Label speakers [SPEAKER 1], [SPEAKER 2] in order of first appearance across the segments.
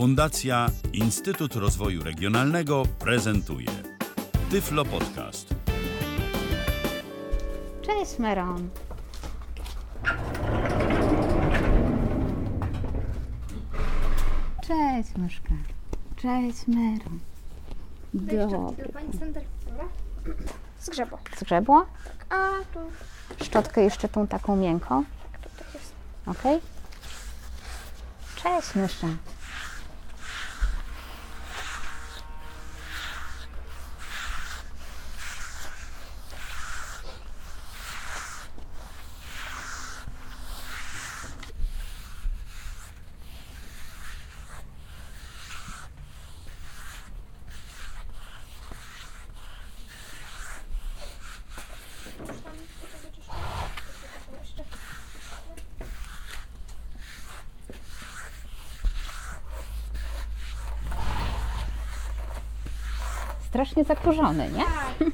[SPEAKER 1] Fundacja Instytut Rozwoju Regionalnego prezentuje Tyflo Podcast.
[SPEAKER 2] Cześć Meron. Cześć myszka. Cześć Meron.
[SPEAKER 3] Pani Sander, Zgrzebło.
[SPEAKER 2] Zgrzebło?
[SPEAKER 3] A tu,
[SPEAKER 2] Szczotkę jeszcze tą taką miękką.
[SPEAKER 3] tak jest.
[SPEAKER 2] Ok? Cześć mysza. Strasznie zakurzony, nie?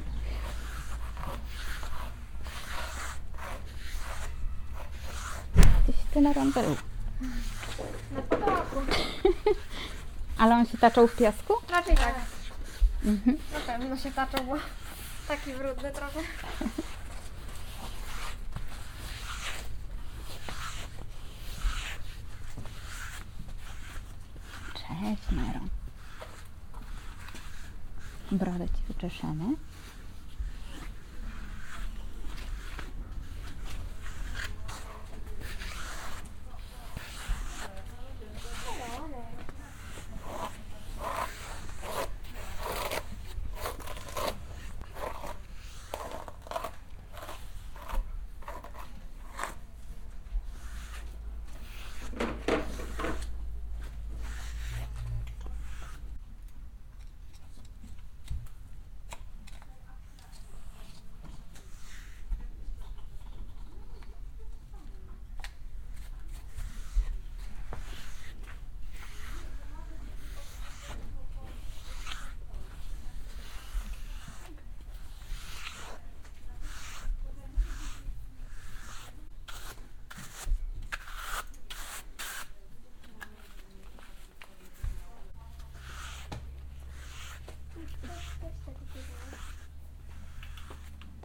[SPEAKER 2] Gdzieś ty Meron był.
[SPEAKER 3] Na potoku.
[SPEAKER 2] Ale on się taczał w piasku?
[SPEAKER 3] Raczej tak. Na pewno się taczał, bo taki brudny trochę.
[SPEAKER 2] Cześć Meron. Brodę ci wyczeszamy.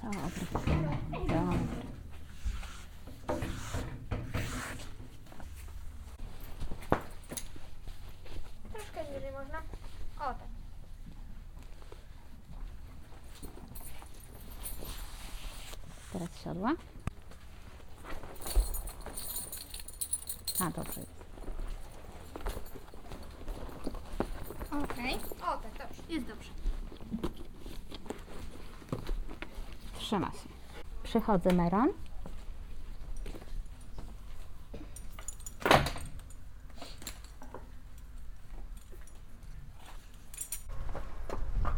[SPEAKER 2] Dobra. Dobra.
[SPEAKER 3] Troszkę niżej można. O tak.
[SPEAKER 2] Teraz siodła. A, dobrze jest.
[SPEAKER 3] Okej. O tak, dobrze. Jest dobrze.
[SPEAKER 2] Trzyma się. Przychodzę Meron.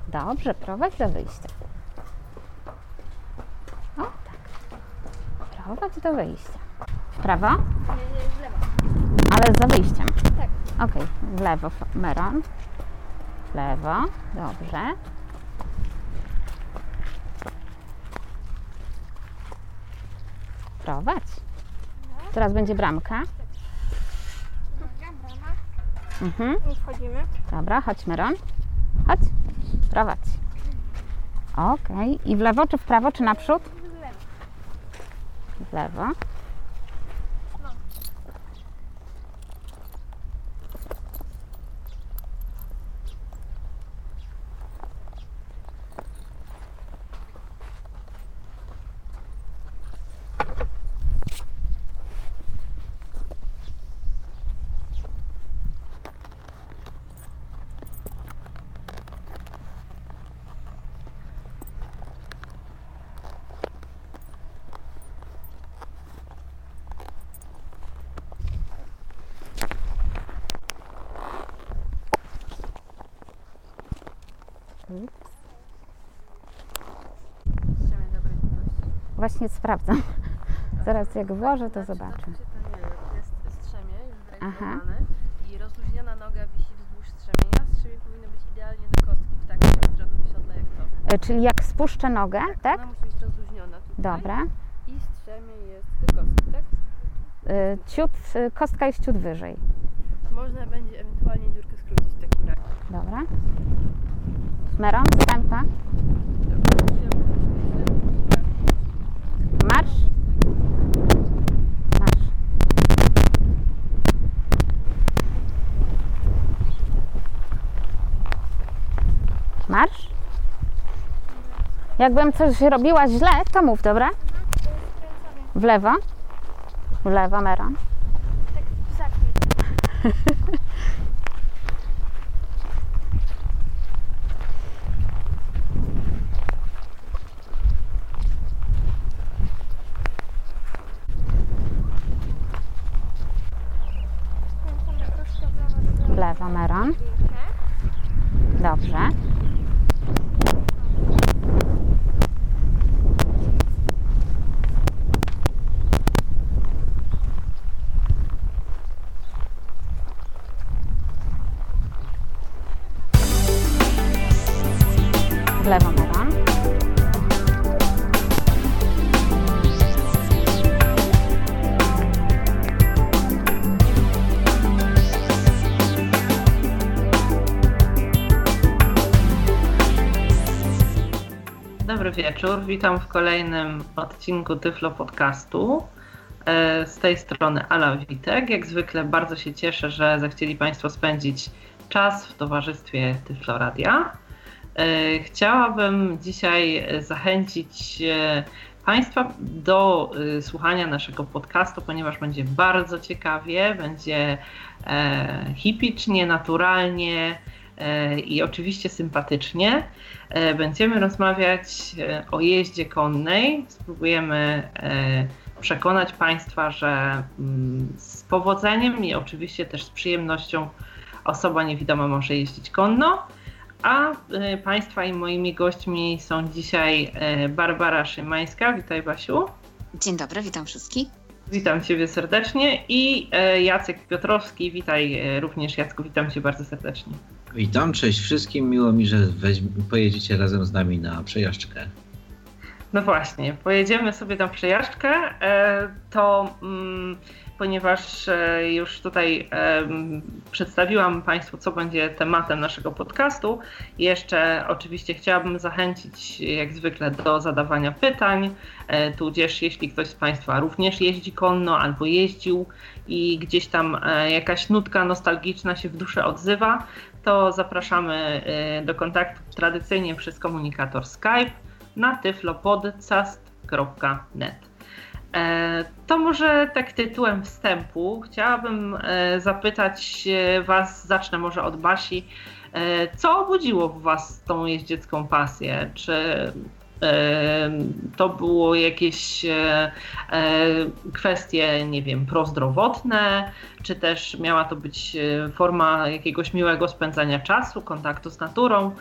[SPEAKER 2] Dobrze, prowadź do wyjścia. O, tak. Prowadź do wyjścia. W prawo,
[SPEAKER 3] Nie, nie, w lewo.
[SPEAKER 2] ale za wyjściem.
[SPEAKER 3] Tak.
[SPEAKER 2] Okej, w lewo Meron. W lewo, dobrze. Prowadź. Teraz będzie bramka. Mhm.
[SPEAKER 3] I wchodzimy.
[SPEAKER 2] Dobra, chodź Meron. Chodź, prowadź. Okej, i w lewo, czy w prawo, czy naprzód?
[SPEAKER 3] W lewo.
[SPEAKER 2] W lewo. Ups.
[SPEAKER 4] Strzemię dobrej jakości.
[SPEAKER 2] Właśnie sprawdzam. Zaraz jak włożę, to zobaczę.
[SPEAKER 4] Jest strzemię już wyregulowane i rozluźniona noga wisi wzdłuż strzemienia. Strzemię powinno być idealnie do kostki w takim stronnym siodle jak to.
[SPEAKER 2] E, Czyli jak spuszczę nogę, tak?
[SPEAKER 4] Ona musi być rozluźniona tutaj.
[SPEAKER 2] Dobra.
[SPEAKER 4] I strzemię jest do kostki, tak?
[SPEAKER 2] Y, Ciut, y, kostka jest ciut wyżej.
[SPEAKER 4] Można będzie ewentualnie dziurkę skrócić w takim razie.
[SPEAKER 3] Dobra. Meron, wstępa. Marsz. Marsz. Marsz. Jakbym coś robiła źle, to mów, dobra? W lewo. W lewo,
[SPEAKER 5] lewo,
[SPEAKER 3] Meron. Dobrze.
[SPEAKER 6] Wieczór, witam w kolejnym odcinku Tyflo Podcastu. E, Z tej strony Ala Witek. Jak zwykle bardzo się cieszę, że zechcieli Państwo spędzić czas w towarzystwie Tyflo Radia. E, Chciałabym dzisiaj zachęcić e, Państwa do słuchania naszego podcastu, ponieważ będzie bardzo ciekawie, będzie hipicznie, naturalnie i oczywiście sympatycznie. E, Będziemy rozmawiać e, o jeździe konnej. Spróbujemy e, przekonać Państwa, że mm, z powodzeniem i oczywiście też z przyjemnością osoba niewidoma może jeździć konno. A e, Państwa i moimi gośćmi są dzisiaj e, Barbara Szymańska. Witaj Basiu.
[SPEAKER 2] Dzień dobry, witam wszystkich.
[SPEAKER 6] Witam Ciebie serdecznie. I e, Jacek Piotrowski. Witaj e, również Jacku, witam Cię bardzo serdecznie.
[SPEAKER 7] Witam, cześć wszystkim. Miło mi, że weź, pojedziecie razem z nami na przejażdżkę.
[SPEAKER 6] No właśnie, pojedziemy sobie na przejażdżkę. e, To mm, ponieważ e, już tutaj em, przedstawiłam Państwu, co będzie tematem naszego podcastu, jeszcze oczywiście chciałabym zachęcić, jak zwykle, do zadawania pytań. e, Tudzież, jeśli ktoś z Państwa również jeździ konno albo jeździł i gdzieś tam e, jakaś nutka nostalgiczna się w duszy odzywa, to zapraszamy e, do kontaktu tradycyjnie przez komunikator Skype na tyflopodcast.net. E, To może tak tytułem wstępu chciałabym e, zapytać e, Was, zacznę może od Basi, co obudziło w Was tą jeździecką pasję? Czy to było jakieś e, e, kwestie, nie wiem, prozdrowotne, czy też miała to być e, forma jakiegoś miłego spędzania czasu, kontaktu z naturą?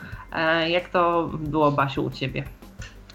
[SPEAKER 6] Jak to było, Basiu, u Ciebie?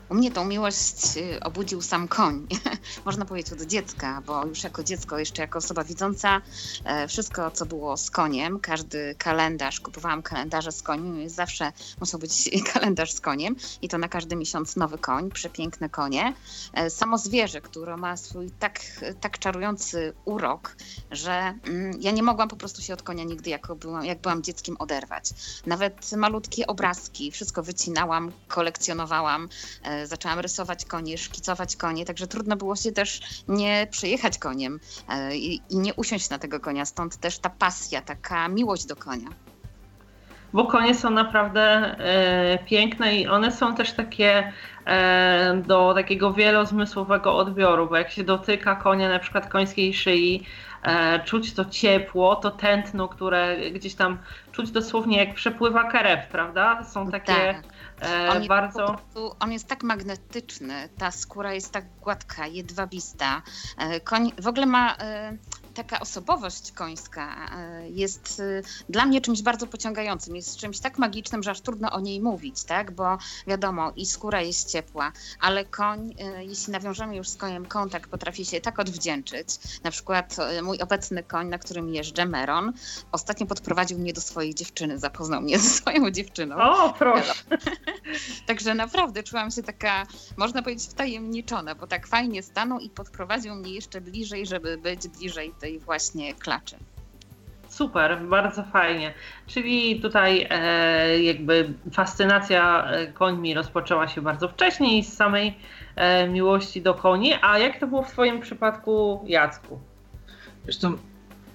[SPEAKER 2] U mnie tą miłość y, obudził sam koń. Można powiedzieć od dziecka, bo już jako dziecko, jeszcze jako osoba widząca, e, wszystko co było z koniem, każdy kalendarz, kupowałam kalendarze z koniem, zawsze musiał być kalendarz z koniem i to na każdy miesiąc nowy koń, przepiękne konie. E, Samo zwierzę, które ma swój tak, tak czarujący urok, że mm, ja nie mogłam po prostu się od konia nigdy, jako byłam, jak byłam dzieckiem, oderwać. Nawet malutkie obrazki, wszystko wycinałam, kolekcjonowałam, e, zaczęłam rysować konie, szkicować konie, także trudno było się też nie przejechać koniem e, i, i nie usiąść na tego konia, stąd też ta pasja, taka miłość do konia.
[SPEAKER 6] Bo konie są naprawdę e, piękne i one są też takie e, do takiego wielozmysłowego odbioru, bo jak się dotyka konia, na przykład końskiej szyi, e, czuć to ciepło, to tętno, które gdzieś tam czuć dosłownie jak przepływa krew, prawda? Są takie
[SPEAKER 2] Tak.
[SPEAKER 6] E,
[SPEAKER 2] On jest,
[SPEAKER 6] bardzo...
[SPEAKER 2] po prostu, on jest tak magnetyczny, ta skóra jest tak gładka, jedwabista. E, Koń w ogóle ma e, taka osobowość końska, e, jest e, dla mnie czymś bardzo pociągającym, jest czymś tak magicznym, że aż trudno o niej mówić, tak? Bo wiadomo, i skóra jest ciepła, ale koń, e, jeśli nawiążemy już z koniem kontakt, potrafi się tak odwdzięczyć. Na przykład mój obecny koń, na którym jeżdżę, Meron, ostatnio podprowadził mnie do swojej dziewczyny, zapoznał mnie ze swoją dziewczyną.
[SPEAKER 6] O, proszę.
[SPEAKER 2] Także naprawdę czułam się taka, można powiedzieć, wtajemniczona, bo tak fajnie stanął i podprowadził mnie jeszcze bliżej, żeby być bliżej tej właśnie klaczy.
[SPEAKER 6] Super, bardzo fajnie. Czyli tutaj e, jakby fascynacja e, końmi rozpoczęła się bardzo wcześnie z samej e, miłości do koni. A jak to było w Twoim przypadku, Jacku?
[SPEAKER 7] Zresztą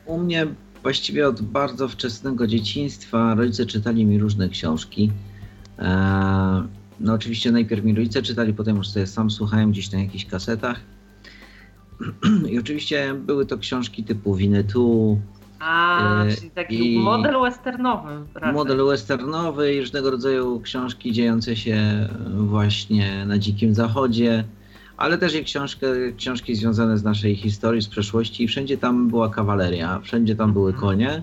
[SPEAKER 7] u mnie właściwie od bardzo wczesnego dzieciństwa rodzice czytali mi różne książki. E, no oczywiście najpierw mi rodzice czytali, potem już sobie sam słuchałem gdzieś na jakichś kasetach. I oczywiście były to książki typu Winnetou,
[SPEAKER 6] A,
[SPEAKER 7] E,
[SPEAKER 6] czyli taki model westernowy. raczej.
[SPEAKER 7] model westernowy i różnego rodzaju książki dziejące się właśnie na Dzikim Zachodzie, ale też i książkę, książki związane z naszej historii, z przeszłości. I wszędzie tam była kawaleria, wszędzie tam były
[SPEAKER 6] Mhm.
[SPEAKER 7] konie.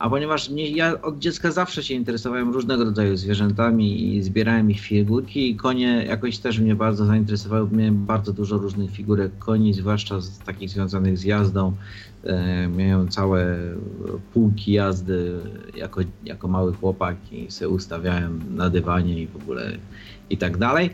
[SPEAKER 7] A ponieważ ja od dziecka zawsze się interesowałem różnego rodzaju zwierzętami i zbierałem ich figurki i konie jakoś też mnie bardzo zainteresowały. Miałem bardzo dużo różnych figurek koni, zwłaszcza z takich związanych z jazdą. E, miałem całe półki jazdy jako, jako mały chłopak i sobie ustawiałem na dywanie i w ogóle i tak dalej.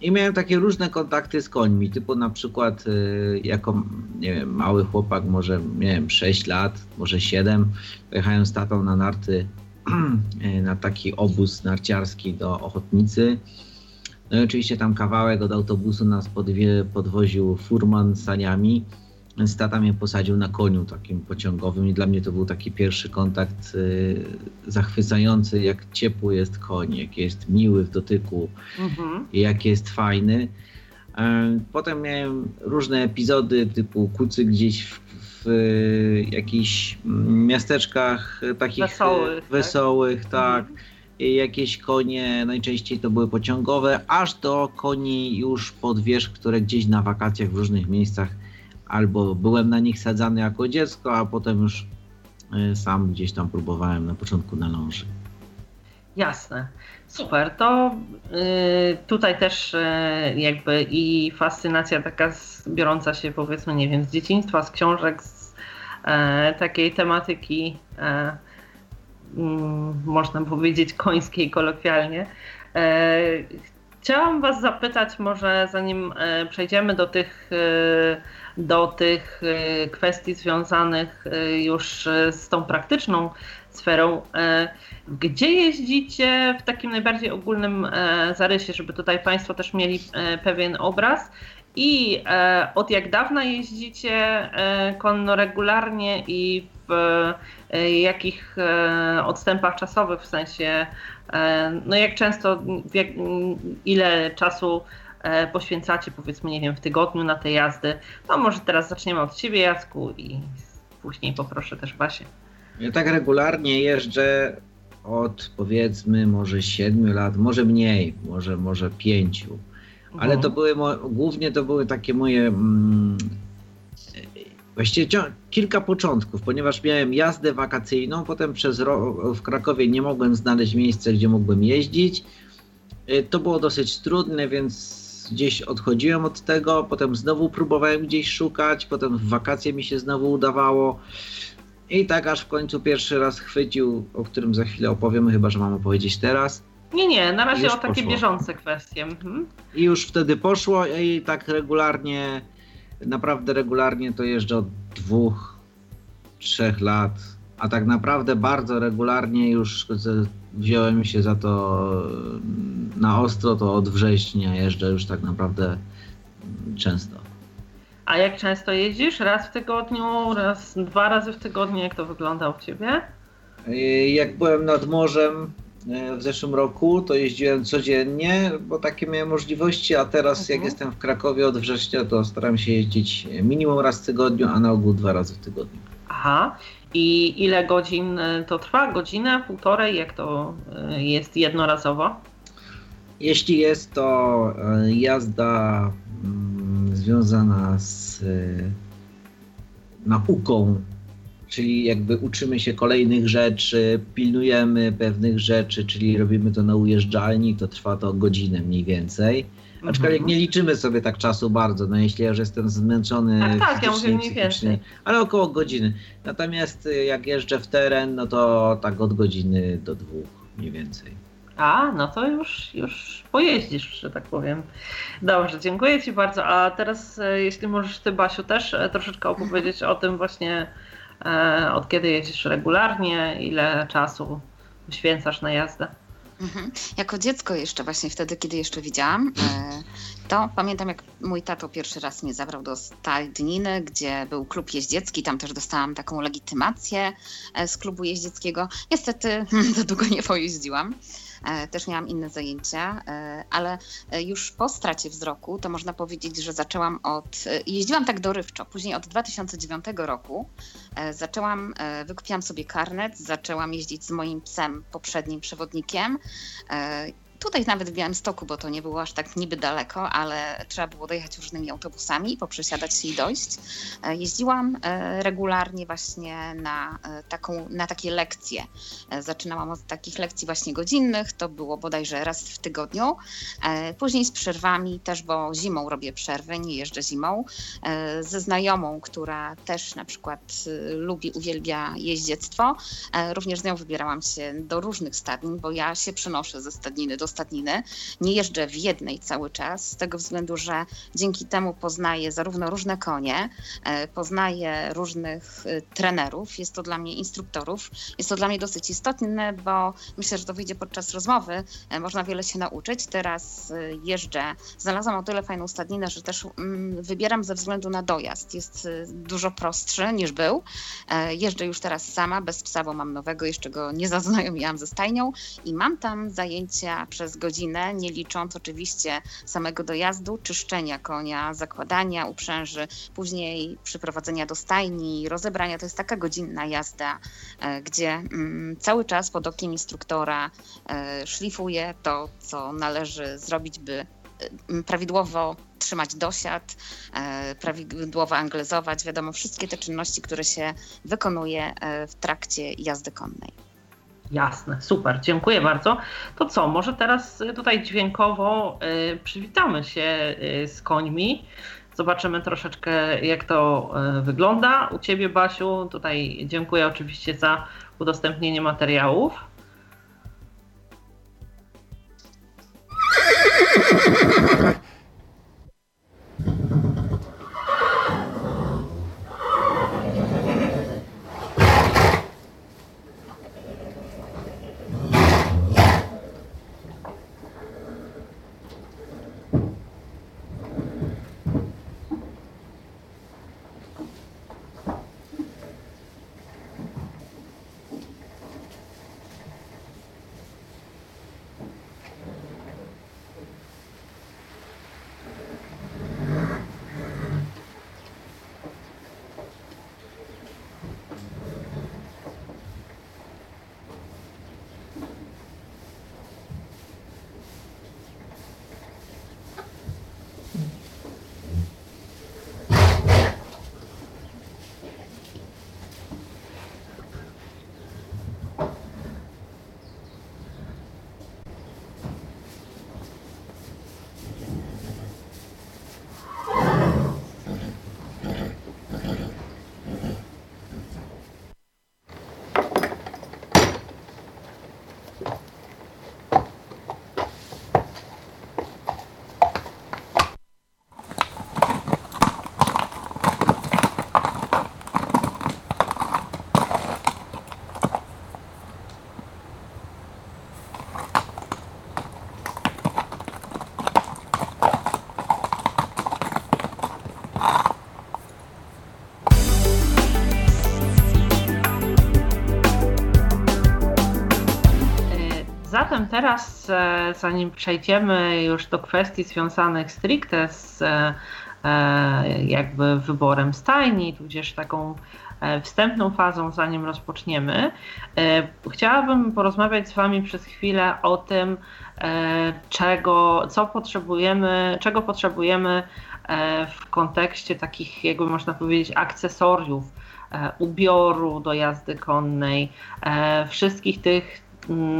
[SPEAKER 7] I miałem takie różne kontakty z końmi, typu na przykład e, jako nie wiem, mały chłopak, może miałem 6 lat, może 7, pojechałem z tatą na narty e, na taki obóz narciarski do Ochotnicy. No i oczywiście tam kawałek od autobusu nas podwie, podwoził furman saniami. Więc tata mnie posadził na koniu takim pociągowym i dla mnie to był taki pierwszy kontakt y, zachwycający, jak ciepły jest koń, jak jest miły w dotyku
[SPEAKER 6] Mhm.
[SPEAKER 7] i jak jest fajny. E, Potem miałem różne epizody typu kucy gdzieś w, w y, jakichś mm, miasteczkach y, takich y,
[SPEAKER 6] Wesołych, tak?
[SPEAKER 7] wesołych tak.
[SPEAKER 6] Mhm.
[SPEAKER 7] I jakieś konie, najczęściej to były pociągowe, aż do koni już pod wierzch, które gdzieś na wakacjach w różnych miejscach albo byłem na nich sadzany jako dziecko, a potem już y, sam gdzieś tam próbowałem na początku na ląży.
[SPEAKER 6] Jasne. Super. To y, tutaj też y, jakby i fascynacja taka z, biorąca się powiedzmy, nie wiem, z dzieciństwa, z książek, z e, takiej tematyki, e, mm, można powiedzieć, końskiej kolokwialnie. E, chciałam Was zapytać, może zanim e, przejdziemy do tych, e, do tych e, kwestii związanych e, już e, z tą praktyczną sferą, gdzie jeździcie w takim najbardziej ogólnym zarysie, żeby tutaj Państwo też mieli pewien obraz? I od jak dawna jeździcie konno regularnie i w jakich odstępach czasowych, w sensie no jak często, jak, ile czasu poświęcacie powiedzmy, nie wiem, w tygodniu na te jazdy? No może teraz zaczniemy od Ciebie Jacku i później poproszę też Basię.
[SPEAKER 7] Ja tak regularnie jeżdżę od powiedzmy może 7 lat, może mniej, może, może 5. Ale
[SPEAKER 6] Mhm.
[SPEAKER 7] to były mo- głównie to były takie moje mm, właściwie kilka początków, ponieważ miałem jazdę wakacyjną, potem przez rok w Krakowie nie mogłem znaleźć miejsca, gdzie mógłbym jeździć. Y, To było dosyć trudne, więc gdzieś odchodziłem od tego, potem znowu próbowałem gdzieś szukać, potem w wakacje mi się znowu udawało. I tak aż w końcu pierwszy raz chwycił, o którym za chwilę opowiem, chyba że mam opowiedzieć teraz.
[SPEAKER 6] Nie, nie, na razie o takie
[SPEAKER 7] poszło.
[SPEAKER 6] bieżące kwestie. Mhm.
[SPEAKER 7] I już wtedy poszło i tak regularnie, naprawdę regularnie to jeżdżę od dwóch, trzech lat. A tak naprawdę bardzo regularnie już wziąłem się za to mm, na ostro, to od września jeżdżę już tak naprawdę mm, często.
[SPEAKER 6] A jak często jeździsz? Raz w tygodniu, raz, dwa razy w tygodniu? Jak to wygląda u Ciebie?
[SPEAKER 7] Y, Jak byłem nad morzem y, w zeszłym roku, to jeździłem codziennie, bo takie miałem możliwości, a teraz jak
[SPEAKER 6] Mhm.
[SPEAKER 7] jestem w Krakowie od września, to staram się jeździć minimum raz w tygodniu, a na ogół dwa razy w tygodniu.
[SPEAKER 6] Aha. I ile godzin y, to trwa? Godzinę, półtorej? Jak to y, jest jednorazowo?
[SPEAKER 7] Jeśli jest to y, jazda mm, związana z nauką, czyli jakby uczymy się kolejnych rzeczy, pilnujemy pewnych rzeczy, czyli robimy to na ujeżdżalni, to trwa to godzinę mniej więcej. Aczkolwiek
[SPEAKER 6] Mhm.
[SPEAKER 7] nie liczymy sobie tak czasu bardzo, no jeśli ja już jestem zmęczony
[SPEAKER 6] Tak, tak, ja mówię mniej więcej.
[SPEAKER 7] ale około godziny. Natomiast y, jak jeżdżę w teren, no to tak od godziny do dwóch mniej więcej.
[SPEAKER 6] A, no to już, już pojeździsz, że tak powiem. Dobrze, dziękuję Ci bardzo. A teraz, e, jeśli możesz Ty, Basiu, też e, troszeczkę opowiedzieć o tym właśnie, E, od kiedy jeździsz regularnie? Ile czasu poświęcasz na jazdę?
[SPEAKER 2] Mhm. Jako dziecko jeszcze, właśnie wtedy, kiedy jeszcze widziałam, e, to pamiętam, jak mój tato pierwszy raz mnie zabrał do Staldniny, gdzie był klub jeździecki. Tam też dostałam taką legitymację e, z klubu jeździeckiego. Niestety za długo nie pojeździłam. E, też miałam inne zajęcia, e, ale e, już po stracie wzroku to można powiedzieć, że zaczęłam od. Jeździłam tak dorywczo. Później od 2009 roku zaczęłam, wykupiłam sobie karnet, zaczęłam jeździć z moim psem, poprzednim przewodnikiem Tutaj nawet w Białymstoku, bo to nie było aż tak niby daleko, ale trzeba było dojechać różnymi autobusami, poprzesiadać się i dojść. E, jeździłam e, regularnie właśnie na, e, taką, na takie lekcje. Zaczynałam od takich lekcji właśnie godzinnych, to było bodajże raz w tygodniu. Później z przerwami też, bo zimą robię przerwy, nie jeżdżę zimą. Ze znajomą, która też na przykład lubi, uwielbia jeździectwo. Również z nią wybierałam się do różnych stadnin, bo ja się przenoszę ze stadniny do stadniny. Nie jeżdżę w jednej cały czas, z tego względu, że dzięki temu poznaję zarówno różne konie, e, poznaję różnych e, trenerów, jest to dla mnie instruktorów. Jest to dla mnie dosyć istotne, bo myślę, że to wyjdzie podczas rozmowy. E, można wiele się nauczyć. Teraz jeżdżę, znalazłam o tyle fajną stadninę, że też mm, wybieram ze względu na dojazd. Jest dużo prostszy niż był. Jeżdżę już teraz sama, bez psa, bo mam nowego, jeszcze go nie zaznajomiłam ze stajnią i mam tam zajęcia przez godzinę, nie licząc oczywiście samego dojazdu, czyszczenia konia, zakładania uprzęży, później przyprowadzenia do stajni, rozebrania. To jest taka godzinna jazda, e, gdzie mm, cały czas pod okiem instruktora e, szlifuję to, co należy zrobić, by e, prawidłowo trzymać dosiad, prawidłowo anglezować, wiadomo, wszystkie te czynności, które się wykonuje w trakcie jazdy konnej.
[SPEAKER 6] Jasne, super, dziękuję bardzo. To co, może teraz tutaj dźwiękowo y, przywitamy się y, z końmi. Zobaczymy troszeczkę, jak to y, wygląda. U Ciebie, Basiu, tutaj dziękuję oczywiście za udostępnienie materiałów. Teraz, e, zanim przejdziemy już do kwestii związanych stricte z e, e, jakby wyborem stajni, tudzież taką wstępną fazą, zanim rozpoczniemy, chciałabym porozmawiać z Wami przez chwilę o tym, czego, co potrzebujemy, czego potrzebujemy w kontekście takich, jakby można powiedzieć, akcesoriów, ubioru do jazdy konnej, wszystkich tych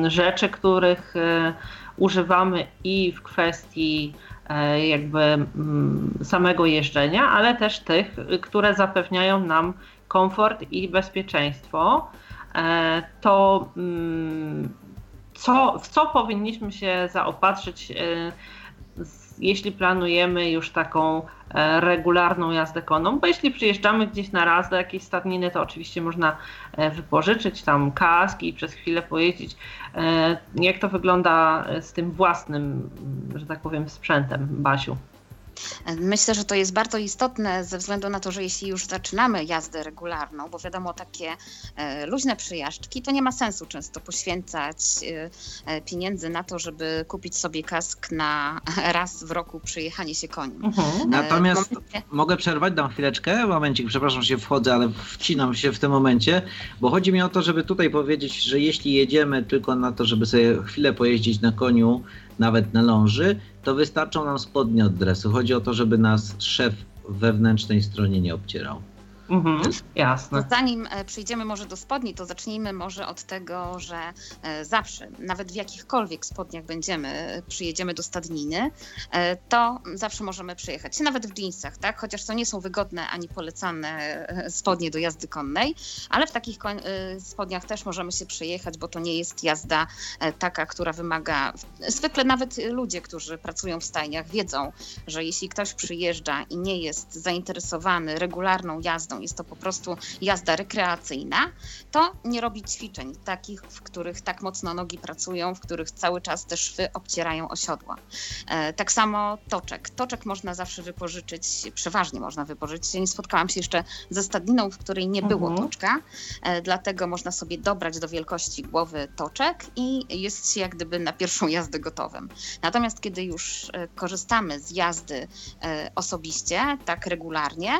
[SPEAKER 6] rzeczy, których e, używamy i w kwestii e, jakby mm, samego jeżdżenia, ale też tych, które zapewniają nam komfort i bezpieczeństwo, e, to mm, co, w co powinniśmy się zaopatrzyć jeśli planujemy już taką e, regularną jazdę konną, bo jeśli przyjeżdżamy gdzieś na raz do jakiejś stadniny, to oczywiście można e, wypożyczyć tam kaski i przez chwilę pojeździć. E, jak to wygląda z tym własnym, że tak powiem, sprzętem, Basiu?
[SPEAKER 2] Myślę, że to jest bardzo istotne ze względu na to, że jeśli już zaczynamy jazdę regularną, bo wiadomo, takie e, luźne przyjażdżki, to nie ma sensu często poświęcać e, e, pieniędzy na to, żeby kupić sobie kask na raz w roku przyjechanie się koniem.
[SPEAKER 7] Mhm. Natomiast momencie... mogę przerwać, dam chwileczkę, momencik, przepraszam, że się wchodzę, ale wcinam się w tym momencie, bo chodzi mi o to, żeby tutaj powiedzieć, że jeśli jedziemy tylko na to, żeby sobie chwilę pojeździć na koniu, nawet na ląży, to wystarczą nam spodnie od dresu. Chodzi o to, żeby nas szef wewnętrznej stronie nie obcierał.
[SPEAKER 6] Mhm, jasne.
[SPEAKER 2] Zanim e, przejdziemy może do spodni, to zacznijmy może od tego, że e, zawsze, nawet w jakichkolwiek spodniach będziemy, e, przyjedziemy do stadniny, to zawsze możemy przyjechać, nawet w jeansach, tak? Chociaż to nie są wygodne ani polecane spodnie do jazdy konnej, ale w takich spodniach też możemy się przejechać, bo to nie jest jazda taka, która wymaga. Zwykle nawet ludzie, którzy pracują w stajniach, wiedzą, że jeśli ktoś przyjeżdża i nie jest zainteresowany regularną jazdą, jest to po prostu jazda rekreacyjna, to nie robi ćwiczeń takich, w których tak mocno nogi pracują, w których cały czas te szwy obcierają osiodła. E, tak samo toczek. Toczek można zawsze wypożyczyć, przeważnie można wypożyczyć. Nie spotkałam się jeszcze ze stadniną, w której nie było mhm. toczka, e, dlatego można sobie dobrać do wielkości głowy toczek i jest się jak gdyby na pierwszą jazdę gotowym. Natomiast kiedy już e, korzystamy z jazdy osobiście, tak regularnie,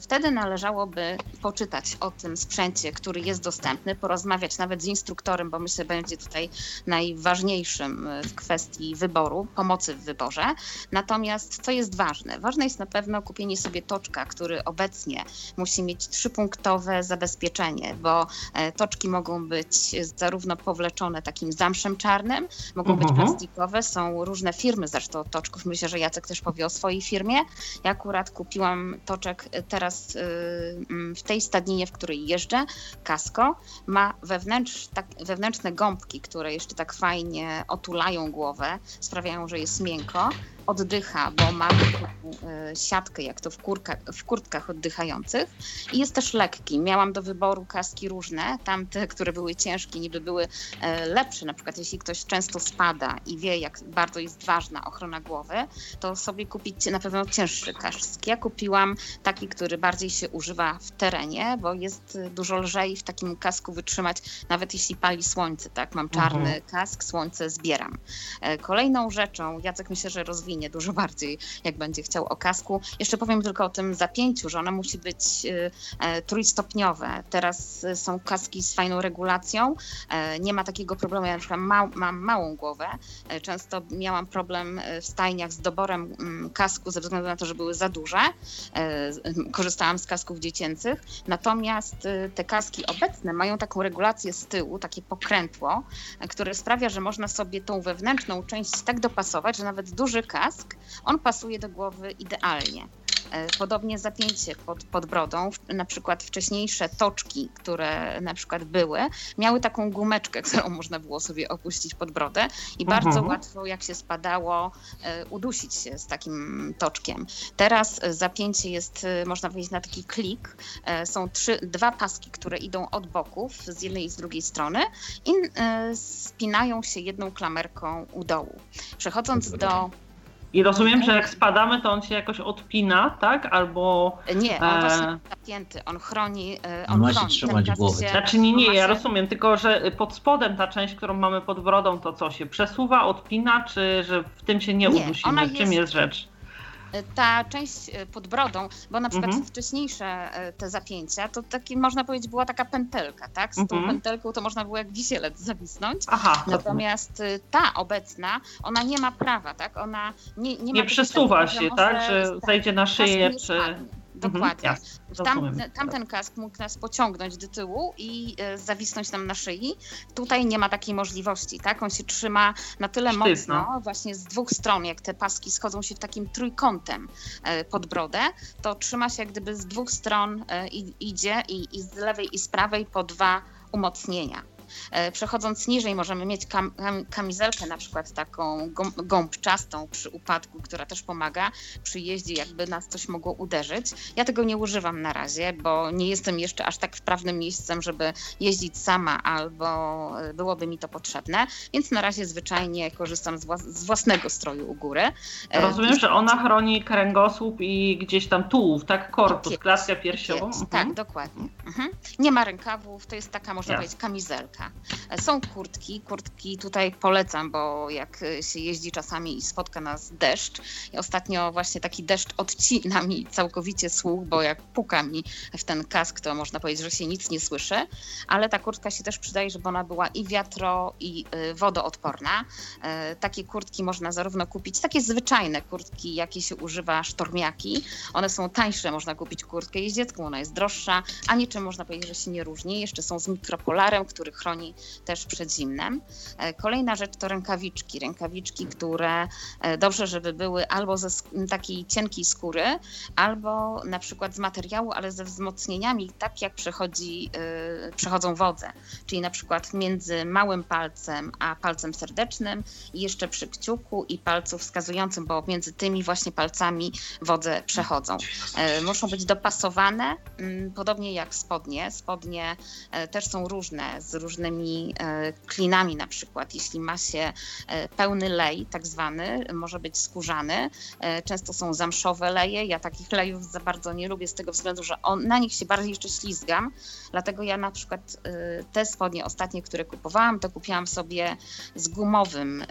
[SPEAKER 2] wtedy należało należałoby poczytać o tym sprzęcie, który jest dostępny, porozmawiać nawet z instruktorem, bo myślę, będzie tutaj najważniejszym e, w kwestii wyboru, pomocy w wyborze. Natomiast co jest ważne? Ważne jest na pewno kupienie sobie toczka, który obecnie musi mieć trzypunktowe zabezpieczenie, bo e, toczki mogą być zarówno powleczone takim zamszem czarnym, mogą być mhm. plastikowe, są różne firmy zresztą toczków. Myślę, że Jacek też powie o swojej firmie. Ja akurat kupiłam toczek teraz Y, w tej stadninie, w której jeżdżę, Kasko, ma wewnętrz, tak, wewnętrzne gąbki, które jeszcze tak fajnie otulają głowę, sprawiają, że jest miękko oddycha, bo ma e, siatkę, jak to w, kurka, w kurtkach oddychających i jest też lekki. Miałam do wyboru kaski różne, tamte, które były ciężkie, niby były e, lepsze, na przykład jeśli ktoś często spada i wie, jak bardzo jest ważna ochrona głowy, to sobie kupić na pewno cięższy kask. Ja kupiłam taki, który bardziej się używa w terenie, bo jest dużo lżej w takim kasku wytrzymać, nawet jeśli pali słońce, tak? Mam czarny mhm. kask, słońce zbieram. E, kolejną rzeczą, Jacek myślę, że rozwinie rozwinie dużo bardziej, jak będzie chciał o kasku. Jeszcze powiem tylko o tym zapięciu, że ono musi być y, e, trójstopniowe. Teraz y, są kaski z fajną regulacją. E, nie ma takiego problemu. Ja na przykład mam małą głowę. E, często miałam problem w stajniach z doborem mm, kasku ze względu na to, że były za duże. Korzystałam z kasków dziecięcych. Natomiast y, te kaski obecne mają taką regulację z tyłu, takie pokrętło, które sprawia, że można sobie tą wewnętrzną część tak dopasować, że nawet duży kask kask, on pasuje do głowy idealnie. E, podobnie zapięcie pod, pod brodą, na przykład wcześniejsze toczki, które na przykład były, miały taką gumeczkę, którą można było sobie opuścić pod brodę i bardzo mhm. łatwo, jak się spadało, e, udusić się z takim toczkiem. Teraz e, zapięcie jest, można powiedzieć, na taki klik. Są trzy, dwa paski, które idą od boków, z jednej i z drugiej strony i spinają się jedną klamerką u dołu. Przechodząc do
[SPEAKER 6] i rozumiem, że jak spadamy, to on się jakoś odpina, tak? Albo.
[SPEAKER 2] Nie, on jest e... zapięty, on chroni. E, on
[SPEAKER 7] ma się trzymać głowy.
[SPEAKER 6] Się... Znaczy nie, nie, ja rozumiem, tylko że pod spodem ta część, którą mamy pod brodą, to co się przesuwa, odpina, czy że w tym się nie, nie udusimy? W czym jest... jest rzecz?
[SPEAKER 2] Ta część e, pod brodą, bo na przykład mhm. wcześniejsze e, te zapięcia, to taki można powiedzieć była taka pętelka, tak? Z mhm. tą pętelką to można było jak wisielec zawisnąć. Aha, Natomiast e, ta obecna, ona nie ma prawa, tak? Ona nie, nie,
[SPEAKER 6] nie przesuwa się, tak? Że zejdzie na szyję czy...
[SPEAKER 2] Mhm, Dokładnie. Tam, tamten kask mógł nas pociągnąć do tyłu i e, zawisnąć nam na szyi. Tutaj nie ma takiej możliwości, tak? On się trzyma na tyle Sztywno. mocno, właśnie z dwóch stron, jak te paski schodzą się w takim trójkątem e, pod brodę, to trzyma się jak gdyby z dwóch stron e, idzie i, i z lewej i z prawej po dwa umocnienia. E, Przechodząc niżej możemy mieć kam, kam, kamizelkę na przykład taką gą- gąbczastą przy upadku, która też pomaga przy jeździe, jakby nas coś mogło uderzyć. Ja tego nie używam na razie, bo nie jestem jeszcze aż tak wprawnym miejscem, żeby jeździć sama albo e, byłoby mi to potrzebne, więc na razie zwyczajnie korzystam z, włas- z własnego stroju u góry. E,
[SPEAKER 6] Rozumiem, że ona chroni kręgosłup i gdzieś tam tułów, tak? Korpus,
[SPEAKER 2] Jest,
[SPEAKER 6] klatkę piersiową. Mhm.
[SPEAKER 2] Tak, dokładnie. Mhm. Nie ma rękawów, to jest taka, można powiedzieć, kamizelka. Są kurtki, kurtki tutaj polecam, bo jak się jeździ czasami i spotka nas deszcz, i ostatnio właśnie taki deszcz odcina mi całkowicie słuch, bo jak puka mi w ten kask, to można powiedzieć, że się nic nie słyszy, ale ta kurtka się też przydaje, żeby ona była i wiatro, i y, wodoodporna. E, Takie kurtki można zarówno kupić, takie zwyczajne kurtki, jakie się używa sztormiaki, one są tańsze, można kupić kurtkę jeździecką, ona jest droższa, a niczym można powiedzieć, że się nie różni. Jeszcze są z mikropolarem, który chroni też przed zimnem. E, Kolejna rzecz to rękawiczki. Rękawiczki, które e, dobrze, żeby były albo ze takiej cienkiej skóry, albo na przykład z materiału, ale ze wzmocnieniami, tak jak przechodzi, y, przechodzą wodze. Czyli na przykład między małym palcem a palcem serdecznym jeszcze przy kciuku i palcu wskazującym, bo między tymi właśnie palcami wodze przechodzą. E, Muszą być dopasowane, podobnie jak spodnie. Spodnie e, też są różne, z różnymi e, klinami na przykład. Jeśli ma się e, pełny lej, tak zwany, może być skórzany. E, Często są zamszowe leje. Ja takich lejów za bardzo nie lubię z tego względu, że on, na nich się bardziej jeszcze ślizgam. Dlatego ja na przykład te spodnie ostatnie, które kupowałam, to kupiłam sobie z gumowym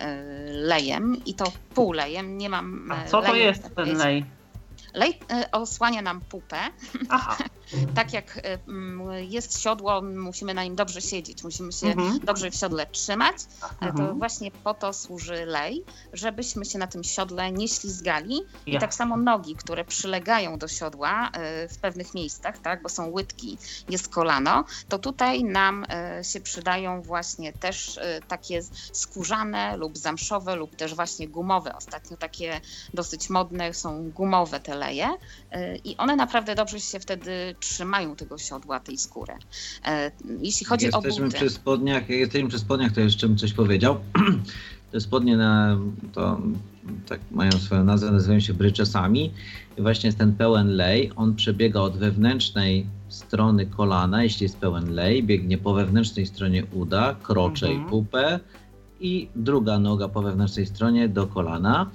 [SPEAKER 2] lejem i to półlejem. Nie mam
[SPEAKER 6] A co to jest ten lej?
[SPEAKER 2] Lej e, osłania nam pupę.
[SPEAKER 6] Aha.
[SPEAKER 2] Tak jak e, mm, jest siodło, musimy na nim dobrze siedzieć, musimy się
[SPEAKER 6] Mhm.
[SPEAKER 2] dobrze w siodle trzymać. E, To
[SPEAKER 6] Mhm.
[SPEAKER 2] właśnie po to służy lej, żebyśmy się na tym siodle nie ślizgali. I
[SPEAKER 6] Ja.
[SPEAKER 2] tak samo nogi, które przylegają do siodła e, w pewnych miejscach, tak, bo są łydki, jest kolano, to tutaj nam się przydają właśnie też takie skórzane lub zamszowe lub też właśnie gumowe. Ostatnio takie dosyć modne są gumowe te leje e, i one naprawdę dobrze się wtedy trzymają tego siodła, tej skóry. E, Jeśli chodzi
[SPEAKER 7] jak
[SPEAKER 2] o
[SPEAKER 7] jesteśmy
[SPEAKER 2] buty.
[SPEAKER 7] przy spodniach, jesteśmy przy spodniach, to jeszcze bym coś powiedział. Te spodnie na, to tak mają swoją nazwę, nazywają się bryczesami. I właśnie jest ten pełen lej. On przebiega od wewnętrznej strony kolana, jeśli jest pełen lej, biegnie po wewnętrznej stronie uda, krocze
[SPEAKER 6] Mhm.
[SPEAKER 7] i pupę i druga noga po wewnętrznej stronie do kolana.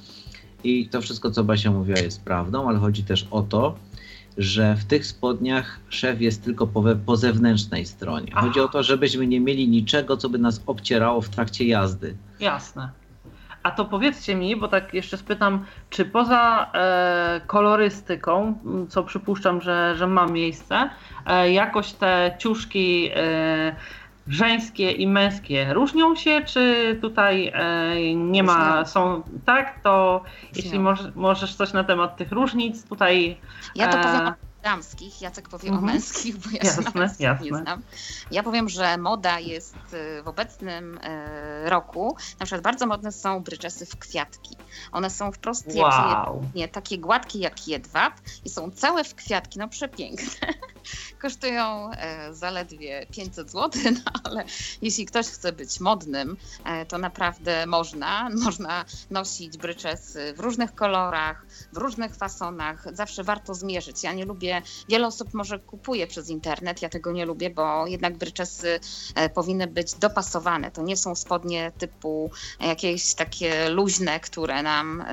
[SPEAKER 7] I to wszystko, co Basia mówiła, jest prawdą, ale chodzi też o to, że w tych spodniach szef jest tylko po, we, po zewnętrznej stronie. Chodzi
[SPEAKER 6] Aha.
[SPEAKER 7] o to, żebyśmy nie mieli niczego, co by nas obcierało w trakcie jazdy.
[SPEAKER 6] Jasne. A to powiedzcie mi, bo tak jeszcze spytam, czy poza e, kolorystyką, co przypuszczam, że, że ma miejsce, e, jakoś te ciuszki e, żeńskie i męskie różnią się, czy tutaj e, nie ma, są tak, to jeśli
[SPEAKER 2] Różnią.
[SPEAKER 6] może, możesz coś na temat tych różnic tutaj
[SPEAKER 2] Ja to
[SPEAKER 6] E,
[SPEAKER 2] powiem o damskich, Jacek powie
[SPEAKER 6] mhm.
[SPEAKER 2] o męskich, bo ja się
[SPEAKER 6] Jasne,
[SPEAKER 2] na męskich nie
[SPEAKER 6] jasne.
[SPEAKER 2] znam. Ja powiem, że moda jest y, w obecnym y, roku, na przykład bardzo modne są bryczesy w kwiatki. One są wprost jak
[SPEAKER 6] wow.
[SPEAKER 2] nie, takie gładkie jak jedwab i są całe w kwiatki, no przepiękne. Kosztują e, zaledwie 500 zł, no ale jeśli ktoś chce być modnym, e, to naprawdę można. Można nosić bryczesy w różnych kolorach, w różnych fasonach. Zawsze warto zmierzyć. Ja nie lubię, wiele osób może kupuje przez internet, ja tego nie lubię, bo jednak bryczesy e, powinny być dopasowane. To nie są spodnie typu jakieś takie luźne, które nam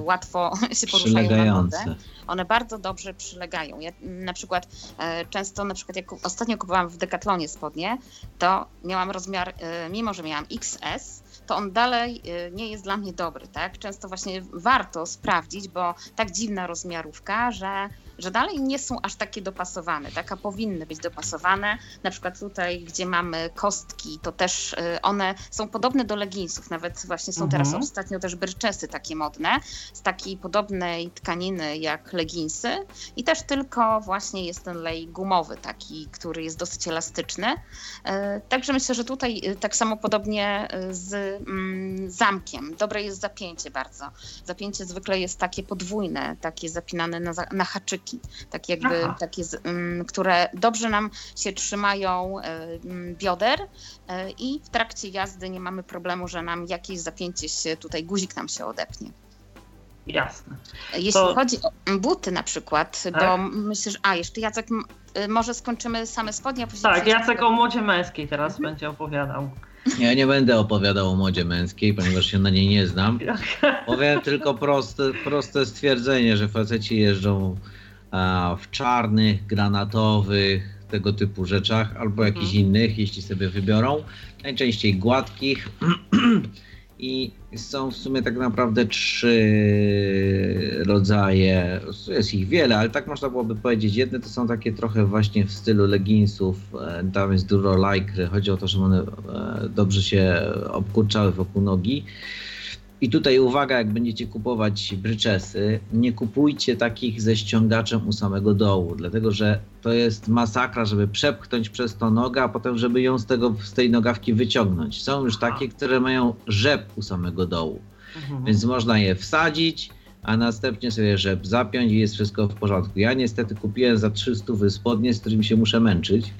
[SPEAKER 2] łatwo się poruszają na
[SPEAKER 7] Przylegające.
[SPEAKER 2] One bardzo dobrze przylegają. Ja na przykład e, często, na przykład jak ostatnio kupowałam w Decathlonie spodnie, to miałam rozmiar, e, mimo że miałam XS, to on dalej e, nie jest dla mnie dobry, tak? Często właśnie warto sprawdzić, bo tak dziwna rozmiarówka, że, że dalej nie są aż takie dopasowane, tak? A powinny być dopasowane. Na przykład tutaj, gdzie mamy kostki, to też e, one są podobne do leginsów, nawet właśnie są teraz
[SPEAKER 6] Mhm.
[SPEAKER 2] ostatnio też bryczesy takie modne, z takiej podobnej tkaniny jak leginsy i też tylko właśnie jest ten lej gumowy taki, który jest dosyć elastyczny. E, Także myślę, że tutaj e, tak samo podobnie z mm, zamkiem. Dobre jest zapięcie bardzo. Zapięcie zwykle jest takie podwójne, takie zapinane na, na haczyki tak jakby,
[SPEAKER 6] Aha.
[SPEAKER 2] takie, ym, które dobrze nam się trzymają ym, bioder y, i w trakcie jazdy nie mamy problemu, że nam jakieś zapięcie się, tutaj guzik nam się odepnie.
[SPEAKER 6] Jasne.
[SPEAKER 2] Jeśli
[SPEAKER 6] To-
[SPEAKER 2] chodzi o buty na przykład,
[SPEAKER 6] Tak.
[SPEAKER 2] bo myślę, że a jeszcze Jacek, y, może skończymy same spodnie, a później
[SPEAKER 6] Tak, Jacek
[SPEAKER 2] do-
[SPEAKER 6] o modzie męskiej teraz
[SPEAKER 2] Mhm.
[SPEAKER 6] będzie opowiadał.
[SPEAKER 7] Ja nie będę opowiadał o modzie męskiej, ponieważ się na niej nie znam. Powiem tylko proste, proste stwierdzenie, że faceci jeżdżą w czarnych, granatowych, tego typu rzeczach, albo jakichś
[SPEAKER 6] Mhm.
[SPEAKER 7] innych, jeśli sobie wybiorą. Najczęściej gładkich. I są w sumie tak naprawdę trzy rodzaje, jest ich wiele, ale tak można byłoby powiedzieć. Jedne to są takie trochę właśnie w stylu leginsów, e, tam jest dużo lajkry, chodzi o to, żeby one e, dobrze się obkurczały wokół nogi. I tutaj uwaga, jak będziecie kupować bryczesy, nie kupujcie takich ze ściągaczem u samego dołu, dlatego że to jest masakra, żeby przepchnąć przez to nogę, a potem żeby ją z, tego, z tej nogawki wyciągnąć. Są już takie, które mają rzep u samego dołu,
[SPEAKER 6] Mhm.
[SPEAKER 7] więc można je wsadzić, a następnie sobie rzep zapiąć i jest wszystko w porządku. Ja niestety kupiłem za 300 spodnie, z którymi się muszę męczyć.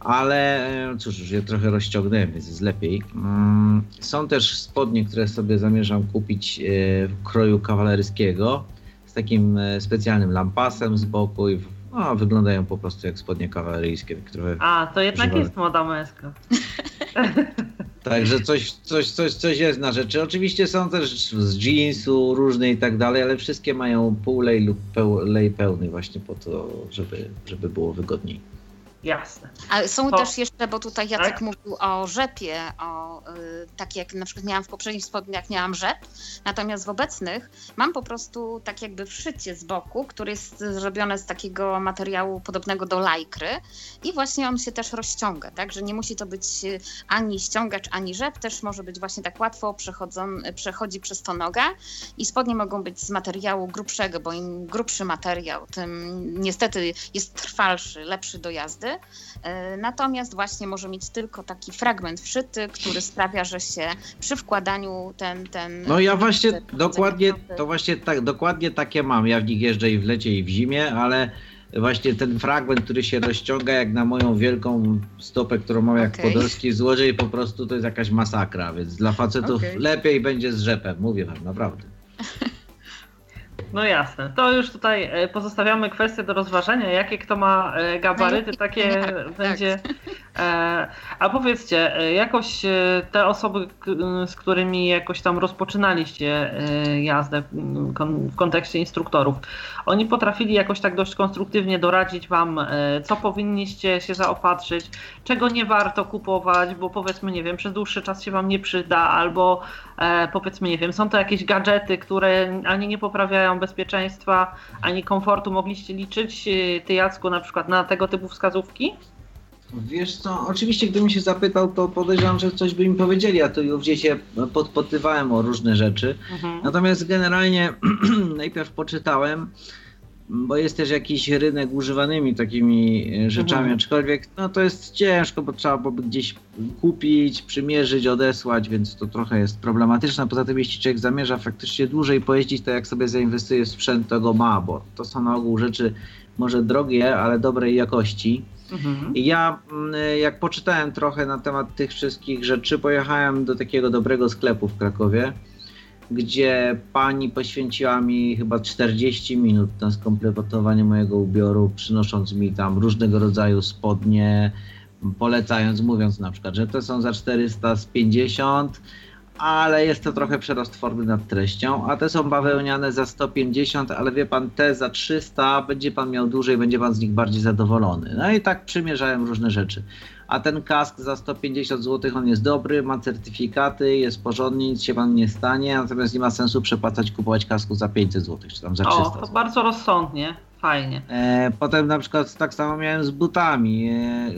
[SPEAKER 7] Ale e, cóż, już je trochę rozciągnąłem, więc jest lepiej. Mm, Są też spodnie, które sobie zamierzam kupić e, w kroju kawalerskiego z takim e, specjalnym lampasem z boku i no, wyglądają po prostu jak spodnie kawaleryjskie. Trochę
[SPEAKER 6] A, to jednak
[SPEAKER 7] Używamy.
[SPEAKER 6] jest moda męska.
[SPEAKER 7] Także coś, coś, coś, coś jest na rzeczy. Oczywiście są też z jeansu różne i tak dalej, ale wszystkie mają pół lej lub peł, lej pełny właśnie po to, żeby, żeby było wygodniej.
[SPEAKER 6] Jasne.
[SPEAKER 2] Ale są
[SPEAKER 6] To-
[SPEAKER 2] też jeszcze, bo tutaj Jacek
[SPEAKER 6] Tak?
[SPEAKER 2] mówił o rzepie, o y, takie jak na przykład miałam w poprzednich spodniach, miałam rzep, natomiast w obecnych mam po prostu tak jakby wszycie z boku, które jest zrobione z takiego materiału podobnego do lajkry i właśnie on się też rozciąga, tak, że nie musi to być y, ani ściągacz, ani rzep, też może być właśnie tak łatwo przechodzi przez to noga i spodnie mogą być z materiału grubszego, bo im grubszy materiał, tym niestety jest trwalszy, lepszy do jazdy. E, Natomiast właśnie może mieć tylko taki fragment wszyty, który sprawia, że się przy wkładaniu ten. ten
[SPEAKER 7] No ja właśnie
[SPEAKER 2] ten-
[SPEAKER 7] dokładnie,
[SPEAKER 2] ten-
[SPEAKER 7] to właśnie tak, dokładnie takie mam. Ja w nich jeżdżę i w lecie i w zimie, ale właśnie ten fragment, który się rozciąga jak na moją wielką stopę, którą mam jak
[SPEAKER 2] Okej.
[SPEAKER 7] podolski złodziej, po prostu to jest jakaś masakra, więc dla facetów
[SPEAKER 2] Okej.
[SPEAKER 7] lepiej będzie z rzepem, mówię wam, naprawdę.
[SPEAKER 6] No jasne. To już tutaj e, pozostawiamy kwestię do rozważenia, jakie kto ma e, gabaryty, takie
[SPEAKER 2] tak.
[SPEAKER 6] będzie. E, A powiedzcie, jakoś te osoby, z którymi jakoś tam rozpoczynaliście jazdę w kontekście instruktorów, oni potrafili jakoś tak dość konstruktywnie doradzić wam, e, co powinniście się zaopatrzyć, czego nie warto kupować, bo powiedzmy, nie wiem, przez dłuższy czas się wam nie przyda, albo e, powiedzmy, nie wiem, są to jakieś gadżety, które ani nie poprawiają bezpieczeństwa, ani komfortu. Mogliście liczyć, e, ty Jacku, na przykład na tego typu wskazówki?
[SPEAKER 7] Wiesz co, oczywiście gdybym się zapytał, to podejrzewam, że coś by mi powiedzieli, ja to już gdzieś się podpytywałem o różne rzeczy.
[SPEAKER 6] Mhm.
[SPEAKER 7] Natomiast generalnie najpierw poczytałem, bo jest też jakiś rynek używanymi takimi e, rzeczami,
[SPEAKER 6] Mhm.
[SPEAKER 7] aczkolwiek no to jest ciężko, bo trzeba byłoby gdzieś kupić, przymierzyć, odesłać, więc to trochę jest problematyczne. Poza tym jeśli człowiek zamierza faktycznie dłużej pojeździć, to jak sobie zainwestuje w sprzęt, to go ma, bo to są na ogół rzeczy może drogie, ale dobrej jakości.
[SPEAKER 6] Mhm.
[SPEAKER 7] I ja, mm, jak poczytałem trochę na temat tych wszystkich rzeczy, pojechałem do takiego dobrego sklepu w Krakowie, gdzie pani poświęciła mi chyba 40 minut na skompletowanie mojego ubioru, przynosząc mi tam różnego rodzaju spodnie, polecając, mówiąc na przykład, że te są za 450, ale jest to trochę przerost formy nad treścią, a te są bawełniane za 150, ale wie pan, te za 300 będzie pan miał dłużej, będzie pan z nich bardziej zadowolony. No i tak przymierzałem różne rzeczy. A ten kask za 150 zł, on jest dobry, ma certyfikaty, jest porządny, nic się pan nie stanie, natomiast nie ma sensu przepłacać, kupować kasku za 500 zł, czy tam za 300
[SPEAKER 6] O,
[SPEAKER 7] zł.
[SPEAKER 6] to bardzo rozsądnie, fajnie.
[SPEAKER 7] E, potem na przykład tak samo miałem z butami. E,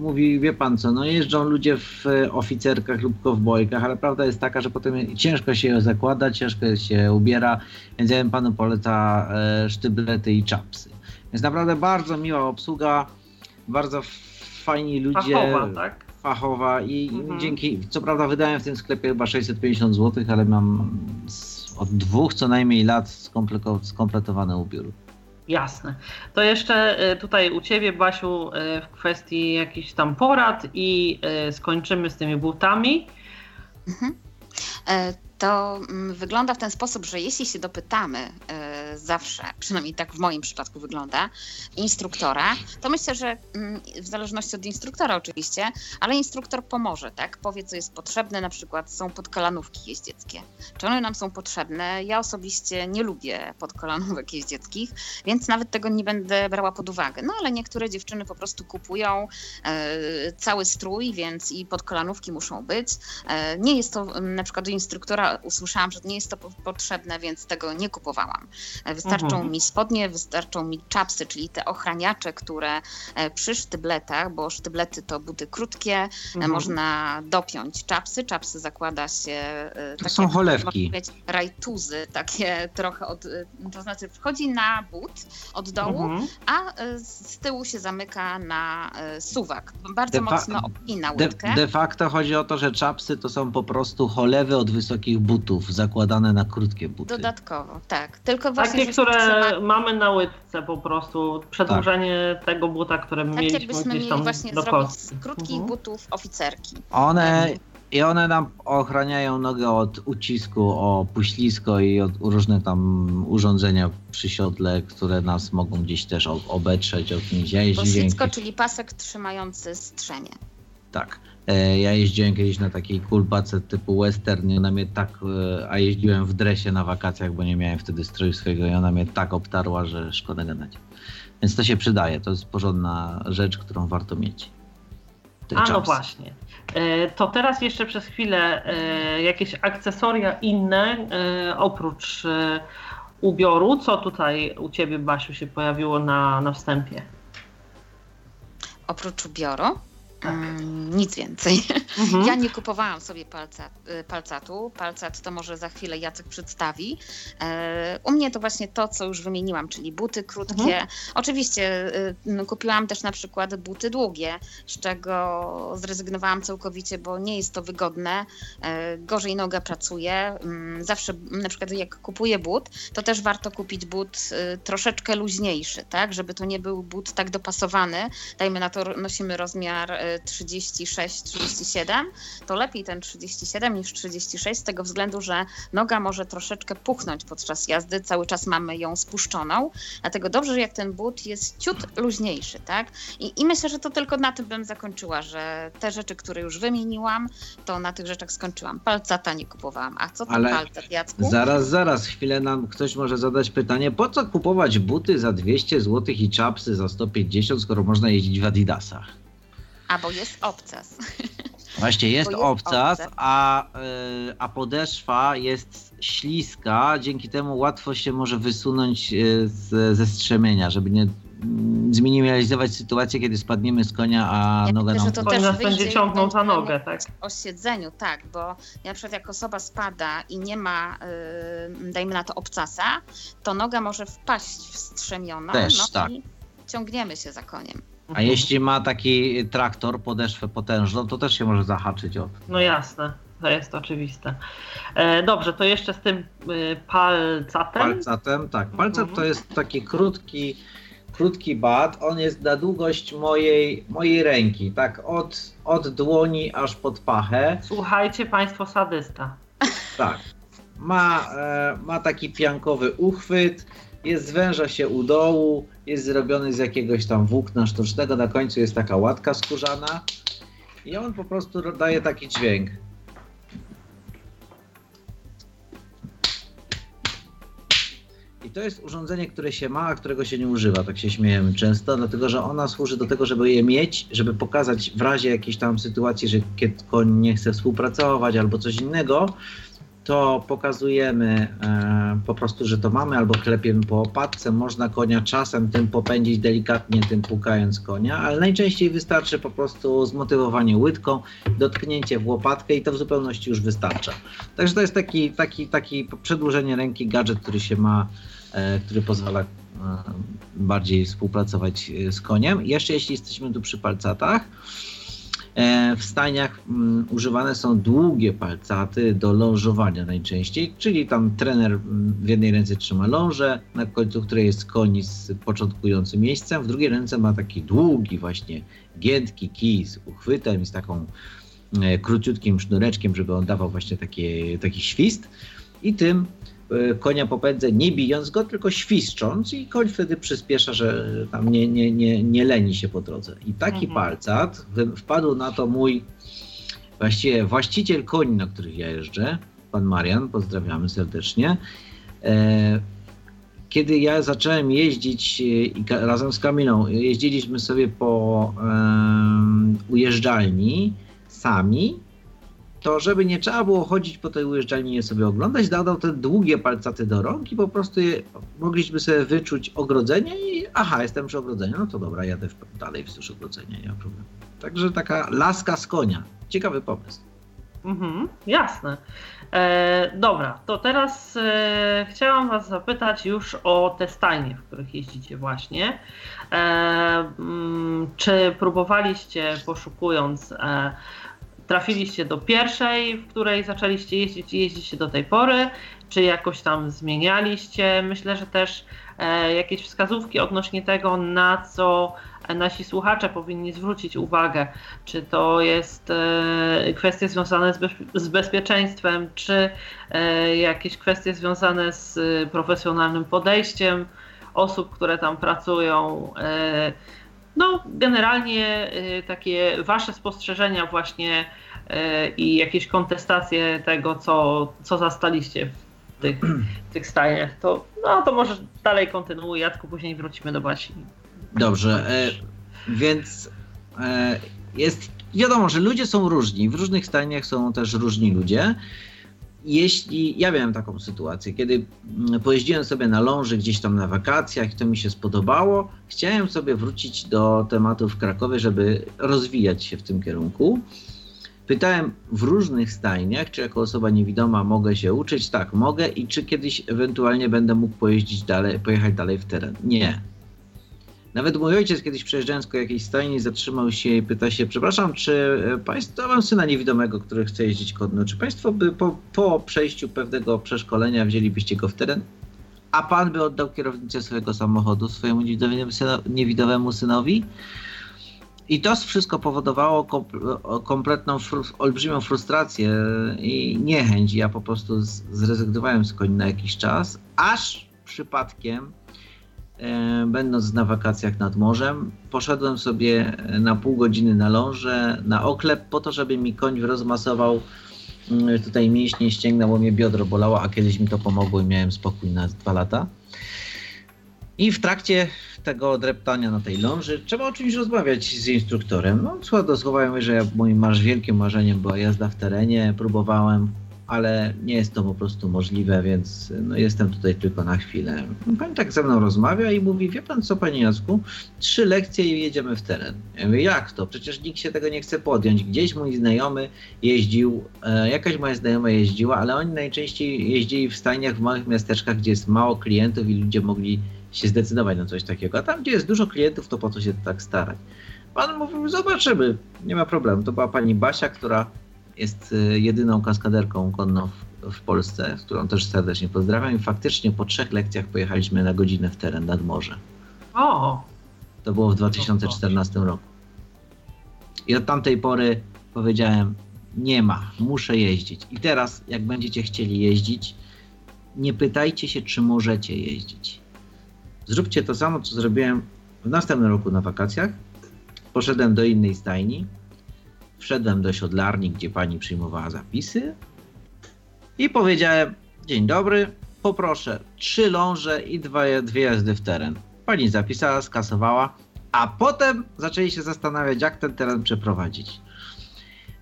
[SPEAKER 7] mówi, wie pan co, no jeżdżą ludzie w e, oficerkach lub kowbojkach, ale prawda jest taka, że potem ciężko się je zakłada, ciężko się ubiera, więc ja bym panu poleca e, sztyblety i czapsy. Więc naprawdę bardzo miła obsługa, bardzo fajni ludzie.
[SPEAKER 6] Fachowa, tak?
[SPEAKER 7] fachowa i
[SPEAKER 6] Mhm.
[SPEAKER 7] dzięki, co prawda wydałem w tym sklepie chyba 650 zł, ale mam od dwóch co najmniej lat skompletowany ubiór.
[SPEAKER 6] Jasne. To jeszcze e, tutaj u Ciebie, Basiu, e, w kwestii jakichś tam porad i e, skończymy z tymi butami.
[SPEAKER 2] Mhm. To mm, wygląda w ten sposób, że jeśli się dopytamy e, zawsze, przynajmniej tak w moim przypadku wygląda, instruktora, to myślę, że mm, w zależności od instruktora oczywiście, ale instruktor pomoże, tak? Powie, co jest potrzebne, na przykład są podkolanówki jeździeckie. Czy one nam są potrzebne? Ja osobiście nie lubię podkolanówek jeździeckich, więc nawet tego nie będę brała pod uwagę. No ale niektóre dziewczyny po prostu kupują e, cały strój, więc i podkolanówki muszą być. E, nie jest to mm, na przykład do instruktora usłyszałam, że nie jest to po- potrzebne, więc tego nie kupowałam. E, Wystarczą
[SPEAKER 6] Mhm.
[SPEAKER 2] mi spodnie, wystarczą mi czapsy, czyli te ochraniacze, które e, przy sztybletach, bo sztyblety to buty krótkie, e,
[SPEAKER 6] Mhm.
[SPEAKER 2] można dopiąć czapsy. Czapsy zakłada się
[SPEAKER 7] To są cholewki.
[SPEAKER 2] można rajtuzy, takie trochę od, to znaczy wchodzi na but od dołu,
[SPEAKER 6] Mhm.
[SPEAKER 2] a z tyłu się zamyka na suwak. Bardzo
[SPEAKER 7] De
[SPEAKER 2] mocno opina
[SPEAKER 7] De,
[SPEAKER 2] łydkę.
[SPEAKER 7] de facto chodzi o to, że czapsy to są po prostu cholewy od butów, zakładane na krótkie buty.
[SPEAKER 2] Dodatkowo, tak. Tylko właśnie,
[SPEAKER 6] Takie, które
[SPEAKER 2] trzeba-
[SPEAKER 6] mamy na łydce po prostu. Przedłużenie tego buta, które
[SPEAKER 2] Tak
[SPEAKER 6] mieliśmy
[SPEAKER 2] jakbyśmy
[SPEAKER 6] gdzieś
[SPEAKER 2] mieli
[SPEAKER 6] tam
[SPEAKER 2] właśnie
[SPEAKER 6] do
[SPEAKER 2] zrobić
[SPEAKER 6] kostki.
[SPEAKER 2] z krótkich
[SPEAKER 6] Mhm.
[SPEAKER 2] butów oficerki.
[SPEAKER 7] One, I one nam ochraniają nogę od ucisku o puślisko i od różnych tam urządzenia przy siodle, które nas mogą gdzieś też obetrzeć, odnieść.
[SPEAKER 2] Poślicko, czyli pasek trzymający strzemię.
[SPEAKER 7] tak, ja jeździłem kiedyś na takiej kulbace typu western i ona mnie tak, e, a jeździłem w dresie na wakacjach, bo nie miałem wtedy stroju swojego i ona mnie tak obtarła, że szkoda gadać. Więc to się przydaje, to jest porządna rzecz, którą warto mieć. Te
[SPEAKER 6] A no właśnie. E, To teraz jeszcze przez chwilę e, jakieś akcesoria inne e, oprócz e, ubioru. Co tutaj u Ciebie, Basiu, się pojawiło na, na wstępie?
[SPEAKER 2] Oprócz ubioru.
[SPEAKER 6] Tak.
[SPEAKER 2] Mm, nic więcej.
[SPEAKER 6] Mhm.
[SPEAKER 2] Ja nie kupowałam sobie palca, y, palcatu. Palcat to może za chwilę Jacek przedstawi. E, U mnie to właśnie to, co już wymieniłam, czyli buty krótkie.
[SPEAKER 6] Mhm.
[SPEAKER 2] Oczywiście y, kupiłam też na przykład buty długie, z czego zrezygnowałam całkowicie, bo nie jest to wygodne. E, Gorzej noga pracuje. Mm, Zawsze na przykład jak kupuję but, to też warto kupić but y, troszeczkę luźniejszy, tak? Żeby to nie był but tak dopasowany. Dajmy na to, nosimy rozmiar 36-37, to lepiej ten 37 niż 36 z tego względu, że noga może troszeczkę puchnąć podczas jazdy, cały czas mamy ją spuszczoną, dlatego dobrze jak ten but jest ciut luźniejszy, tak? I, I myślę, że to tylko na tym bym zakończyła, że te rzeczy, które już wymieniłam, to na tych rzeczach skończyłam. Palcata nie kupowałam. A co to
[SPEAKER 7] Ale
[SPEAKER 2] palcat, Jacku?
[SPEAKER 7] Zaraz, zaraz, chwilę nam ktoś może zadać pytanie, po co kupować buty za 200 zł i czapsy za 150, skoro można jeździć w adidasach?
[SPEAKER 2] A bo jest obcas.
[SPEAKER 7] Właśnie jest,
[SPEAKER 2] jest
[SPEAKER 7] obcas,
[SPEAKER 2] obcas.
[SPEAKER 7] a, y, a podeszwa jest śliska, dzięki temu łatwo się może wysunąć y, z, ze strzemienia, żeby nie mm, zminimalizować sytuację, kiedy spadniemy z konia, a
[SPEAKER 2] Ja
[SPEAKER 7] noga
[SPEAKER 2] myślę,
[SPEAKER 7] nam...
[SPEAKER 2] że to też
[SPEAKER 6] nas będzie ciągnął za nogę, tak?
[SPEAKER 2] O siedzeniu, tak, bo ja na przykład jak osoba spada i nie ma, yy, dajmy na to obcasa, to noga może wpaść w strzemioną
[SPEAKER 7] Też,
[SPEAKER 2] no
[SPEAKER 7] tak.
[SPEAKER 2] i ciągniemy się za koniem.
[SPEAKER 7] A jeśli ma taki traktor, podeszwę potężną, to też się może zahaczyć o
[SPEAKER 6] No jasne, to jest oczywiste. E, dobrze, to jeszcze z tym e, palcatem.
[SPEAKER 7] palcatem. Tak, palcat
[SPEAKER 6] Mhm.
[SPEAKER 7] to jest taki krótki, krótki bat. On jest na długość mojej, mojej ręki, tak od, od dłoni aż pod pachę.
[SPEAKER 6] Słuchajcie Państwo sadysta.
[SPEAKER 7] Tak. Ma, e, ma taki piankowy uchwyt, jest zwęża się u dołu, jest zrobiony z jakiegoś tam włókna sztucznego, na końcu jest taka łatka skórzana i on po prostu ro- daje taki dźwięk. I to jest urządzenie, które się ma, a którego się nie używa, tak się śmiejemy często, dlatego że ona służy do tego, żeby je mieć, żeby pokazać w razie jakiejś tam sytuacji, że koń nie chce współpracować albo coś innego, to pokazujemy e, po prostu, że to mamy, albo klepiemy po opadce. Można konia czasem tym popędzić delikatnie, tym pukając konia, ale najczęściej wystarczy po prostu zmotywowanie łydką, dotknięcie w łopatkę i to w zupełności już wystarcza. Także to jest taki, taki, taki przedłużenie ręki, gadżet, który się ma, e, który pozwala e, bardziej współpracować z koniem. Jeszcze jeśli jesteśmy tu przy palcatach, w stajniach mm, używane są długie palcaty do lążowania najczęściej, czyli tam trener mm, w jednej ręce trzyma lążę, na końcu której jest koń z początkującym miejscem, w drugiej ręce ma taki długi właśnie giętki kij z uchwytem z taką e, króciutkim sznureczkiem, żeby on dawał właśnie takie, taki świst. I tym e, konia popędzę nie bijąc go, tylko świszcząc i koń wtedy przyspiesza, że tam nie, nie, nie, nie leni się po drodze. I taki
[SPEAKER 6] Mhm.
[SPEAKER 7] palcat wpadł na to mój właściwie właściciel koni, na których ja jeżdżę, pan Marian, pozdrawiamy serdecznie. E, kiedy ja zacząłem jeździć e, razem z Kamilą, jeździliśmy sobie po ujeżdżalni sami, to żeby nie trzeba było chodzić po tej ujeżdżalni i sobie oglądać, dodał te długie palcaty do rąk i po prostu je, mogliśmy sobie wyczuć ogrodzenie i aha, jestem przy ogrodzeniu, no to dobra, jadę w, dalej wzdłuż ogrodzenia, nie ma problemu. Także taka laska z konia. Ciekawy pomysł.
[SPEAKER 6] Mhm, jasne. E, dobra, to teraz e, chciałam Was zapytać już o te stajnie, w których jeździcie właśnie. E, mm, czy próbowaliście, poszukując, e, trafiliście do pierwszej, w której zaczęliście jeździć i jeździcie do tej pory? Czy jakoś tam zmienialiście? Myślę, że też e, jakieś wskazówki odnośnie tego, na co nasi słuchacze powinni zwrócić uwagę czy to jest e, kwestie związane z, bezpie- z bezpieczeństwem, czy e, jakieś kwestie związane z e, profesjonalnym podejściem osób, które tam pracują. No, generalnie e, takie Wasze spostrzeżenia, właśnie e, i jakieś kontestacje tego, co, co zastaliście w tych, tych stajniach. To, no, to może dalej kontynuuj, Jacku, później wrócimy do Basi.
[SPEAKER 7] Dobrze, e, więc e, jest wiadomo, że ludzie są różni. W różnych stajniach są też różni ludzie. Jeśli ja miałem taką sytuację, kiedy mm, pojeździłem sobie na ląży gdzieś tam na wakacjach, to mi się spodobało, chciałem sobie wrócić do tematu w Krakowie, żeby rozwijać się w tym kierunku. Pytałem w różnych stajniach, czy jako osoba niewidoma mogę się uczyć. Tak, mogę i czy kiedyś ewentualnie będę mógł pojeździć dalej, pojechać dalej w teren. Nie, nawet mój ojciec kiedyś przejeżdżając koło jakiejś stajni zatrzymał się i pyta się, przepraszam, czy e, państwo, mam syna niewidomego, który chce jeździć konno, czy państwo by po, po przejściu pewnego przeszkolenia wzięlibyście go w teren? A pan by oddał kierownicę swojego samochodu swojemu niewidomemu, syno, niewidomemu synowi? I to wszystko powodowało o- kompletną, olbrzymią frustrację i niechęć. Ja po prostu zrezygnowałem z koni na jakiś czas, aż przypadkiem e, będąc na wakacjach nad morzem, poszedłem sobie na pół godziny na lążę, na oklep, po to, żeby mi koń rozmasował mm, tutaj mięśnie ścięgna, bo mnie biodro bolało, a kiedyś mi to pomogło i miałem spokój na dwa lata. I w trakcie tego dreptania na tej ląży trzeba o czymś rozmawiać z instruktorem. No, słowa do słowa ja mówię, że ja, moim marz wielkim marzeniem była jazda w terenie, próbowałem, ale nie jest to po prostu możliwe, więc no, jestem tutaj tylko na chwilę. Pan tak ze mną rozmawia i mówi, wie pan co, panie Jacku, trzy lekcje i jedziemy w teren. Ja mówię, jak to? Przecież nikt się tego nie chce podjąć. Gdzieś mój znajomy jeździł, e, jakaś moja znajoma jeździła, ale oni najczęściej jeździli w stajniach w małych miasteczkach, gdzie jest mało klientów i ludzie mogli się zdecydować na coś takiego. A tam, gdzie jest dużo klientów, to po co się tak starać? Pan mówił, zobaczymy, nie ma problemu. To była pani Basia, która jest e, jedyną kaskaderką konną w, w Polsce, którą też serdecznie pozdrawiam i faktycznie po trzech lekcjach pojechaliśmy na godzinę w teren nad morze.
[SPEAKER 6] O,
[SPEAKER 7] To było w 2014 roku. I od tamtej pory powiedziałem, nie ma, muszę jeździć. I teraz, jak będziecie chcieli jeździć, nie pytajcie się, czy możecie jeździć. Zróbcie to samo, co zrobiłem w następnym roku na wakacjach. Poszedłem do innej stajni, wszedłem do siodlarni, gdzie pani przyjmowała zapisy i powiedziałem, dzień dobry, poproszę trzy ląże i dwa, dwie jazdy w teren. Pani zapisała, skasowała, a potem zaczęli się zastanawiać, jak ten teren przeprowadzić.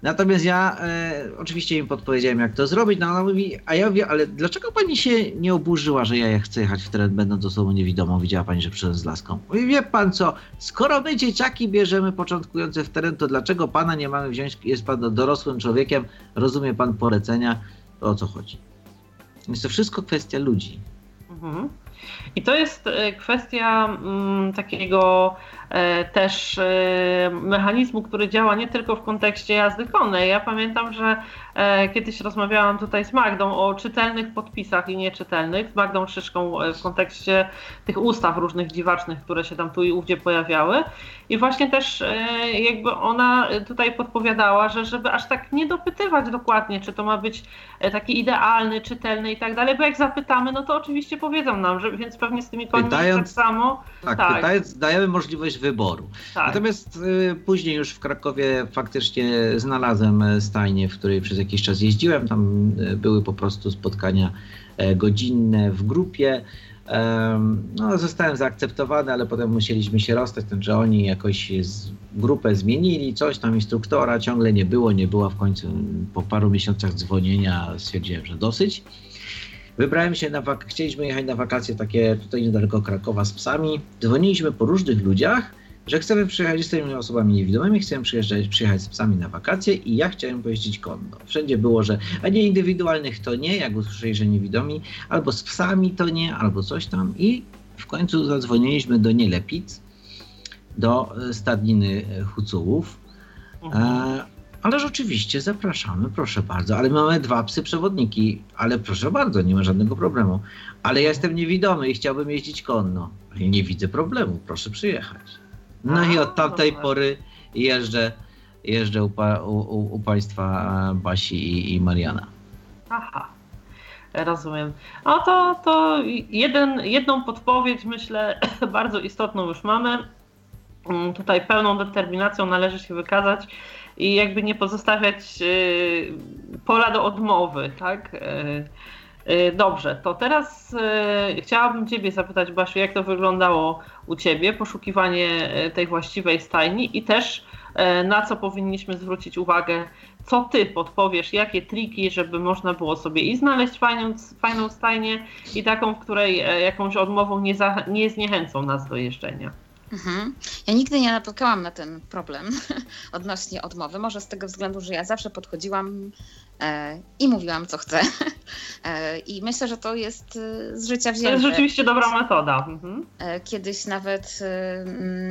[SPEAKER 7] Natomiast ja e, oczywiście im podpowiedziałem, jak to zrobić, no ona mówi, a ja mówię, ale dlaczego pani się nie oburzyła, że ja chcę jechać w teren, będąc osobą niewidomą? Widziała pani, że przyszedłem z laską. Mówi, wie pan co, skoro my dzieciaki bierzemy początkujące w teren, to dlaczego pana nie mamy wziąć, jest pan dorosłym człowiekiem, rozumie pan polecenia, to o co chodzi? Jest to wszystko kwestia ludzi.
[SPEAKER 6] mhm. I to jest e, kwestia mm, takiego też e, mechanizmu, który działa nie tylko w kontekście jazdy konnej. Ja pamiętam, że e, kiedyś rozmawiałam tutaj z Magdą o czytelnych podpisach i nieczytelnych, z Magdą Szyszką e, w kontekście tych ustaw różnych dziwacznych, które się tam tu i ówdzie pojawiały. I właśnie też e, jakby ona tutaj podpowiadała, że żeby aż tak nie dopytywać dokładnie, czy to ma być e, taki idealny, czytelny i tak dalej, bo jak zapytamy, no to oczywiście powiedzą nam, że więc pewnie z tymi końmi
[SPEAKER 7] Pytając-
[SPEAKER 6] tak samo.
[SPEAKER 7] Tak,
[SPEAKER 6] Tak.
[SPEAKER 7] Pytając, dajemy możliwość wyboru.
[SPEAKER 6] Tak.
[SPEAKER 7] Natomiast y, później już w Krakowie faktycznie znalazłem e, stajnię, w której przez jakiś czas jeździłem. Tam e, były po prostu spotkania e, godzinne w grupie. No, zostałem zaakceptowany, ale potem musieliśmy się rozstać, znaczy oni jakoś grupę zmienili, coś tam instruktora ciągle nie było, nie było, w końcu po paru miesiącach dzwonienia stwierdziłem, że dosyć. Wybrałem się na wak- chcieliśmy jechać na wakacje takie tutaj niedaleko Krakowa z psami. Dzwoniliśmy po różnych ludziach, że chcemy przyjechać, jesteśmy osobami niewidomymi, chcemy przyjeżdżać, przyjechać z psami na wakacje i ja chciałem pojeździć konno. Wszędzie było, że a nie indywidualnych to nie, jak usłyszeli, że niewidomi, albo z psami to nie, albo coś tam i w końcu zadzwoniliśmy do Nielepic, do stadniny Hucułów.
[SPEAKER 6] Mhm.
[SPEAKER 7] Ale rzeczywiście zapraszamy, proszę bardzo. Ale mamy dwa psy przewodniki, ale proszę bardzo, nie ma żadnego problemu. Ale ja jestem niewidomy i chciałbym jeździć konno. Nie widzę problemu, proszę przyjechać. No
[SPEAKER 6] A,
[SPEAKER 7] i od tamtej
[SPEAKER 6] dobra.
[SPEAKER 7] pory jeżdżę, jeżdżę u, pa, u, u, u państwa e, Basi i, i Mariana.
[SPEAKER 6] Aha, rozumiem. No to, to jeden, jedną podpowiedź myślę bardzo istotną już mamy. Mm, Tutaj pełną determinacją należy się wykazać i jakby nie pozostawiać y, pola do odmowy, tak? Y, y, Dobrze, to teraz chciałabym Ciebie zapytać, Basiu, jak to wyglądało u Ciebie, poszukiwanie tej właściwej stajni i też na co powinniśmy zwrócić uwagę co ty podpowiesz, jakie triki, żeby można było sobie i znaleźć fajną, fajną stajnię i taką, w której jakąś odmową nie, za, nie zniechęcą nas do jeżdżenia.
[SPEAKER 2] Mhm. Ja nigdy nie napotkałam na ten problem odnośnie odmowy. Może z tego względu, że ja zawsze podchodziłam e, i mówiłam, co chcę. E, I myślę, że to jest e, z życia
[SPEAKER 6] To
[SPEAKER 2] wzięte.
[SPEAKER 6] jest rzeczywiście dobra metoda. Mhm.
[SPEAKER 2] Kiedyś nawet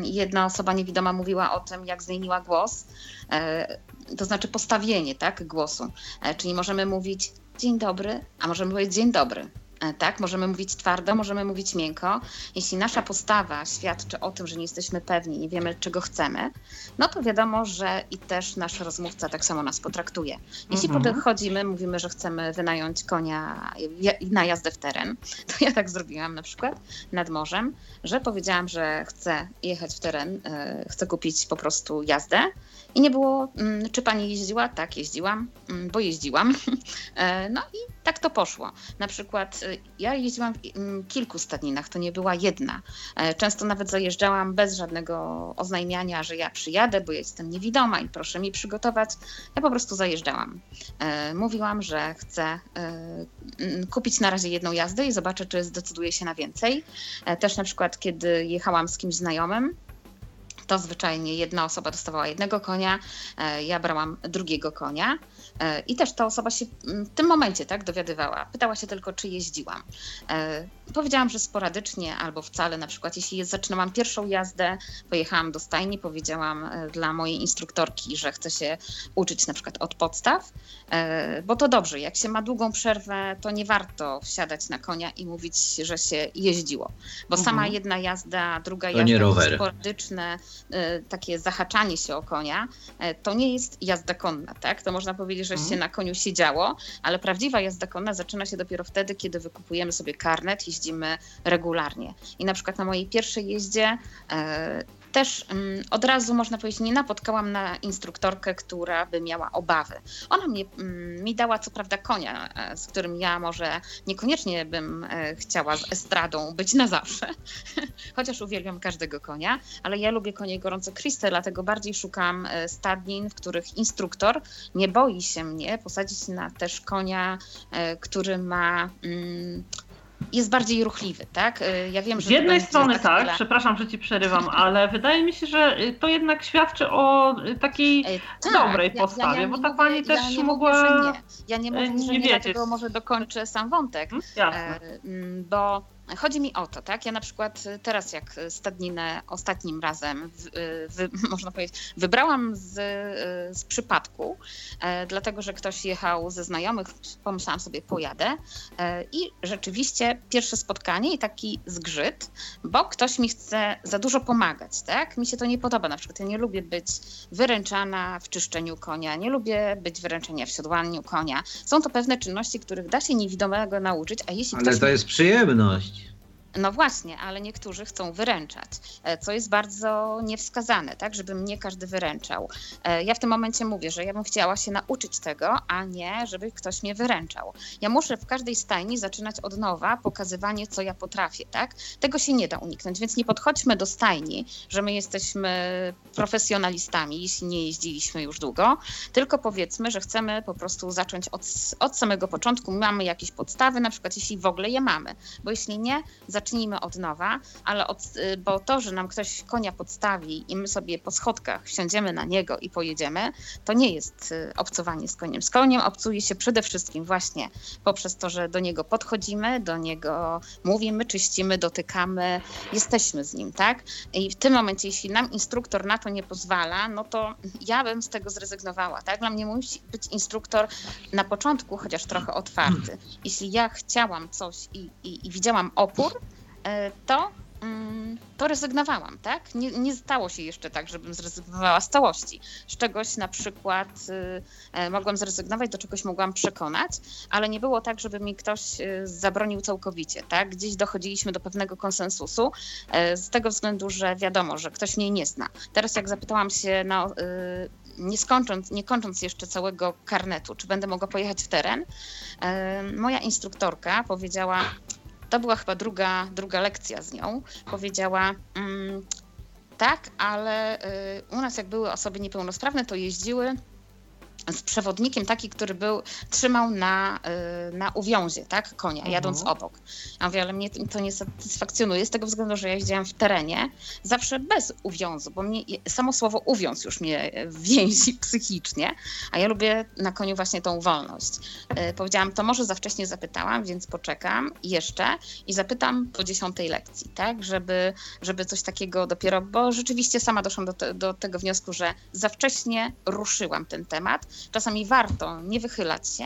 [SPEAKER 2] jedna osoba niewidoma mówiła o tym, jak zmieniła głos, to znaczy postawienie tak, głosu. Czyli możemy mówić dzień dobry, a możemy powiedzieć dzień dobry. E, Tak, możemy mówić twardo, możemy mówić miękko. Jeśli nasza postawa świadczy o tym, że nie jesteśmy pewni, nie wiemy, czego chcemy, no to wiadomo, że i też nasz rozmówca tak samo nas potraktuje. Jeśli
[SPEAKER 6] Mhm.
[SPEAKER 2] podchodzimy, mówimy, że chcemy wynająć konia na jazdę w teren, to ja tak zrobiłam na przykład nad morzem, że powiedziałam, że chcę jechać w teren, e, chcę kupić po prostu jazdę. I nie było, mm, czy pani jeździła? Tak, jeździłam, mm, bo jeździłam. E, No i tak to poszło. Na przykład e, ja jeździłam w mm, kilku stadninach, to nie była jedna. E, Często nawet zajeżdżałam bez żadnego oznajmiania, że ja przyjadę, bo jestem niewidoma i proszę mi przygotować. Ja po prostu zajeżdżałam. E, Mówiłam, że chcę kupić na razie jedną jazdę i zobaczę, czy zdecyduję się na więcej. Też na przykład, kiedy jechałam z kimś znajomym, to zwyczajnie jedna osoba dostawała jednego konia, e, ja brałam drugiego konia. e, I też ta osoba się mm, w tym momencie tak dowiadywała. Pytała się tylko, czy jeździłam. Powiedziałam, że sporadycznie albo wcale. Na przykład, jeśli zaczynałam pierwszą jazdę, pojechałam do stajni, powiedziałam e, dla mojej instruktorki, że chcę się uczyć na przykład od podstaw, e, bo to dobrze. Jak się ma długą przerwę, to nie warto wsiadać na konia i mówić, że się jeździło, bo sama
[SPEAKER 6] Mhm.
[SPEAKER 2] jedna jazda, druga
[SPEAKER 7] To
[SPEAKER 2] jazda, sporadyczne e, takie zahaczanie się o konia, to nie jest jazda konna, tak? To można powiedzieć, że
[SPEAKER 6] Mhm.
[SPEAKER 2] się na koniu siedziało, ale prawdziwa jazda konna zaczyna się dopiero wtedy, kiedy wykupujemy sobie karnet, jeździmy regularnie. I na przykład na mojej pierwszej jeździe e, też mm, od razu można powiedzieć, nie napotkałam na instruktorkę, która by miała obawy. Ona mnie, mm, mi dała co prawda konia, e, z którym ja może niekoniecznie bym e, chciała z estradą być na zawsze, chociaż uwielbiam każdego konia, ale ja lubię konie gorące Kriste, dlatego bardziej szukam e, stadnin, w których instruktor nie boi się mnie posadzić na też konia, e, który ma. Mm, jest bardziej ruchliwy, tak? E, Ja wiem, że
[SPEAKER 6] Z jednej strony tak, przepraszam, że ci przerywam, ale wydaje mi się, że y, to jednak świadczy o y, takiej
[SPEAKER 2] E, tak,
[SPEAKER 6] dobrej
[SPEAKER 2] ja-
[SPEAKER 6] postawie,
[SPEAKER 2] ja
[SPEAKER 6] bo
[SPEAKER 2] nie
[SPEAKER 6] ta
[SPEAKER 2] mówię-
[SPEAKER 6] pani
[SPEAKER 2] ja
[SPEAKER 6] też
[SPEAKER 2] nie
[SPEAKER 6] mogła-
[SPEAKER 2] Mówię, nie. Ja nie mówię,
[SPEAKER 6] e,
[SPEAKER 2] że
[SPEAKER 6] nie
[SPEAKER 2] dlatego może dokończę sam wątek.
[SPEAKER 6] Hmm, jasne.
[SPEAKER 2] E, bo Chodzi mi o to, tak? Ja na przykład teraz, jak stadninę ostatnim razem, wy, można powiedzieć, wybrałam z, z przypadku, e, dlatego że ktoś jechał ze znajomych, pomyślałam sobie, pojadę. E, I rzeczywiście pierwsze spotkanie i taki zgrzyt, bo ktoś mi chce za dużo pomagać, tak? Mi się to nie podoba. Na przykład ja nie lubię być wyręczana w czyszczeniu konia, nie lubię być wyręczenia w siodłaniu konia. Są to pewne czynności, których da się niewidomego nauczyć, a jeśli
[SPEAKER 7] Ale
[SPEAKER 2] ktoś
[SPEAKER 7] to jest przyjemność.
[SPEAKER 2] No właśnie, ale niektórzy chcą wyręczać, e, co jest bardzo niewskazane, tak, żeby mnie każdy wyręczał. E, ja w tym momencie mówię, że ja bym chciała się nauczyć tego, a nie, żeby ktoś mnie wyręczał. Ja muszę w każdej stajni zaczynać od nowa pokazywanie, co ja potrafię, tak? Tego się nie da uniknąć, więc nie podchodźmy do stajni, że my jesteśmy profesjonalistami, jeśli nie jeździliśmy już długo, tylko powiedzmy, że chcemy po prostu zacząć od, od samego początku. Mamy jakieś podstawy, na przykład jeśli w ogóle je mamy, bo jeśli nie, zacznijmy od nowa, ale od, y, bo to, że nam ktoś konia podstawi i my sobie po schodkach wsiądziemy na niego i pojedziemy, to nie jest y, obcowanie z koniem. Z koniem obcuje się przede wszystkim właśnie poprzez to, że do niego podchodzimy, do niego mówimy, czyścimy, dotykamy, jesteśmy z nim, tak? I w tym momencie, jeśli nam instruktor na to nie pozwala, no to ja bym z tego zrezygnowała, tak? Dla mnie musi być instruktor na początku chociaż trochę otwarty. Jeśli ja chciałam coś i, i, i widziałam opór, to, mm, to rezygnowałam, tak? Nie, nie stało się jeszcze tak, żebym zrezygnowała z całości. Z czegoś na przykład y, e, mogłam zrezygnować, do czegoś mogłam przekonać, ale nie było tak, żeby mi ktoś y, zabronił całkowicie, tak? Gdzieś dochodziliśmy do pewnego konsensusu, e, z tego względu, że wiadomo, że ktoś mnie nie zna. Teraz jak zapytałam się y, nie, skończąc, nie kończąc jeszcze całego karnetu, czy będę mogła pojechać w teren, moja instruktorka powiedziała, to była chyba druga, druga lekcja z nią, powiedziała, mm, tak, ale y, u nas jak były osoby niepełnosprawne, to jeździły z przewodnikiem taki, który był, trzymał na, y, na uwiązie, tak, konia, mhm. jadąc obok. Ja mówię, ale mnie to nie satysfakcjonuje z tego względu, że ja jeździłam w terenie zawsze bez uwiązu, bo mnie, samo słowo uwiąz już mnie więzi psychicznie, a ja lubię na koniu właśnie tą wolność. Y, powiedziałam, to może za wcześnie zapytałam, więc poczekam jeszcze i zapytam po dziesiątej lekcji, tak, żeby, żeby coś takiego dopiero, bo rzeczywiście sama doszłam do, te, do tego wniosku, że za wcześnie ruszyłam ten temat, czasami warto nie wychylać się,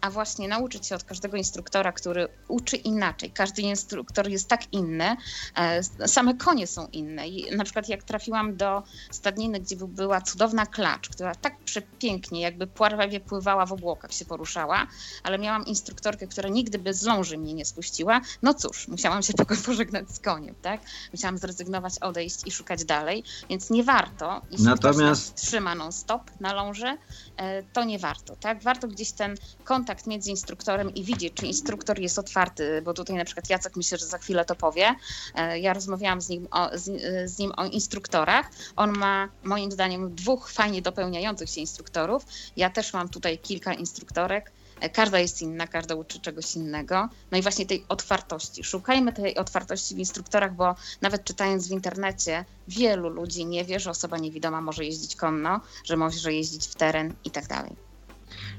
[SPEAKER 2] a właśnie nauczyć się od każdego instruktora, który uczy inaczej. Każdy instruktor jest tak inny, e, same konie są inne. I na przykład jak trafiłam do stadniny, gdzie była cudowna klacz, która tak przepięknie, jakby pławie pływała w obłokach, się poruszała, ale miałam instruktorkę, która nigdy bez ląży mnie nie spuściła, no cóż, musiałam się pożegnać z koniem, tak? Musiałam zrezygnować, odejść i szukać dalej, więc nie warto, jeśli Natomiast... trzyma non-stop na ląży, e, to nie warto, tak? Warto gdzieś ten kontakt między instruktorem i widzieć, czy instruktor jest otwarty, bo tutaj na przykład Jacek myślę, że za chwilę to powie. E, ja rozmawiałam z nim o, z, z nim o instruktorach. On ma moim zdaniem dwóch fajnie dopełniających się instruktorów. Ja też mam tutaj kilka instruktorek. E, każda jest inna, każda uczy czegoś innego. No i właśnie tej otwartości. Szukajmy tej otwartości w instruktorach, bo nawet czytając w internecie, wielu ludzi nie wie, że osoba niewidoma może jeździć konno, że może jeździć w teren i tak dalej.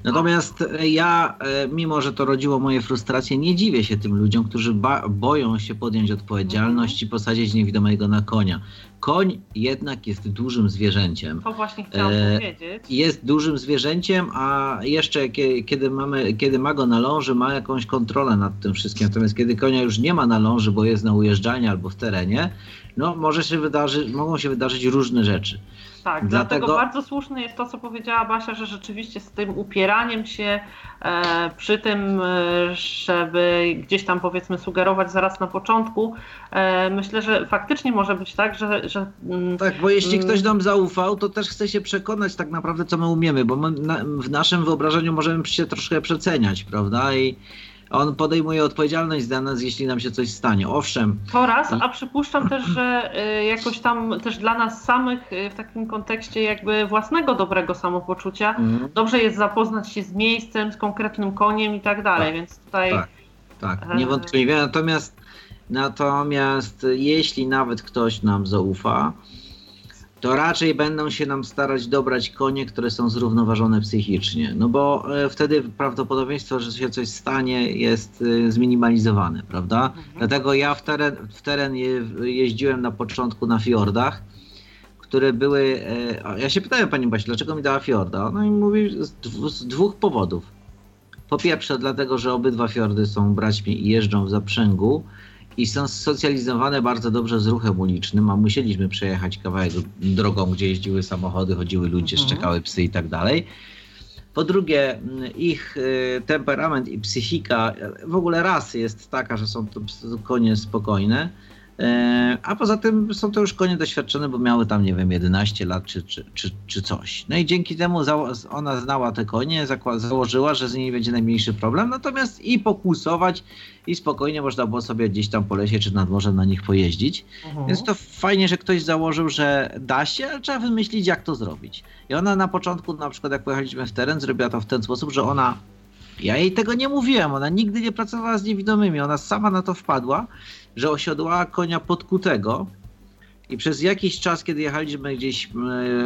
[SPEAKER 7] Natomiast e, ja, e, mimo że to rodziło moje frustracje, nie dziwię się tym ludziom, którzy boją się podjąć odpowiedzialność i posadzić niewidomego na konia. Koń jednak jest dużym zwierzęciem.
[SPEAKER 6] To właśnie chciałam e, powiedzieć.
[SPEAKER 7] Jest dużym zwierzęciem, a jeszcze kiedy, mamy, kiedy ma go na ląży, ma jakąś kontrolę nad tym wszystkim. Natomiast kiedy konia już nie ma na ląży, bo jest na ujeżdżalni albo w terenie, no może się wydarzy, mogą się wydarzyć różne rzeczy.
[SPEAKER 6] Tak, dlatego... dlatego bardzo słuszne jest to, co powiedziała Basia, że rzeczywiście z tym upieraniem się e, przy tym, e, żeby gdzieś tam powiedzmy sugerować zaraz na początku, e, myślę, że faktycznie może być tak, że... że
[SPEAKER 7] mm, tak, bo jeśli mm, ktoś nam zaufał, to też chce się przekonać tak naprawdę, co my umiemy, bo my na, w naszym wyobrażeniu możemy się troszkę przeceniać, prawda? I on podejmuje odpowiedzialność za nas, jeśli nam się coś stanie. Owszem.
[SPEAKER 6] To raz, a przypuszczam też, że y, jakoś tam też dla nas samych y, w takim kontekście jakby własnego dobrego samopoczucia mhm. dobrze jest zapoznać się z miejscem, z konkretnym koniem i tak dalej, tak, więc tutaj...
[SPEAKER 7] Tak, tak e, niewątpliwie. Natomiast, natomiast jeśli nawet ktoś nam zaufa, to raczej będą się nam starać dobrać konie, które są zrównoważone psychicznie. No bo e, wtedy prawdopodobieństwo, że się coś stanie, jest e, zminimalizowane, prawda? Dlatego ja w teren, w teren je, jeździłem na początku na fiordach, które były. E, ja się pytałem pani Basi, dlaczego mi dała fiorda? Ona mi mówi z dwóch powodów. Po pierwsze, dlatego, że obydwa fiordy są braćmi i jeżdżą w zaprzęgu i są socjalizowane bardzo dobrze z ruchem ulicznym, a musieliśmy przejechać kawałek drogą, gdzie jeździły samochody, chodziły ludzie,
[SPEAKER 6] Mhm.
[SPEAKER 7] szczekały psy i tak dalej. Po drugie, ich y, temperament i psychika, w ogóle rasy jest taka, że są to konie spokojne. E, A poza tym są to już konie doświadczone, bo miały tam, nie wiem, 11 lat czy, czy, czy, czy coś. No i dzięki temu ona znała te konie, założyła, że z nimi będzie najmniejszy problem. Natomiast i pokłusować, i spokojnie można było sobie gdzieś tam po lesie czy nad morzem na nich pojeździć.
[SPEAKER 6] Mhm.
[SPEAKER 7] Więc to fajnie, że ktoś założył, że da się, ale trzeba wymyślić, jak to zrobić. I ona na początku, na przykład jak pojechaliśmy w teren, zrobiła to w ten sposób, że ona. Ja jej tego nie mówiłem, ona nigdy nie pracowała z niewidomymi, ona sama na to wpadła, że osiodłała konia podkutego i przez jakiś czas, kiedy jechaliśmy gdzieś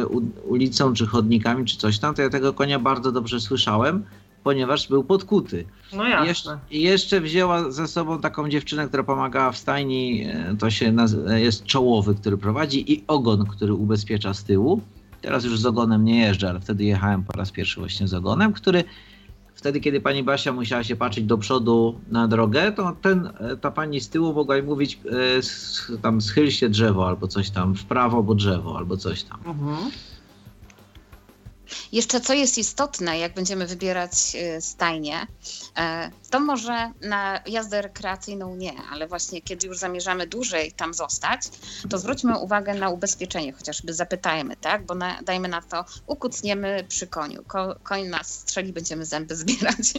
[SPEAKER 7] e, ulicą, czy chodnikami, czy coś tam, to ja tego konia bardzo dobrze słyszałem, ponieważ był podkuty.
[SPEAKER 6] No jasne.
[SPEAKER 7] jeszcze, I jeszcze wzięła ze sobą taką dziewczynę, która pomagała w stajni. e, To się naz- jest czołowy, który prowadzi, i ogon, który ubezpiecza z tyłu. Teraz już z ogonem nie jeżdżę, ale wtedy jechałem po raz pierwszy właśnie z ogonem, który wtedy, kiedy pani Basia musiała się patrzeć do przodu na drogę, to ten, ta pani z tyłu mogła jej mówić e, tam schyl się drzewo albo coś tam, w prawo, bo drzewo albo coś tam.
[SPEAKER 6] Mhm.
[SPEAKER 2] Jeszcze co jest istotne, jak będziemy wybierać e, stajnie, to może na jazdę rekreacyjną nie, ale właśnie kiedy już zamierzamy dłużej tam zostać, to zwróćmy uwagę na ubezpieczenie, chociażby zapytajmy, tak? Bo na, dajmy na to, ukucniemy przy koniu. Ko, koń nas strzeli, będziemy zęby zbierać.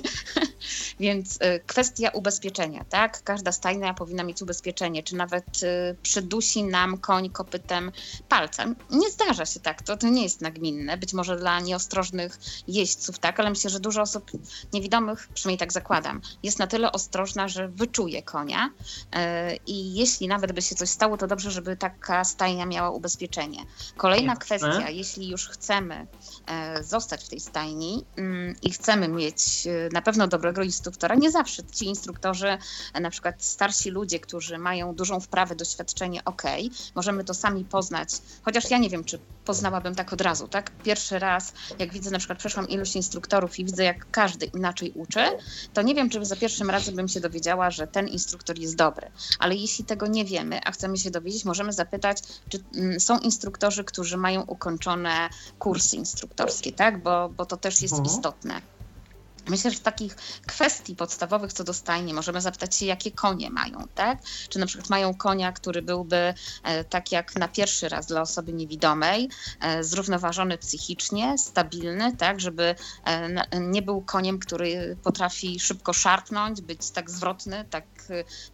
[SPEAKER 2] Więc e, kwestia ubezpieczenia, tak? Każda stajnia powinna mieć ubezpieczenie, czy nawet e, przydusi nam koń kopytem palcem. Nie zdarza się tak, to, to nie jest nagminne, być może dla nieostrożnych jeźdźców, tak, ale myślę, że dużo osób niewidomych, przynajmniej tak zakładam, jest na tyle ostrożna, że wyczuje konia e, i jeśli nawet by się coś stało, to dobrze, żeby taka stajnia miała ubezpieczenie. Kolejna kwestia, jeśli już chcemy e, zostać w tej stajni mm, i chcemy mieć e, na pewno dobrego instruktora, nie zawsze ci instruktorzy, na przykład starsi ludzie, którzy mają dużą wprawę, doświadczenie, ok, możemy to sami poznać, chociaż ja nie wiem, czy poznałabym tak od razu, tak? Pierwszy raz, jak widzę, na przykład przeszłam iluś instruktorów i widzę, jak każdy inaczej uczy, to nie wiem, czy za pierwszym razem bym się dowiedziała, że ten instruktor jest dobry. Ale jeśli tego nie wiemy, a chcemy się dowiedzieć, możemy zapytać, czy mm, są instruktorzy, którzy mają ukończone kursy instruktorskie, tak? Bo, bo to też jest
[SPEAKER 6] Mhm.
[SPEAKER 2] istotne. Myślę, że takich kwestii podstawowych co do stajni możemy zapytać się, jakie konie mają, tak? Czy na przykład mają konia, który byłby e, tak jak na pierwszy raz dla osoby niewidomej, e, zrównoważony psychicznie, stabilny, tak, żeby e, nie był koniem, który potrafi szybko szarpnąć, być tak zwrotny, tak,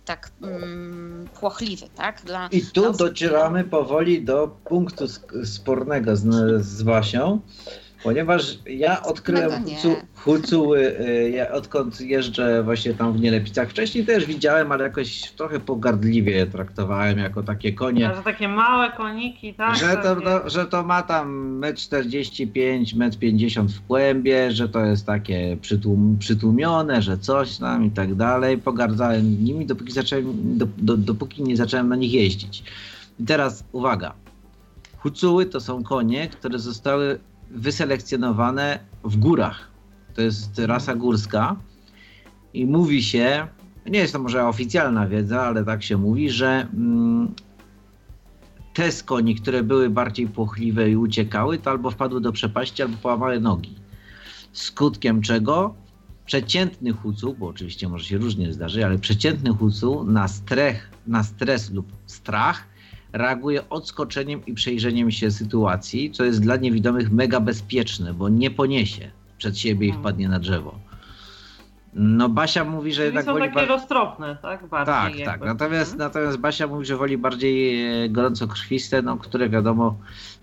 [SPEAKER 2] tak mm, płochliwy, tak? Dla,
[SPEAKER 7] I
[SPEAKER 2] dla
[SPEAKER 7] tu
[SPEAKER 2] osób
[SPEAKER 7] docieramy powoli do punktu spornego z, z Wasią, ponieważ ja odkryłem hucu, hucuły, y, ja odkąd jeżdżę właśnie tam w Nielepicach. Wcześniej też widziałem, ale jakoś trochę pogardliwie traktowałem jako takie konie.
[SPEAKER 6] A że takie małe koniki, tak?
[SPEAKER 7] Że to, no, że to ma tam 1,45 m, 1,50 m w kłębie, że to jest takie przytłum, przytłumione, że coś tam i tak dalej. Pogardzałem nimi, dopóki, zacząłem, do, do, dopóki nie zacząłem na nich jeździć. I teraz uwaga. Hucuły to są konie, które zostały wyselekcjonowane w górach. To jest rasa górska i mówi się, nie jest to może oficjalna wiedza, ale tak się mówi, że mm, te z koni, które były bardziej płochliwe i uciekały, to albo wpadły do przepaści, albo połamały nogi. Skutkiem czego przeciętny hucu, bo oczywiście może się różnie zdarzyć, ale przeciętny hucu na, strech, na stres lub strach reaguje odskoczeniem i przejrzeniem się sytuacji, co jest dla niewidomych mega bezpieczne, bo nie poniesie przed siebie i
[SPEAKER 6] Mhm.
[SPEAKER 7] wpadnie na drzewo. No Basia mówi, że
[SPEAKER 6] Czyli
[SPEAKER 7] jednak
[SPEAKER 6] są
[SPEAKER 7] woli
[SPEAKER 6] takie roztropne, tak? Bardziej
[SPEAKER 7] Tak,
[SPEAKER 6] jakby.
[SPEAKER 7] tak. Natomiast,
[SPEAKER 6] Mhm.
[SPEAKER 7] natomiast Basia mówi, że woli bardziej e, gorącokrwiste, no, które wiadomo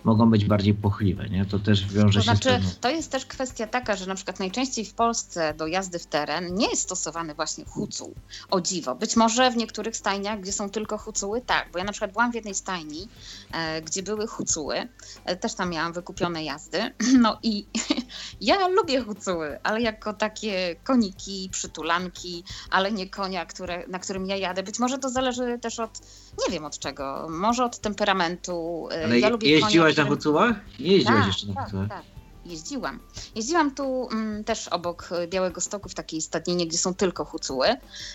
[SPEAKER 7] mogą być bardziej płochliwe, nie? To też wiąże
[SPEAKER 2] To
[SPEAKER 7] się
[SPEAKER 2] znaczy,
[SPEAKER 7] z tym.
[SPEAKER 2] to jest też kwestia taka, że na przykład najczęściej w Polsce do jazdy w teren nie jest stosowany właśnie hucuł. O dziwo. Być może w niektórych stajniach, gdzie są tylko hucuły, tak. Bo ja na przykład byłam w jednej stajni, e, gdzie były hucuły. E, też tam miałam wykupione jazdy. No i ja lubię hucuły, ale jako takie koniki, przytulanki, ale nie konia, które, na którym ja jadę. Być może to zależy też od, nie wiem od czego, może od temperamentu. E,
[SPEAKER 7] Ale
[SPEAKER 2] ja lubię
[SPEAKER 7] jeździłaś
[SPEAKER 2] konia,
[SPEAKER 7] na Hucułach? Nie jeździłaś
[SPEAKER 2] tak,
[SPEAKER 7] jeszcze na
[SPEAKER 2] tak,
[SPEAKER 7] Hucułach?
[SPEAKER 2] tak. Jeździłam. Jeździłam tu mm, też obok Białego Stoku w takiej stadninie, gdzie są tylko hucuły.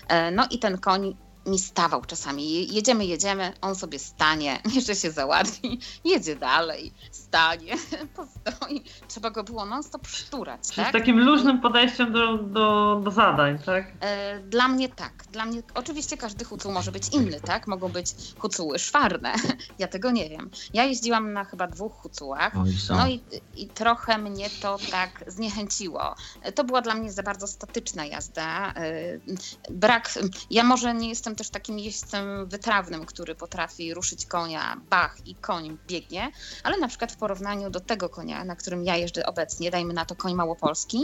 [SPEAKER 2] E, no i ten koń mi stawał czasami. Je- Jedziemy, jedziemy, on sobie stanie, jeszcze się załatwi, jedzie dalej, stanie, postoi. Trzeba go było non-stop szturać,
[SPEAKER 6] Czyli z
[SPEAKER 2] tak?
[SPEAKER 6] takim luźnym podejściem do, do, do zadań, tak?
[SPEAKER 2] E, Dla mnie tak. Dla mnie oczywiście każdy hucuł może być inny, tak? Mogą być hucuły szwarne. Ja tego nie wiem. Ja jeździłam na chyba dwóch hucułach. No i, i trochę mnie to tak zniechęciło. To była dla mnie za bardzo statyczna jazda. Yy, Brak, ja może nie jestem też takim jeźdźcem wytrawnym, który potrafi ruszyć konia, bach i koń biegnie, ale na przykład w porównaniu do tego konia, na którym ja jeżdżę obecnie, dajmy na to koń małopolski,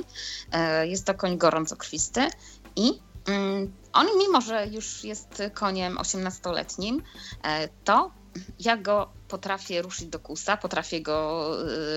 [SPEAKER 2] yy, jest to koń gorącokrwisty i mm, on mimo, że już jest koniem 18-letnim, e, to ja go potrafię ruszyć do kusa, potrafię go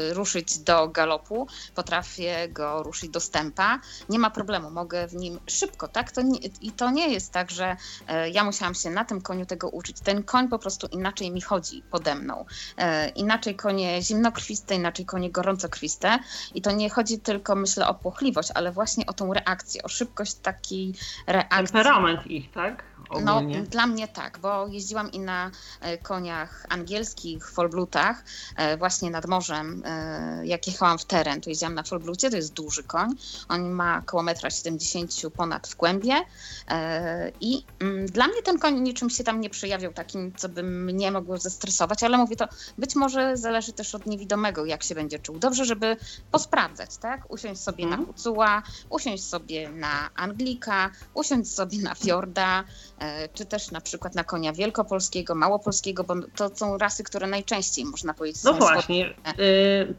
[SPEAKER 2] y, ruszyć do galopu, potrafię go ruszyć do stępa. Nie ma problemu, mogę w nim szybko, tak? To nie, I to nie jest tak, że e, ja musiałam się na tym koniu tego uczyć. Ten koń po prostu inaczej mi chodzi pode mną. E, inaczej konie zimnokrwiste, inaczej konie gorącokrwiste. I to nie chodzi tylko, myślę, o płochliwość, ale właśnie o tą reakcję, o szybkość takiej reakcji.
[SPEAKER 6] Temperament ich, tak?
[SPEAKER 2] No,
[SPEAKER 6] Ogólnie.
[SPEAKER 2] dla mnie tak, bo jeździłam i na e, koniach angielskich, folblutach, e, właśnie nad morzem. e, Jak jechałam w teren, to jeździłam na folblucie, to jest duży koń. On ma około metra 70 ponad w kłębie e, i mm, dla mnie ten koń niczym się tam nie przejawiał takim, co by mnie mogło zestresować, ale mówię to, być może zależy też od niewidomego, jak się będzie czuł. Dobrze, żeby posprawdzać, tak? Usiąść sobie na
[SPEAKER 6] Mhm.
[SPEAKER 2] Hucuła, usiąść sobie na Anglika, usiąść sobie na Fiorda, czy też na przykład na konia wielkopolskiego, małopolskiego, bo to są rasy, które najczęściej, można powiedzieć,
[SPEAKER 6] No
[SPEAKER 2] są
[SPEAKER 6] właśnie, y,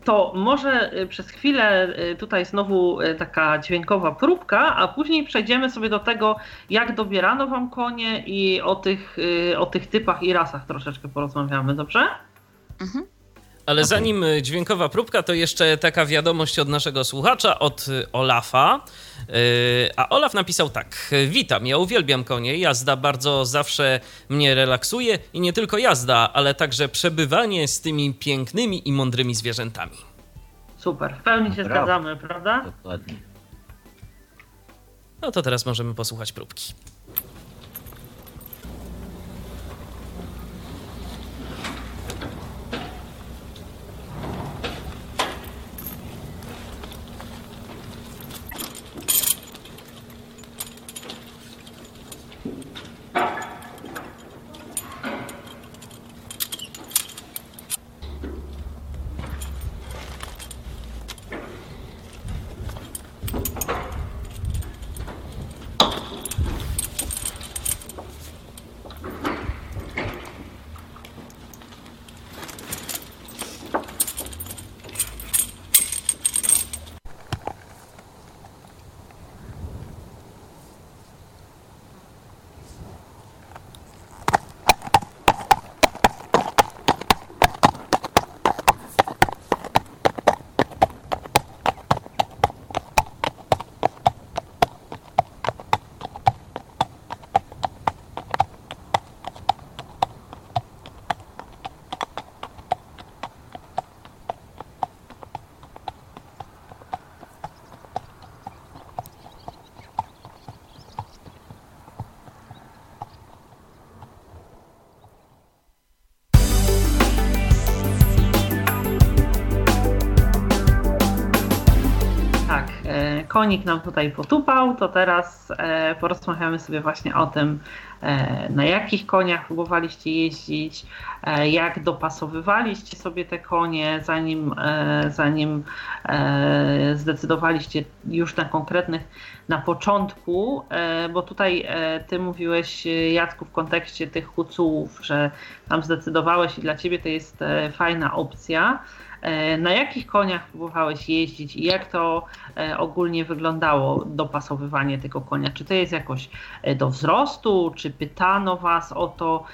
[SPEAKER 6] to może y, przez chwilę y, tutaj znowu taka dźwiękowa próbka, a później przejdziemy sobie do tego, jak dobierano wam konie i o tych, o tych typach i rasach troszeczkę porozmawiamy, dobrze?
[SPEAKER 2] Mhm.
[SPEAKER 8] Ale zanim y, dźwiękowa próbka, to jeszcze taka wiadomość od naszego słuchacza, od y, Olafa. Y, A Olaf napisał tak. Witam, ja uwielbiam konie. Jazda bardzo zawsze mnie relaksuje i nie tylko jazda, ale także przebywanie z tymi pięknymi i mądrymi zwierzętami.
[SPEAKER 6] Super, w pełni się
[SPEAKER 7] Brawo.
[SPEAKER 6] zgadzamy, prawda?
[SPEAKER 7] Dokładnie.
[SPEAKER 8] No to teraz możemy posłuchać próbki.
[SPEAKER 6] Konik nam tutaj potupał, to teraz e, porozmawiamy sobie właśnie o tym, e, na jakich koniach próbowaliście jeździć, jak dopasowywaliście sobie te konie, zanim, zanim zdecydowaliście już na konkretnych na początku, bo tutaj ty mówiłeś Jacku w kontekście tych hucułów, że tam zdecydowałeś i dla ciebie to jest fajna opcja. E, na jakich koniach próbowałeś jeździć i jak to e, ogólnie wyglądało dopasowywanie tego konia? Czy to jest jakoś e, do wzrostu, czy pytano Was o to,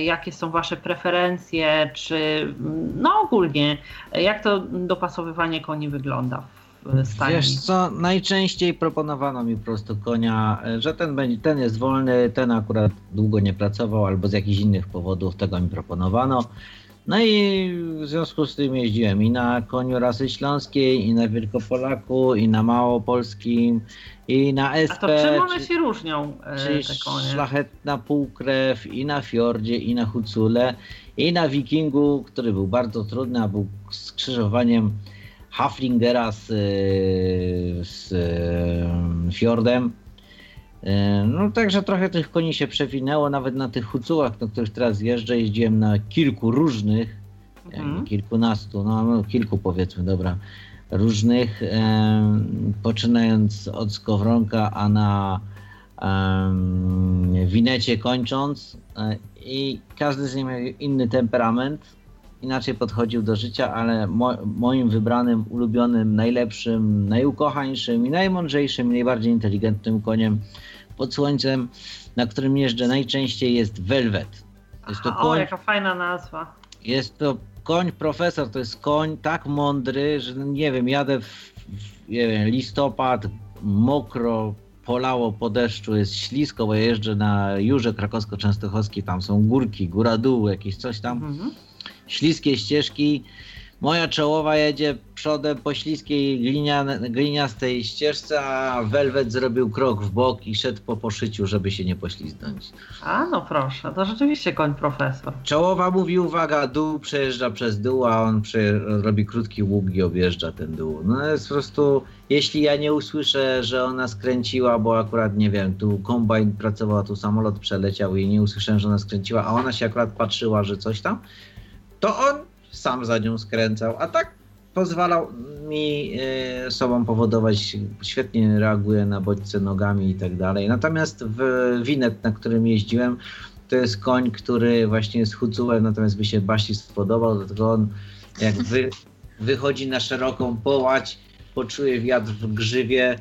[SPEAKER 6] jakie są Wasze preferencje, czy no ogólnie, jak to dopasowywanie koni wygląda? Stajni?
[SPEAKER 7] Wiesz co, najczęściej proponowano mi po prostu konia, że ten, będzie, ten jest wolny, ten akurat długo nie pracował albo z jakichś innych powodów tego mi proponowano. No i w związku z tym jeździłem i na koniu rasy śląskiej, i na Wielkopolaku, i na Małopolskim, i na SP.
[SPEAKER 6] A to czym one się różnią, e,
[SPEAKER 7] czyli te konie? szlachetna półkrew, i na Fiordzie, i na Hucule, i na Wikingu, który był bardzo trudny, a był skrzyżowaniem Haflingera z, z Fiordem. E, no także trochę tych koni się przewinęło, nawet na tych hucułach, na których teraz jeżdżę, jeździłem na kilku różnych, mhm. kilkunastu, no, no, kilku powiedzmy, dobra, różnych, e, poczynając od skowronka, a na e, winecie kończąc e, i każdy z nich miał inny temperament, inaczej podchodził do życia, ale mo, moim wybranym, ulubionym, najlepszym, najukochańszym i najmądrzejszym, i najbardziej inteligentnym koniem pod słońcem, na którym jeżdżę najczęściej jest Velvet.
[SPEAKER 6] Jest to koń, o, jaka fajna nazwa.
[SPEAKER 7] Jest to koń profesor, to jest koń tak mądry, że nie wiem, jadę w, nie wiem, listopad, mokro, polało po deszczu, jest ślisko, bo jeżdżę na Jurze Krakowsko-Częstochowskiej, tam są górki, góra dół, jakieś coś tam, mhm. Śliskie ścieżki, Moja czołowa jedzie przodem po śliskiej glinia, gliniastej ścieżce, a Velvet zrobił krok w bok i szedł po poszyciu, żeby się nie poślizgnąć.
[SPEAKER 6] A no proszę, to rzeczywiście koń profesor.
[SPEAKER 7] Czołowa mówi uwaga, dół przejeżdża przez dół, a on robi krótki łuk i objeżdża ten dół. No jest po prostu, jeśli ja nie usłyszę, że ona skręciła, bo akurat nie wiem, tu kombajn pracował, tu samolot przeleciał i nie usłyszałem, że ona skręciła, a ona się akurat patrzyła, że coś tam, to on sam za nią skręcał, a tak pozwalał mi y, sobą powodować, świetnie reaguje na bodźce nogami i tak dalej. Natomiast w winet, na którym jeździłem, to jest koń, który właśnie jest hucułem, natomiast by się Basi spodobał, dlatego on jak wy, wychodzi na szeroką połać, poczuje wiatr w grzywie,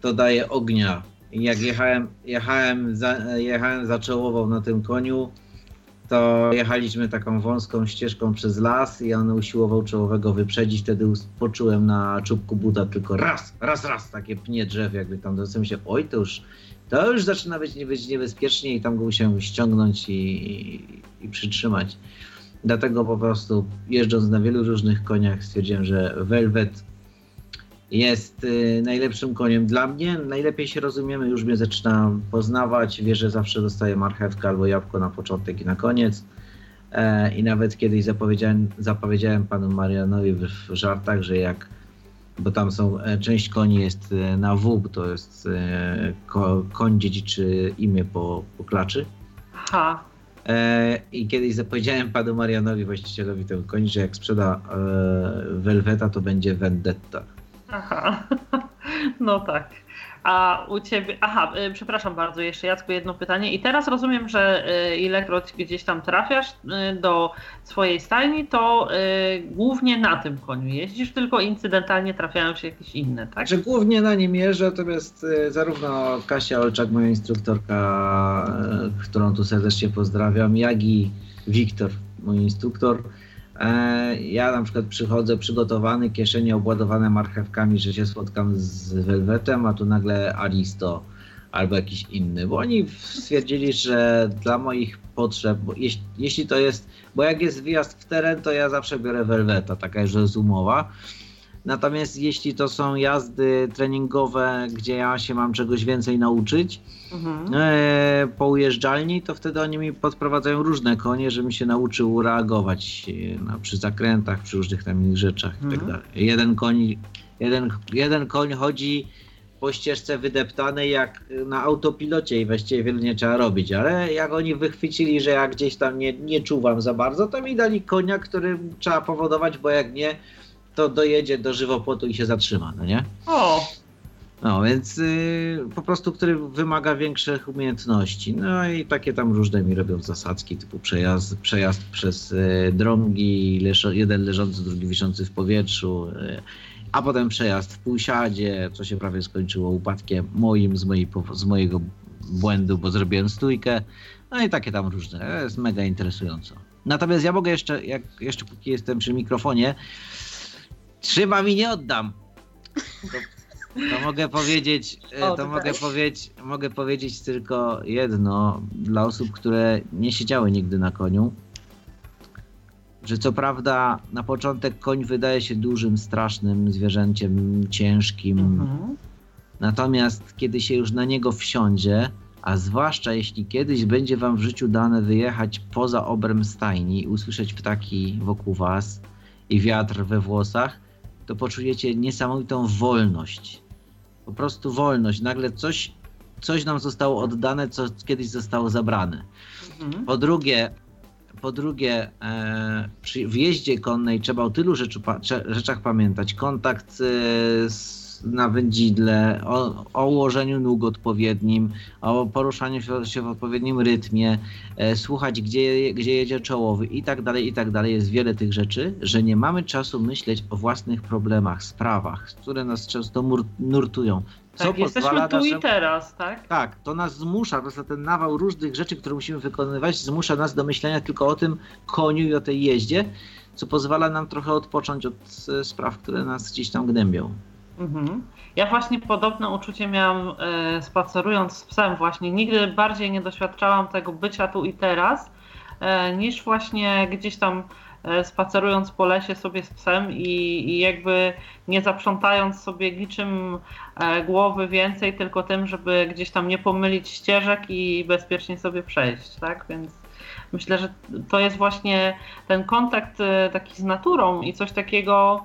[SPEAKER 7] to daje ognia. I jak jechałem, jechałem, za, jechałem za czołową na tym koniu, to jechaliśmy taką wąską ścieżką przez las i on usiłował czołowego wyprzedzić. Wtedy poczułem na czubku buta tylko raz, raz, raz takie pnie drzew, jakby tam do się, oj, to już, to już zaczyna być, być niebezpiecznie i tam go musiałem ściągnąć i, i, i przytrzymać. Dlatego po prostu jeżdżąc na wielu różnych koniach stwierdziłem, że Velvet jest y, najlepszym koniem dla mnie. Najlepiej się rozumiemy, już mnie zaczyna poznawać. Wie, że zawsze dostaję marchewkę albo jabłko na początek i na koniec. E, I nawet kiedyś zapowiedziałem, zapowiedziałem panu Marianowi w, żartach, że jak, bo tam są, e, część koni jest e, na W, bo to jest ko, koń dziedziczy imię po, po klaczy.
[SPEAKER 6] Aha.
[SPEAKER 7] I kiedyś zapowiedziałem panu Marianowi, właścicielowi tego koni, że jak sprzeda Velveta, to będzie Vendetta.
[SPEAKER 6] Aha, no tak. A u ciebie, aha, y, przepraszam bardzo, jeszcze Jacku jedno pytanie. I teraz rozumiem, że y, ilekroć gdzieś tam trafiasz y, do swojej stajni, to głównie na tym koniu jeździsz, tylko incydentalnie trafiają się jakieś inne, tak?
[SPEAKER 7] Że głównie na nim jeżdżę, natomiast zarówno Kasia Olczak, moja instruktorka, którą tu serdecznie pozdrawiam, jak i Wiktor, mój instruktor, ja na przykład przychodzę przygotowany, kieszenie obładowane marchewkami, że się spotkam z Velvetem, a tu nagle Aristo albo jakiś inny, bo oni stwierdzili, że dla moich potrzeb, jeśli, jeśli to jest, bo jak jest wyjazd w teren, to ja zawsze biorę Velveta, taka jest umowa. Natomiast jeśli to są jazdy treningowe, gdzie ja się mam czegoś więcej nauczyć mhm. e, po ujeżdżalni, to wtedy oni mi podprowadzają różne konie, żebym się nauczył reagować e, no, przy zakrętach, przy różnych tam innych rzeczach mhm. tak mhm. dalej. Jeden koń jeden, jeden koń chodzi po ścieżce wydeptanej jak na autopilocie i właściwie wiele nie trzeba robić, ale jak oni wychwycili, że ja gdzieś tam nie, nie czuwam za bardzo, to mi dali konia, który trzeba powodować, bo jak nie, to dojedzie do żywopłotu i się zatrzyma, no nie?
[SPEAKER 6] O,
[SPEAKER 7] No, więc y, po prostu, który wymaga większych umiejętności. No i takie tam różne mi robią zasadzki, typu przejazd, przejazd przez y, drągi, leżo, jeden leżący, drugi wiszący w powietrzu, y, a potem przejazd w półsiadzie, co się prawie skończyło upadkiem moim z, mojej, z mojego błędu, bo zrobiłem stójkę. No i takie tam różne. To jest mega interesująco. Natomiast ja mogę jeszcze, jak jeszcze póki jestem przy mikrofonie, trzyma mi nie oddam. To, to mogę powiedzieć, e,
[SPEAKER 6] O,
[SPEAKER 7] to mogę powiedzieć, mogę powiedzieć tylko jedno dla osób, które nie siedziały nigdy na koniu. Że co prawda na początek koń wydaje się dużym, strasznym zwierzęciem, ciężkim,
[SPEAKER 6] mhm.
[SPEAKER 7] Natomiast kiedy się już na niego wsiądzie, a zwłaszcza jeśli kiedyś będzie wam w życiu dane wyjechać poza obręb stajni i usłyszeć ptaki wokół was i wiatr we włosach, to poczujecie niesamowitą wolność. Po prostu wolność. Nagle coś, coś nam zostało oddane, co kiedyś zostało zabrane.
[SPEAKER 6] Mhm.
[SPEAKER 7] Po drugie, po drugie e, przy w jeździe konnej trzeba o tylu rzeczy, rzeczach pamiętać. Kontakt e, z, na wędzidle, o, o ułożeniu nóg odpowiednim, o poruszaniu się, w odpowiednim rytmie, e, słuchać gdzie, gdzie jedzie czołowy i tak dalej, i tak dalej. Jest wiele tych rzeczy, że nie mamy czasu myśleć o własnych problemach, sprawach, które nas często mur, nurtują. Co
[SPEAKER 6] Tak, jesteśmy tu i
[SPEAKER 7] naszemu-
[SPEAKER 6] teraz, tak?
[SPEAKER 7] tak, to nas zmusza, po ten nawał różnych rzeczy, które musimy wykonywać, zmusza nas do myślenia tylko o tym koniu i o tej jeździe, co pozwala nam trochę odpocząć od e, spraw, które nas gdzieś tam gnębią.
[SPEAKER 6] Mhm. Ja właśnie podobne uczucie miałam e, spacerując z psem właśnie. Nigdy bardziej nie doświadczałam tego bycia tu i teraz, e, niż właśnie gdzieś tam e, spacerując po lesie sobie z psem i, i jakby nie zaprzątając sobie niczym e, głowy więcej, tylko tym, żeby gdzieś tam nie pomylić ścieżek i bezpiecznie sobie przejść, tak? Więc myślę, że to jest właśnie ten kontakt e, taki z naturą i coś takiego,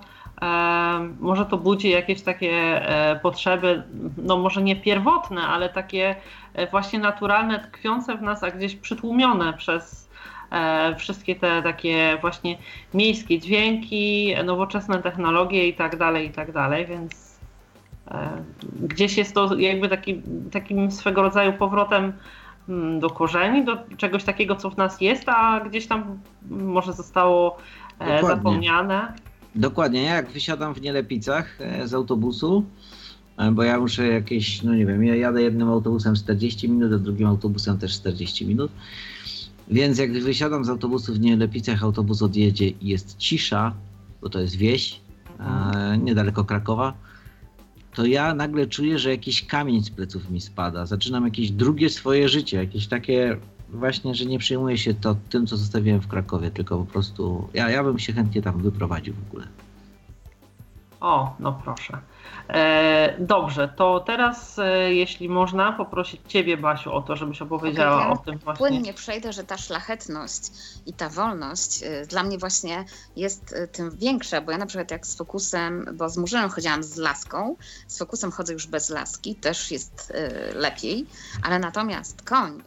[SPEAKER 6] może to budzi jakieś takie e, potrzeby, no może nie pierwotne, ale takie e, właśnie naturalne, tkwiące w nas, a gdzieś przytłumione przez e, wszystkie te takie właśnie miejskie dźwięki, nowoczesne technologie i tak dalej, i tak dalej, więc gdzieś jest to jakby taki, takim swego rodzaju powrotem mm, do korzeni, do czegoś takiego, co w nas jest, a gdzieś tam może zostało
[SPEAKER 7] Dokładnie.
[SPEAKER 6] zapomniane.
[SPEAKER 7] Dokładnie, ja jak wysiadam w Nielepicach e, z autobusu, e, bo ja muszę jakieś, no nie wiem, ja jadę jednym autobusem 40 minut, a drugim autobusem też 40 minut, więc jak wysiadam z autobusu w Nielepicach, autobus odjedzie i jest cisza, bo to jest wieś, niedaleko Krakowa, to ja nagle czuję, że jakiś kamień z pleców mi spada. Zaczynam jakieś drugie swoje życie, jakieś takie właśnie, że nie przejmuję się to tym, co zostawiłem w Krakowie, tylko po prostu ja, ja bym się chętnie tam wyprowadził w ogóle.
[SPEAKER 6] O, no proszę. E, dobrze, to teraz, e, jeśli można, poprosić Ciebie, Basiu, o to, żebyś opowiedziała
[SPEAKER 2] Okej, ja
[SPEAKER 6] o tym właśnie.
[SPEAKER 2] Płynnie przejdę, że ta szlachetność i ta wolność y, dla mnie właśnie jest y, tym większa, bo ja na przykład jak z fokusem, bo z murzynem chodziłam z laską, z fokusem chodzę już bez laski, też jest y, lepiej, ale natomiast koń,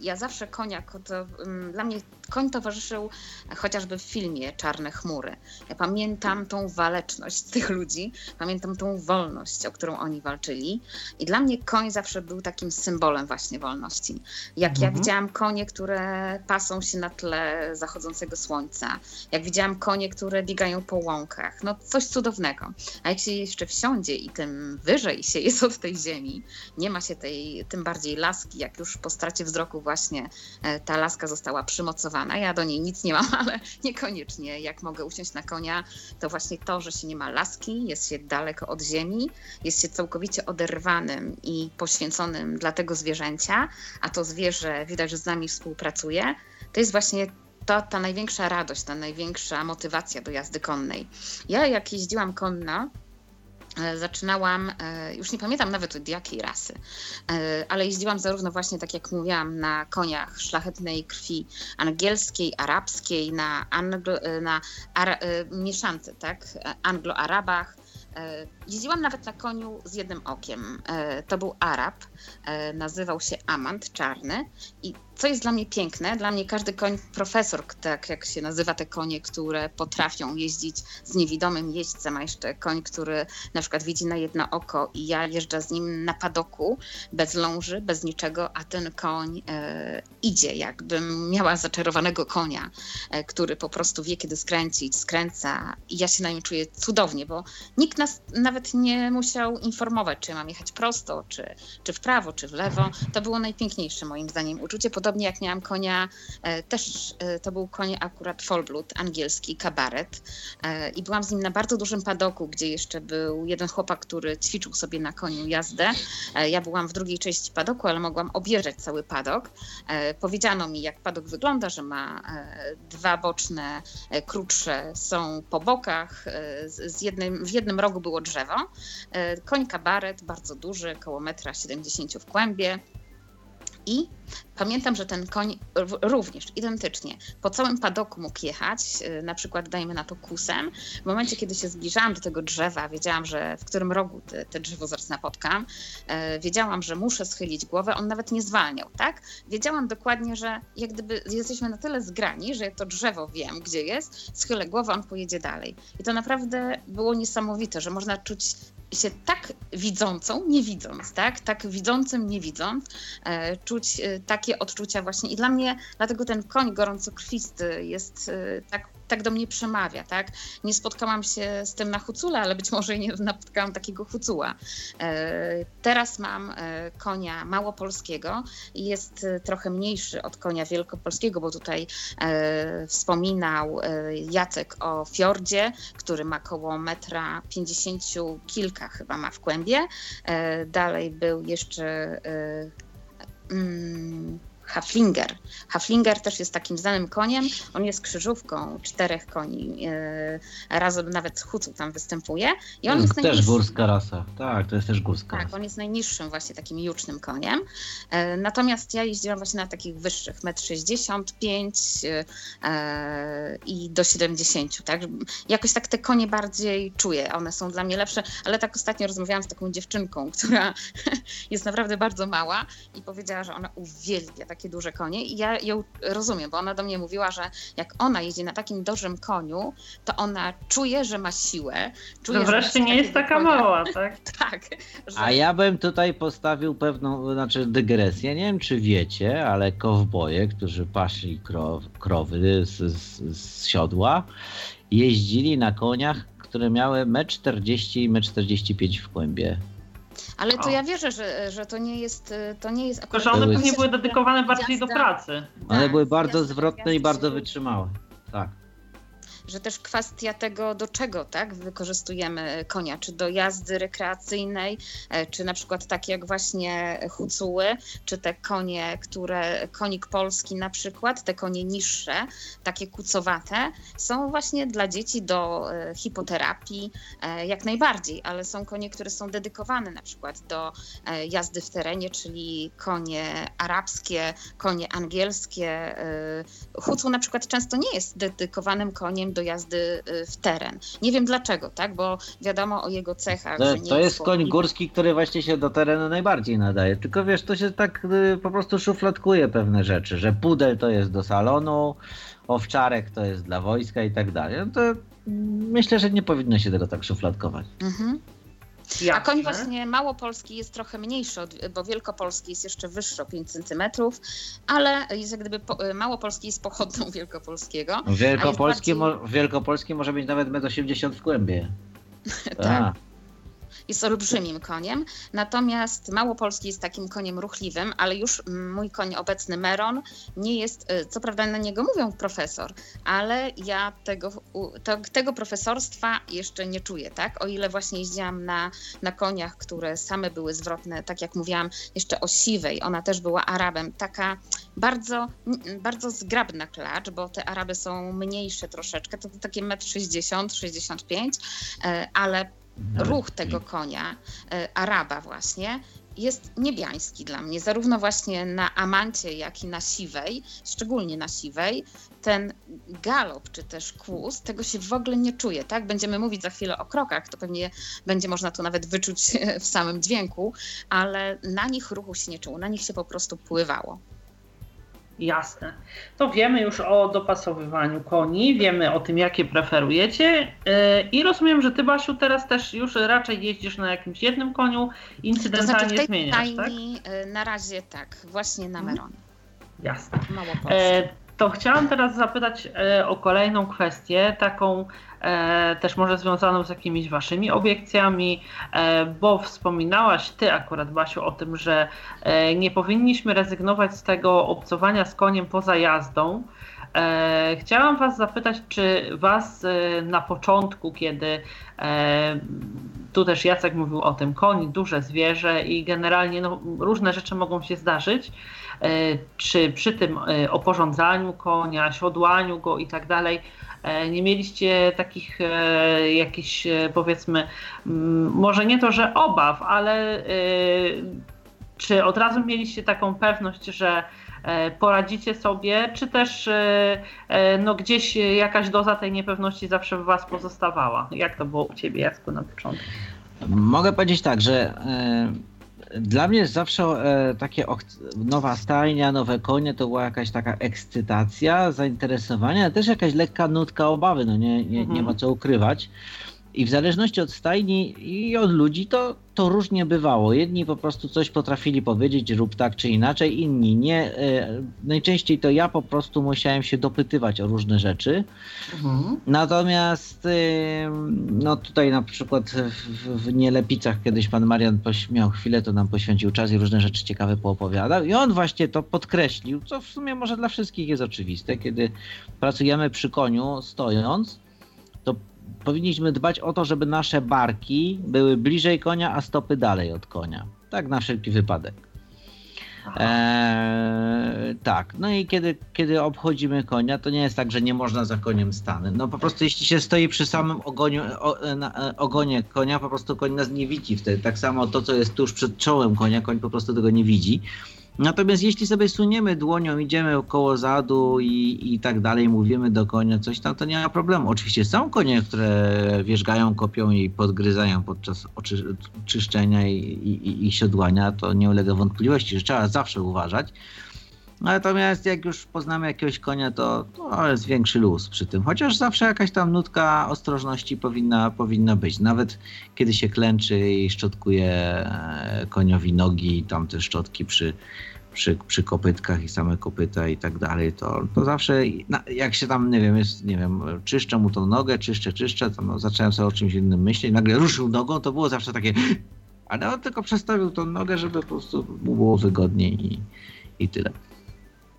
[SPEAKER 2] ja zawsze konia, ko- to, ym, dla mnie koń towarzyszył chociażby w filmie Czarne chmury. Ja pamiętam tą waleczność tych ludzi, pamiętam tą wolność, o którą oni walczyli i dla mnie koń zawsze był takim symbolem właśnie wolności. Jak ja
[SPEAKER 6] Mhm.
[SPEAKER 2] widziałam konie, które pasą się na tle zachodzącego słońca, jak widziałam konie, które biegają po łąkach, no coś cudownego. A jak się jeszcze wsiądzie i tym wyżej się jest od tej ziemi, nie ma się tej, tym bardziej laski, jak już po stracie wzroku właśnie e, ta laska została przymocowana. Ja do niej nic nie mam, ale niekoniecznie. Jak mogę usiąść na konia, to właśnie to, że się nie ma laski, jest się daleko od ziemi, jest się całkowicie oderwanym i poświęconym dla tego zwierzęcia, a to zwierzę widać, że z nami współpracuje, to jest właśnie to, ta największa radość, ta największa motywacja do jazdy konnej. Ja jak jeździłam konna, zaczynałam, e, już nie pamiętam nawet od jakiej rasy, e, ale jeździłam zarówno właśnie, tak jak mówiłam, na koniach szlachetnej krwi angielskiej, arabskiej, na, anglo, e, na e, mieszance, tak, e, anglo-arabach, E, jeździłam nawet na koniu z jednym okiem. E, to był Arab, e, nazywał się Amant, czarny. I co jest dla mnie piękne, dla mnie każdy koń profesor, tak jak się nazywa te konie, które potrafią jeździć z niewidomym jeźdźcem, a jeszcze koń, który na przykład widzi na jedno oko i ja jeżdżę z nim na padoku, bez ląży, bez niczego, a ten koń e, idzie, jakbym miała zaczarowanego konia, e, który po prostu wie, kiedy skręcić, skręca i ja się na nim czuję cudownie, bo nikt nas nawet nie musiał informować, czy mam jechać prosto, czy, czy w prawo, czy w lewo. To było najpiękniejsze moim zdaniem uczucie. Podobnie jak miałam konia, e, też e, to był koń akurat Fallblood, angielski, kabaret e, i byłam z nim na bardzo dużym padoku, gdzie jeszcze był jeden chłopak, który ćwiczył sobie na koniu jazdę. Ja byłam w drugiej części padoku, ale mogłam objeżdżać cały padok. Powiedziano mi, jak padok wygląda, że ma dwa boczne, krótsze są po bokach, z jednym, w jednym rogu było drzewo. Koń kabaret, bardzo duży, około metra 70 w kłębie. I pamiętam, że ten koń również identycznie po całym padoku mógł jechać, y, na przykład dajmy na to kusem. W momencie, kiedy się zbliżałam do tego drzewa, wiedziałam, że w którym rogu te, te drzewo zaraz napotkam. E, Wiedziałam, że muszę schylić głowę, on nawet nie zwalniał, tak? Wiedziałam dokładnie, że jak gdyby jesteśmy na tyle zgrani, że to drzewo wiem, gdzie jest, schylę głowę, on pojedzie dalej. I to naprawdę było niesamowite, że można czuć się tak widzącą, nie widząc, tak? Tak widzącym, nie widząc, e, czuć e, takie odczucia właśnie. I dla mnie, dlatego ten koń gorącokrwisty jest e, tak, tak do mnie przemawia, tak? Nie spotkałam się z tym na hucule, ale być może nie napotkałam takiego hucuła. E, teraz mam e, konia małopolskiego i jest e, trochę mniejszy od konia wielkopolskiego, bo tutaj wspominał Jacek o fiordzie, który ma koło metra 50 kilka chyba ma w kłębie. Dalej był jeszcze mm, Haflinger. Haflinger też jest takim znanym koniem. On jest krzyżówką czterech koni. e, Razem nawet Hucu tam występuje. I on
[SPEAKER 7] To
[SPEAKER 2] jest
[SPEAKER 7] też górska rasa. Tak, to jest też górska
[SPEAKER 2] Tak,
[SPEAKER 7] rasa.
[SPEAKER 2] on jest najniższym właśnie takim jucznym koniem. E, Natomiast ja jeździłam właśnie na takich wyższych, 1,65 m e, i do 70 tak? Jakoś tak te konie bardziej czuję, one są dla mnie lepsze, ale tak ostatnio rozmawiałam z taką dziewczynką, która jest naprawdę bardzo mała i powiedziała, że ona uwielbia takie duże konie i ja ją rozumiem, bo ona do mnie mówiła, że jak ona jeździ na takim dużym koniu, to ona czuje, że ma siłę. Czuje,
[SPEAKER 6] No wreszcie nie jest taka
[SPEAKER 2] konia-
[SPEAKER 6] mała, tak?
[SPEAKER 2] Tak. Że...
[SPEAKER 7] A ja bym tutaj postawił pewną, znaczy dygresję. Nie wiem, czy wiecie, ale kowboje, którzy pasli krow, krowy z, z, z siodła, jeździli na koniach, które miały 1,40 m i 1,45 m w kłębie.
[SPEAKER 2] Ale to
[SPEAKER 6] O.
[SPEAKER 2] ja wierzę, że, że to nie jest, to nie jest
[SPEAKER 6] Tylko, że one
[SPEAKER 7] Były-
[SPEAKER 6] pewnie były dedykowane bardziej do pracy.
[SPEAKER 7] One
[SPEAKER 2] Tak,
[SPEAKER 7] były bardzo
[SPEAKER 2] jazda-
[SPEAKER 7] zwrotne i bardzo
[SPEAKER 2] się-
[SPEAKER 7] wytrzymałe. Tak.
[SPEAKER 2] Że też kwestia tego, do czego tak, wykorzystujemy konia, czy do jazdy rekreacyjnej, e, czy na przykład takie jak właśnie hucuły, czy te konie, które, konik polski na przykład, te konie niższe, takie kucowate, są właśnie dla dzieci do e, hipoterapii, e, jak najbardziej, ale są konie, które są dedykowane na przykład do jazdy w terenie, czyli konie arabskie, konie angielskie. Hucu na przykład często nie jest dedykowanym koniem do jazdy e, w teren. Nie wiem dlaczego, tak? Bo wiadomo o jego cechach.
[SPEAKER 7] To, to jest koń górski, który właśnie się do terenu najbardziej nadaje. Tylko wiesz, to się tak y, po prostu szufladkuje pewne rzeczy, że pudel to jest do salonu, owczarek to jest dla wojska i tak dalej. No to myślę, że nie powinno się tego tak szufladkować.
[SPEAKER 2] Mhm. A
[SPEAKER 6] Jasne.
[SPEAKER 2] koń właśnie małopolski jest trochę mniejszy, od, bo wielkopolski jest jeszcze wyższy o 5 cm, ale jest jak gdyby po, małopolski jest pochodną wielkopolskiego.
[SPEAKER 7] Wielkopolski,
[SPEAKER 2] bardziej-
[SPEAKER 7] mo- Wielkopolski może mieć nawet 1,80 m w kłębie.
[SPEAKER 2] Tak. Jest olbrzymim koniem. Natomiast Małopolski jest takim koniem ruchliwym, ale już mój koń obecny Meron nie jest, y, co prawda na niego mówią profesor, ale ja tego, to, tego profesorstwa jeszcze nie czuję, tak? O ile właśnie jeździłam na, na koniach, które same były zwrotne, tak jak mówiłam jeszcze o siwej, ona też była Arabem, taka bardzo, bardzo zgrabna klacz, bo te Araby są mniejsze troszeczkę, to, takie 1,60 m, 65 e, ale ruch tego konia, e, Araba właśnie, jest niebiański dla mnie, zarówno właśnie na Amancie, jak i na Siwej, szczególnie na Siwej. Ten galop czy też kłus, tego się w ogóle nie czuje, tak? Będziemy mówić za chwilę o krokach, to pewnie będzie można to nawet wyczuć w samym dźwięku, ale na nich ruchu się nie czuło, na nich się po prostu pływało.
[SPEAKER 6] Jasne. To wiemy już o dopasowywaniu koni, wiemy o tym, jakie preferujecie yy, i rozumiem, że ty, Basiu, teraz też już raczej jeździsz na jakimś jednym koniu, incydentalnie
[SPEAKER 2] to znaczy
[SPEAKER 6] zmieniasz, tak?
[SPEAKER 2] stajni, y, Na razie tak, właśnie na
[SPEAKER 6] Mhm.
[SPEAKER 2] Meronie.
[SPEAKER 6] Jasne.
[SPEAKER 2] Małopolsce.
[SPEAKER 6] E, to chciałam teraz zapytać e, o kolejną kwestię, taką e, też może związaną z jakimiś waszymi obiekcjami, e, bo wspominałaś ty akurat, Basiu, o tym, że nie powinniśmy rezygnować z tego obcowania z koniem poza jazdą. Chciałam was zapytać, czy was na początku, kiedy tu też Jacek mówił o tym, koń, duże zwierzę i generalnie no, różne rzeczy mogą się zdarzyć, e, czy przy tym e, oporządzaniu konia, siodłaniu go i tak dalej, e, nie mieliście takich jakichś powiedzmy, mm, może nie to, że obaw, ale czy od razu mieliście taką pewność, że poradzicie sobie, czy też e, e, no, gdzieś jakaś doza tej niepewności zawsze w was pozostawała? Jak to było u ciebie, Jacku, na początku?
[SPEAKER 7] Mogę powiedzieć tak, że e, dla mnie zawsze e, takie nowa stajnia, nowe konie to była jakaś taka ekscytacja, zainteresowanie, ale też jakaś lekka nutka obawy, no nie, nie, nie
[SPEAKER 6] Mhm.
[SPEAKER 7] ma co ukrywać. I w zależności od stajni i od ludzi to, to różnie bywało. Jedni po prostu coś potrafili powiedzieć, rób tak czy inaczej, inni nie. E, Najczęściej to ja po prostu musiałem się dopytywać o różne rzeczy. Natomiast ym, no tutaj na przykład w, w Nielepicach kiedyś pan Marian miał chwilę, to nam poświęcił czas i różne rzeczy ciekawe poopowiadał i on właśnie to podkreślił, co w sumie może dla wszystkich jest oczywiste, kiedy pracujemy przy koniu stojąc, to powinniśmy dbać o to, żeby nasze barki były bliżej konia, a stopy dalej od konia. Tak na wszelki wypadek. Eee, tak, no i kiedy, kiedy obchodzimy konia, to nie jest tak, że nie można za koniem stanąć. No po prostu jeśli się stoi przy samym ogoniu, o, na, e, ogonie konia, po prostu koń nas nie widzi wtedy. Tak samo to, co jest tuż przed czołem konia, koń po prostu tego nie widzi. Natomiast jeśli sobie suniemy dłonią, idziemy koło zadu i, i tak dalej, mówimy do konia coś tam, to nie ma problemu. Oczywiście są konie, które wierzgają, kopią i podgryzają podczas oczy, czyszczenia i, i, i siodłania, to nie ulega wątpliwości, że trzeba zawsze uważać. Natomiast jak już poznamy jakiegoś konia, to, to jest większy luz przy tym. Chociaż zawsze jakaś tam nutka ostrożności powinna, powinna być. Nawet kiedy się klęczy i szczotkuje e, koniowi nogi, tam te szczotki przy, przy, przy kopytkach i same kopyta i tak dalej, to, to zawsze jak się tam, nie wiem, jest, nie wiem, czyszczę mu tą nogę, czyszczę, czyszczę, to no, zacząłem sobie o czymś innym myśleć, nagle ruszył nogą, to było zawsze takie ale on tylko przestawił tą nogę, żeby po prostu było wygodniej i, i tyle.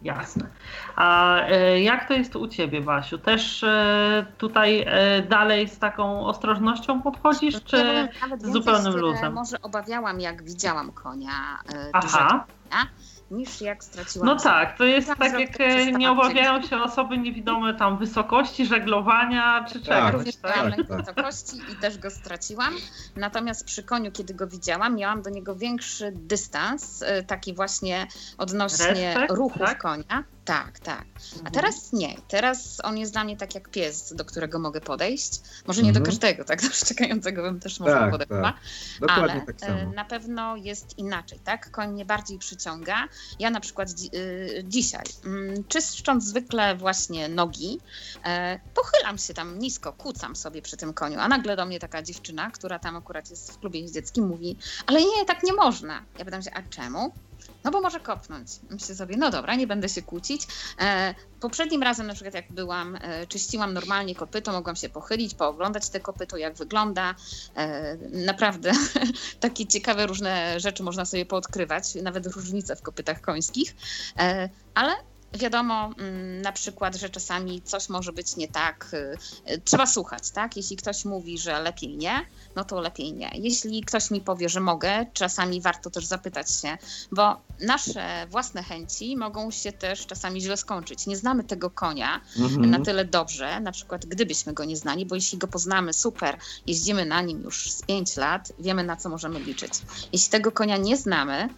[SPEAKER 6] Jasne. A e, jak to jest u ciebie, Basiu? Też e, tutaj e, dalej z taką ostrożnością podchodzisz,
[SPEAKER 2] Ja
[SPEAKER 6] czy z zupełnym luzem?
[SPEAKER 2] Może obawiałam, jak widziałam konia
[SPEAKER 6] Aha.
[SPEAKER 2] konia, niż jak straciłam
[SPEAKER 6] No tak, to jest tak jak e, nie obawiają się osoby niewidome tam wysokości żeglowania czy
[SPEAKER 7] Tak,
[SPEAKER 6] czegoś,
[SPEAKER 2] Również
[SPEAKER 6] tak?
[SPEAKER 2] miałam
[SPEAKER 7] tak, tak.
[SPEAKER 2] wysokości i też go straciłam. Natomiast przy koniu, kiedy go widziałam, miałam do niego większy dystans, e, taki właśnie odnośnie
[SPEAKER 6] Respekt,
[SPEAKER 2] ruchów
[SPEAKER 6] tak?
[SPEAKER 2] konia. Tak, tak. A
[SPEAKER 6] Mhm.
[SPEAKER 2] teraz nie. Teraz on jest dla mnie tak jak pies, do którego mogę podejść. Może nie do
[SPEAKER 7] Mhm.
[SPEAKER 2] każdego, tak? Do szczekającego bym też może
[SPEAKER 7] Tak,
[SPEAKER 2] podeszła.
[SPEAKER 7] tak. Dokładnie
[SPEAKER 2] ale
[SPEAKER 7] tak
[SPEAKER 2] e,
[SPEAKER 7] samo.
[SPEAKER 2] na pewno jest inaczej, tak? Koń mnie bardziej przyciąga. Ja na przykład dzi- y, dzisiaj, mm, czyszcząc zwykle właśnie nogi, e, pochylam się tam nisko, kucam sobie przy tym koniu, a nagle do mnie taka dziewczyna, która tam akurat jest w klubie jeździeckim, mówi, ale nie, tak nie można. Ja pytam się, a czemu? No bo może kopnąć. Myślę sobie, no dobra, nie będę się kłócić. E, poprzednim razem na przykład jak byłam, e, czyściłam normalnie kopyto, mogłam się pochylić, pooglądać te kopyto, jak wygląda. E, naprawdę takie ciekawe różne rzeczy można sobie poodkrywać, nawet różnice w kopytach końskich. E, ale Wiadomo mm, na przykład, że czasami coś może być nie tak. y, y, Trzeba słuchać, tak? Jeśli ktoś mówi, że lepiej nie, no to lepiej nie. Jeśli ktoś mi powie, że mogę, czasami warto też zapytać się, bo nasze własne chęci mogą się też czasami źle skończyć. Nie znamy tego konia
[SPEAKER 7] Mhm.
[SPEAKER 2] na tyle dobrze, na przykład gdybyśmy go nie znali, bo jeśli go poznamy, super, jeździmy na nim już z 5 lat, wiemy na co możemy liczyć. Jeśli tego konia nie znamy,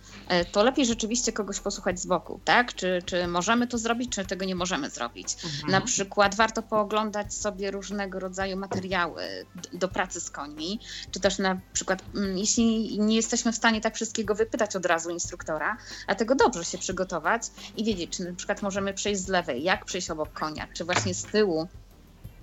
[SPEAKER 2] to lepiej rzeczywiście kogoś posłuchać z boku, tak? Czy, czy możemy to zrobić, czy tego nie możemy zrobić.
[SPEAKER 6] Mhm.
[SPEAKER 2] Na przykład warto pooglądać sobie różnego rodzaju materiały do pracy z końmi, czy też na przykład, mm, jeśli nie jesteśmy w stanie tak wszystkiego wypytać od razu instruktora, dlatego dobrze się przygotować i wiedzieć, czy na przykład możemy przejść z lewej, jak przejść obok konia, czy właśnie z tyłu.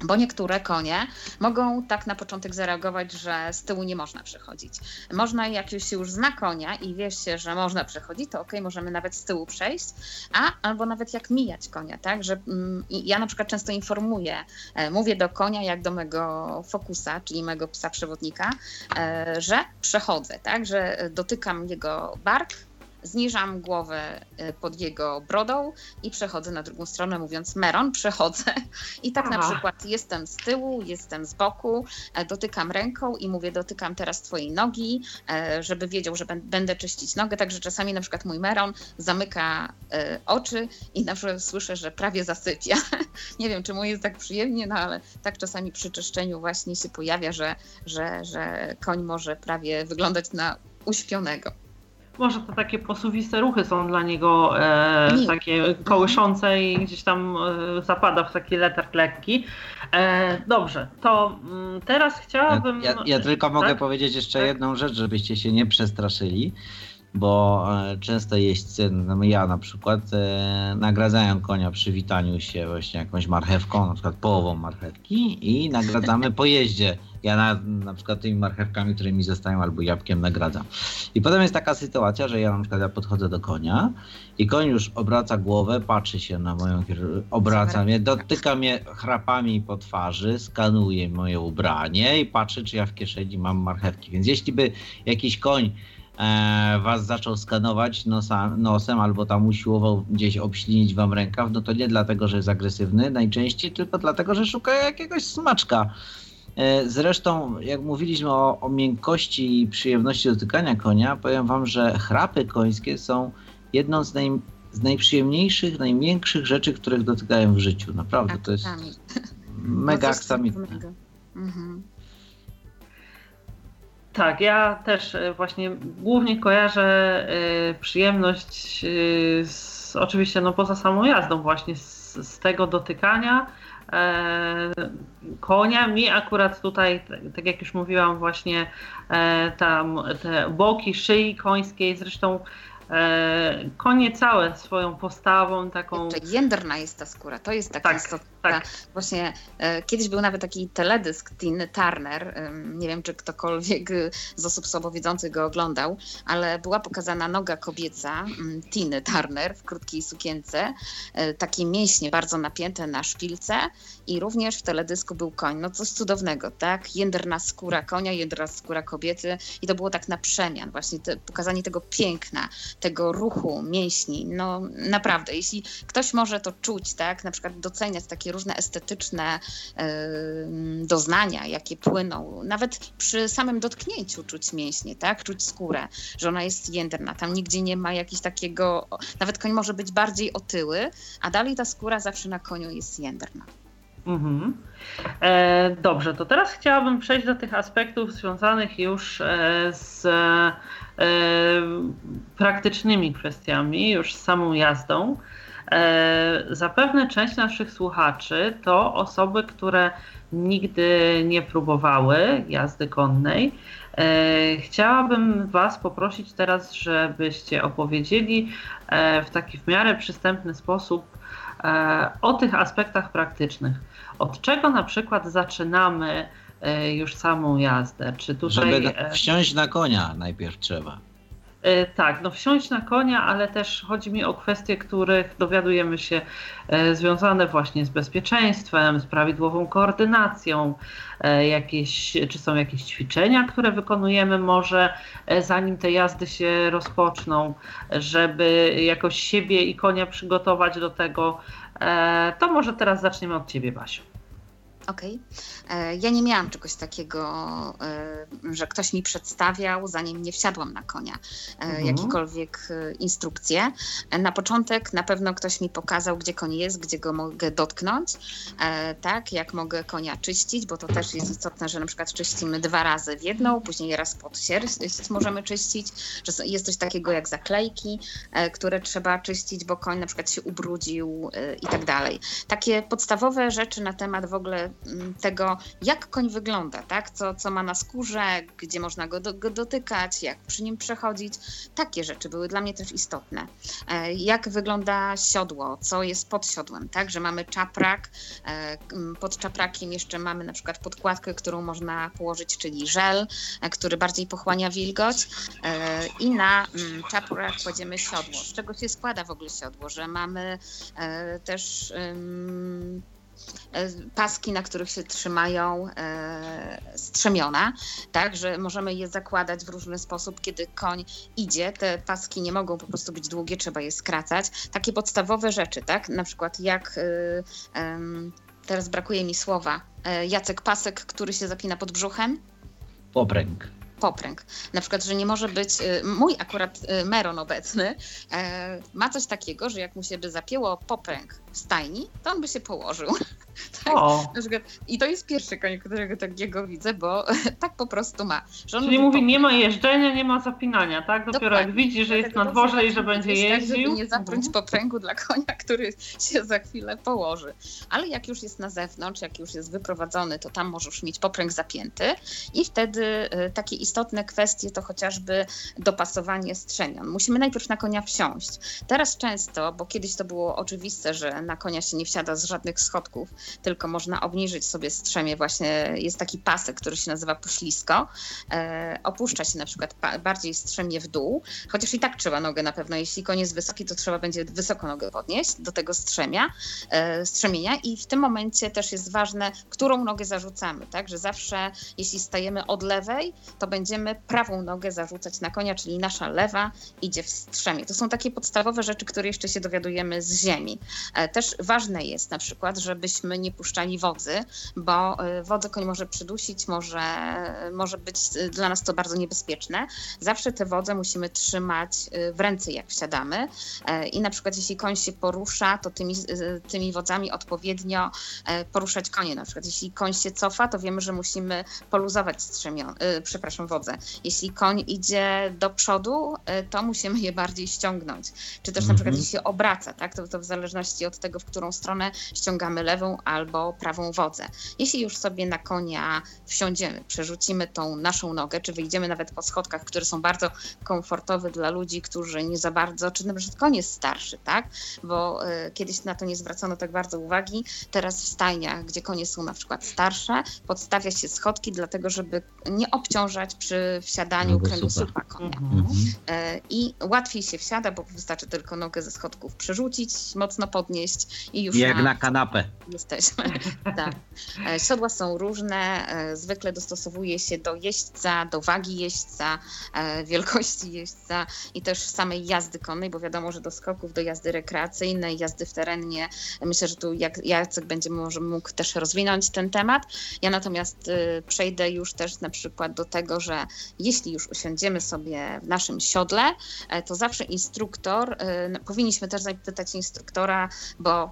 [SPEAKER 2] Bo niektóre konie mogą tak na początek zareagować, że z tyłu nie można przechodzić. Można, jak już się już zna konia i wie się, że można przechodzić, to ok, możemy nawet z tyłu przejść, a albo nawet jak mijać konia, tak? Że mm, ja na przykład często informuję, e, mówię do konia jak do mego fokusa, czyli mego psa przewodnika, e, że przechodzę, tak? Że dotykam jego bark, zniżam głowę e, pod jego brodą i przechodzę na drugą stronę, mówiąc Meron, przechodzę. I tak na
[SPEAKER 6] Aha.
[SPEAKER 2] przykład jestem z tyłu, jestem z boku, e, dotykam ręką i mówię, dotykam teraz twojej nogi, e, żeby wiedział, że bę- będę czyścić nogę. Także czasami na przykład mój Meron zamyka e, oczy i na przykład słyszę, że prawie zasypia. Nie wiem, czy mu jest tak przyjemnie, no ale tak czasami przy czyszczeniu właśnie się pojawia, że, że, że koń może prawie wyglądać na uśpionego.
[SPEAKER 6] Może to takie posuwiste ruchy są dla niego e, takie kołyszące i gdzieś tam e, zapada w taki letarg lekki. E, dobrze, to mm, teraz chciałabym.
[SPEAKER 7] Ja, ja tylko mogę
[SPEAKER 6] tak?
[SPEAKER 7] powiedzieć jeszcze
[SPEAKER 6] Tak.
[SPEAKER 7] jedną rzecz, żebyście się nie przestraszyli, bo e, często jeźdźcy, no ja na przykład, e, nagradzają konia przy witaniu się właśnie jakąś marchewką, na przykład połową marchewki i nagradzamy po jeździe. Ja na, na przykład tymi marchewkami, które mi zostają, albo jabłkiem nagradzam. I potem jest taka sytuacja, że ja na przykład ja podchodzę do konia i koń już obraca głowę, patrzy się na moją, obraca mnie, dotyka mnie chrapami po twarzy, skanuje moje ubranie i patrzy, czy ja w kieszeni mam marchewki. Więc jeśli by jakiś koń was zaczął skanować nosa, nosem albo tam usiłował gdzieś obślinić wam rękaw, no to nie dlatego, że jest agresywny najczęściej, tylko dlatego, że szuka jakiegoś smaczka. E, Zresztą, jak mówiliśmy o, o miękkości i przyjemności dotykania konia, powiem wam, że chrapy końskie są jedną z, naj, z najprzyjemniejszych, najmiększych rzeczy, których dotykałem w życiu. Naprawdę, to jest mega aksamitne.
[SPEAKER 2] Mhm.
[SPEAKER 6] Tak, ja też e, właśnie głównie kojarzę e, przyjemność e, z, oczywiście no poza samą jazdą właśnie z, z tego dotykania konia. Mi akurat tutaj, tak- tak jak już mówiłam właśnie tam te boki szyi końskiej, zresztą konie całe swoją postawą taką
[SPEAKER 2] jędrna jest ta skóra, to jest taka
[SPEAKER 6] Tak,
[SPEAKER 2] istotna.
[SPEAKER 6] Tak.
[SPEAKER 2] Właśnie e, kiedyś był nawet taki teledysk Tiny Turner, nie wiem czy ktokolwiek z osób słabowidzących go oglądał, ale była pokazana noga kobieca ym, Tiny Turner w krótkiej sukience, e, takie mięśnie bardzo napięte na szpilce i również w teledysku był koń. No coś cudownego, tak? Jędrna skóra konia, jędrna skóra kobiety i to było tak na przemian, właśnie te, pokazanie tego piękna, tego ruchu mięśni. No naprawdę, jeśli ktoś może to czuć, tak, na przykład doceniać takie różne estetyczne doznania, jakie płyną, nawet przy samym dotknięciu czuć mięśnie, tak, czuć skórę, że ona jest jędrna, tam nigdzie nie ma jakiegoś takiego, nawet koń może być bardziej otyły, a dalej ta skóra zawsze na koniu jest jędrna.
[SPEAKER 6] Mhm. E, dobrze, to teraz chciałabym przejść do tych aspektów związanych już e, z e, praktycznymi kwestiami, już z samą jazdą. E, zapewne część naszych słuchaczy to osoby, które nigdy nie próbowały jazdy konnej. E, chciałabym Was poprosić teraz, żebyście opowiedzieli e, w taki w miarę przystępny sposób o tych aspektach praktycznych. Od czego na przykład zaczynamy już samą jazdę? Czy tutaj.
[SPEAKER 7] Żeby wsiąść na konia najpierw trzeba.
[SPEAKER 6] E, Tak, no wsiąść na konia, ale też chodzi mi o kwestie, których dowiadujemy się e, związane właśnie z bezpieczeństwem, z prawidłową koordynacją, e, jakieś, czy są jakieś ćwiczenia, które wykonujemy może zanim te jazdy się rozpoczną, żeby jakoś siebie i konia przygotować do tego. To może teraz zaczniemy od Ciebie, Basiu.
[SPEAKER 2] Okej. Okay. Ja nie miałam czegoś takiego, e, że ktoś mi przedstawiał, zanim nie wsiadłam na konia, e, mhm. jakiekolwiek e, instrukcje. Na początek na pewno ktoś mi pokazał, gdzie koń jest, gdzie go mogę dotknąć, tak, jak mogę konia czyścić, bo to też jest istotne, że na przykład czyścimy dwa razy w jedną, później raz pod sierść możemy czyścić, że jest coś takiego jak zaklejki, które trzeba czyścić, bo koń na przykład się ubrudził i tak dalej. Takie podstawowe rzeczy na temat w ogóle tego, jak koń wygląda, tak? co, co ma na skórze, gdzie można go, do, go dotykać, jak przy nim przechodzić. Takie rzeczy były dla mnie też istotne. E, jak wygląda siodło, co jest pod siodłem, tak? że mamy czaprak, e, pod czaprakiem jeszcze mamy na przykład podkładkę, którą można położyć, czyli żel, e, który bardziej pochłania wilgoć i na czaprak kładziemy siodło. Z czego się składa w ogóle siodło, że mamy też paski, na których się trzymają e, strzemiona, tak, że możemy je zakładać w różny sposób, kiedy koń idzie. Te paski nie mogą po prostu być długie, trzeba je skracać. Takie podstawowe rzeczy, tak, na przykład jak e, teraz brakuje mi słowa, Jacek Pasek, który się zapina pod brzuchem.
[SPEAKER 7] Popręg
[SPEAKER 2] popręg. Na przykład, że nie może być, mój akurat Meron obecny ma coś takiego, że jak mu się by zapięło popręg w stajni, to on by się położył. Tak? I to jest pierwszy koń, którego takiego widzę, bo tak po prostu ma.
[SPEAKER 6] Czyli mówi, nie ma jeżdżenia, nie ma zapinania, tak? Dopiero Dokładnie. jak widzi, że jest na dworze i że będzie jeździł. Tak,
[SPEAKER 2] żeby nie zaprąć mhm. popręgu dla konia, który się za chwilę położy. Ale jak już jest na zewnątrz, jak już jest wyprowadzony, to tam możesz mieć popręg zapięty i wtedy y, takie istotne kwestie to chociażby dopasowanie strzemion. Musimy najpierw na konia wsiąść. Teraz często, bo kiedyś to było oczywiste, że na konia się nie wsiada z żadnych schodków, tylko można obniżyć sobie strzemię. Właśnie jest taki pasek, który się nazywa poślisko. E, opuszcza się na przykład bardziej strzemię w dół, chociaż i tak trzeba nogę na pewno. Jeśli koń jest wysoki, to trzeba będzie wysoko nogę podnieść do tego strzemia, e, strzemienia i w tym momencie też jest ważne, którą nogę zarzucamy, tak, że zawsze jeśli stajemy od lewej, to będziemy prawą nogę zarzucać na konia, czyli nasza lewa idzie w strzemie. To są takie podstawowe rzeczy, które jeszcze się dowiadujemy z ziemi. E, też ważne jest na przykład, żebyśmy nie puszczali wodzy, bo y, wodę koń może przydusić, może, może być y, dla nas to bardzo niebezpieczne. Zawsze tę wodę musimy trzymać y, w ręce, jak wsiadamy. I na przykład jeśli koń się porusza, to tymi, tymi wodzami odpowiednio poruszać konie. Na przykład jeśli koń się cofa, to wiemy, że musimy poluzować strzemion, przepraszam, wodzę. Jeśli koń idzie do przodu, to musimy je bardziej ściągnąć. Czy też na przykład mhm. jeśli się obraca, tak, to, to w zależności od tego, w którą stronę ściągamy lewą albo prawą wodzę. Jeśli już sobie na konia wsiądziemy, przerzucimy tą naszą nogę, czy wyjdziemy nawet po schodkach, które są bardzo komfortowe dla ludzi, którzy nie za bardzo, czy na przykład koń jest starszy, tak? Bo y, kiedyś na to nie zwracano tak bardzo uwagi. Teraz w stajniach, gdzie konie są na przykład starsze, podstawia się schodki, dlatego żeby nie obciążać przy wsiadaniu kręgosłupa konia. Mhm. Y, I łatwiej się wsiada, bo wystarczy tylko nogę ze schodków przerzucić, mocno podnieść i już
[SPEAKER 7] Jak na, na kanapę.
[SPEAKER 2] Jesteśmy. tak. E, siodła są różne. E, zwykle dostosowuje się do jeźdźca, do wagi jeźdźca, e, wielkości jeźdźca i też samej jazdy konnej, bo wiadomo, że do skoków, do jazdy rekreacyjnej, jazdy w terenie, myślę, że tu Jacek będzie może mógł też rozwinąć ten temat. Ja natomiast przejdę już też na przykład do tego, że jeśli już usiądziemy sobie w naszym siodle, to zawsze instruktor, powinniśmy też zapytać instruktora, bo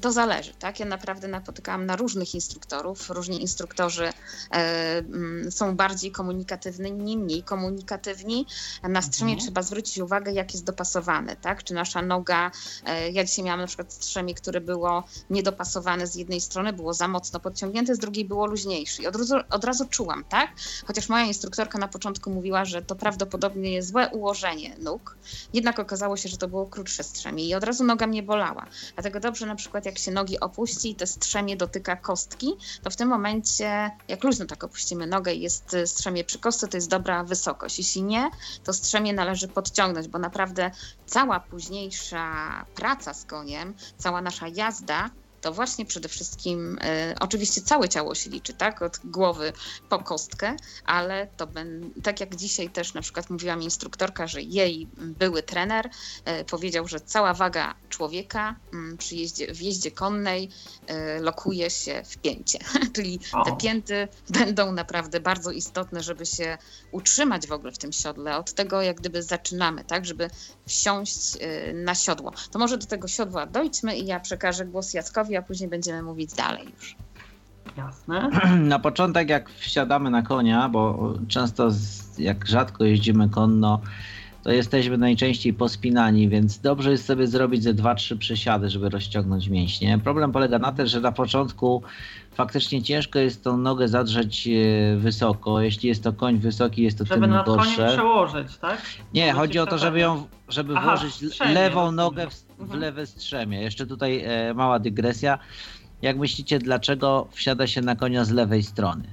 [SPEAKER 2] to zależy, tak? Ja naprawdę napotykałam na różnych instruktorów. Różni instruktorzy e, mm, są bardziej komunikatywni, mniej komunikatywni. Na strzemie mhm. trzeba zwrócić uwagę, jak jest dopasowane, tak? Czy nasza noga, e, ja dzisiaj miałam na przykład strzemie, które było niedopasowane z jednej strony, było za mocno podciągnięte, z drugiej było luźniejsze. I od razu, od razu czułam, tak? Chociaż moja instruktorka na początku mówiła, że to prawdopodobnie złe ułożenie nóg, jednak okazało się, że to było krótsze strzemie i od razu noga mnie bolała. Dlatego dobrze na przykład jak się nogi opuści i te strzemie dotyka kostki, to w tym momencie, jak luźno tak opuścimy nogę i jest y, strzemie przy kostce, to jest dobra wysokość. Jeśli nie, to strzemie należy podciągnąć, bo naprawdę cała późniejsza praca z koniem, cała nasza jazda to właśnie przede wszystkim, e, oczywiście całe ciało się liczy, tak, od głowy po kostkę, ale to ben, tak jak dzisiaj też na przykład mówiła mi instruktorka, że jej były trener e, powiedział, że cała waga człowieka mm, przy jeździe, w jeździe konnej e, lokuje się w pięcie, czyli te pięty będą naprawdę bardzo istotne, żeby się utrzymać w ogóle w tym siodle, od tego jak gdyby zaczynamy, tak, żeby wsiąść na siodło. To może do tego siodła dojdźmy i ja przekażę głos Jackowi, a później będziemy mówić dalej już.
[SPEAKER 6] Jasne.
[SPEAKER 7] Na początek jak wsiadamy na konia, bo często z, jak rzadko jeździmy konno, to jesteśmy najczęściej pospinani, więc dobrze jest sobie zrobić ze 2-3 przysiady, żeby rozciągnąć mięśnie. Problem polega na tym, że na początku faktycznie ciężko jest tą nogę zadrzeć e, wysoko. Jeśli jest to koń wysoki, jest to
[SPEAKER 6] Żeby
[SPEAKER 7] tym
[SPEAKER 6] nad
[SPEAKER 7] gorsze.
[SPEAKER 6] przełożyć, tak?
[SPEAKER 7] Nie,
[SPEAKER 6] Żeby
[SPEAKER 7] chodzi o to, żeby ją, żeby
[SPEAKER 6] Aha,
[SPEAKER 7] włożyć
[SPEAKER 6] strzemie,
[SPEAKER 7] lewą nogę w, w
[SPEAKER 2] Mhm.
[SPEAKER 7] lewe strzemie. Jeszcze tutaj e, mała dygresja. Jak myślicie, dlaczego wsiada się na konia z lewej strony?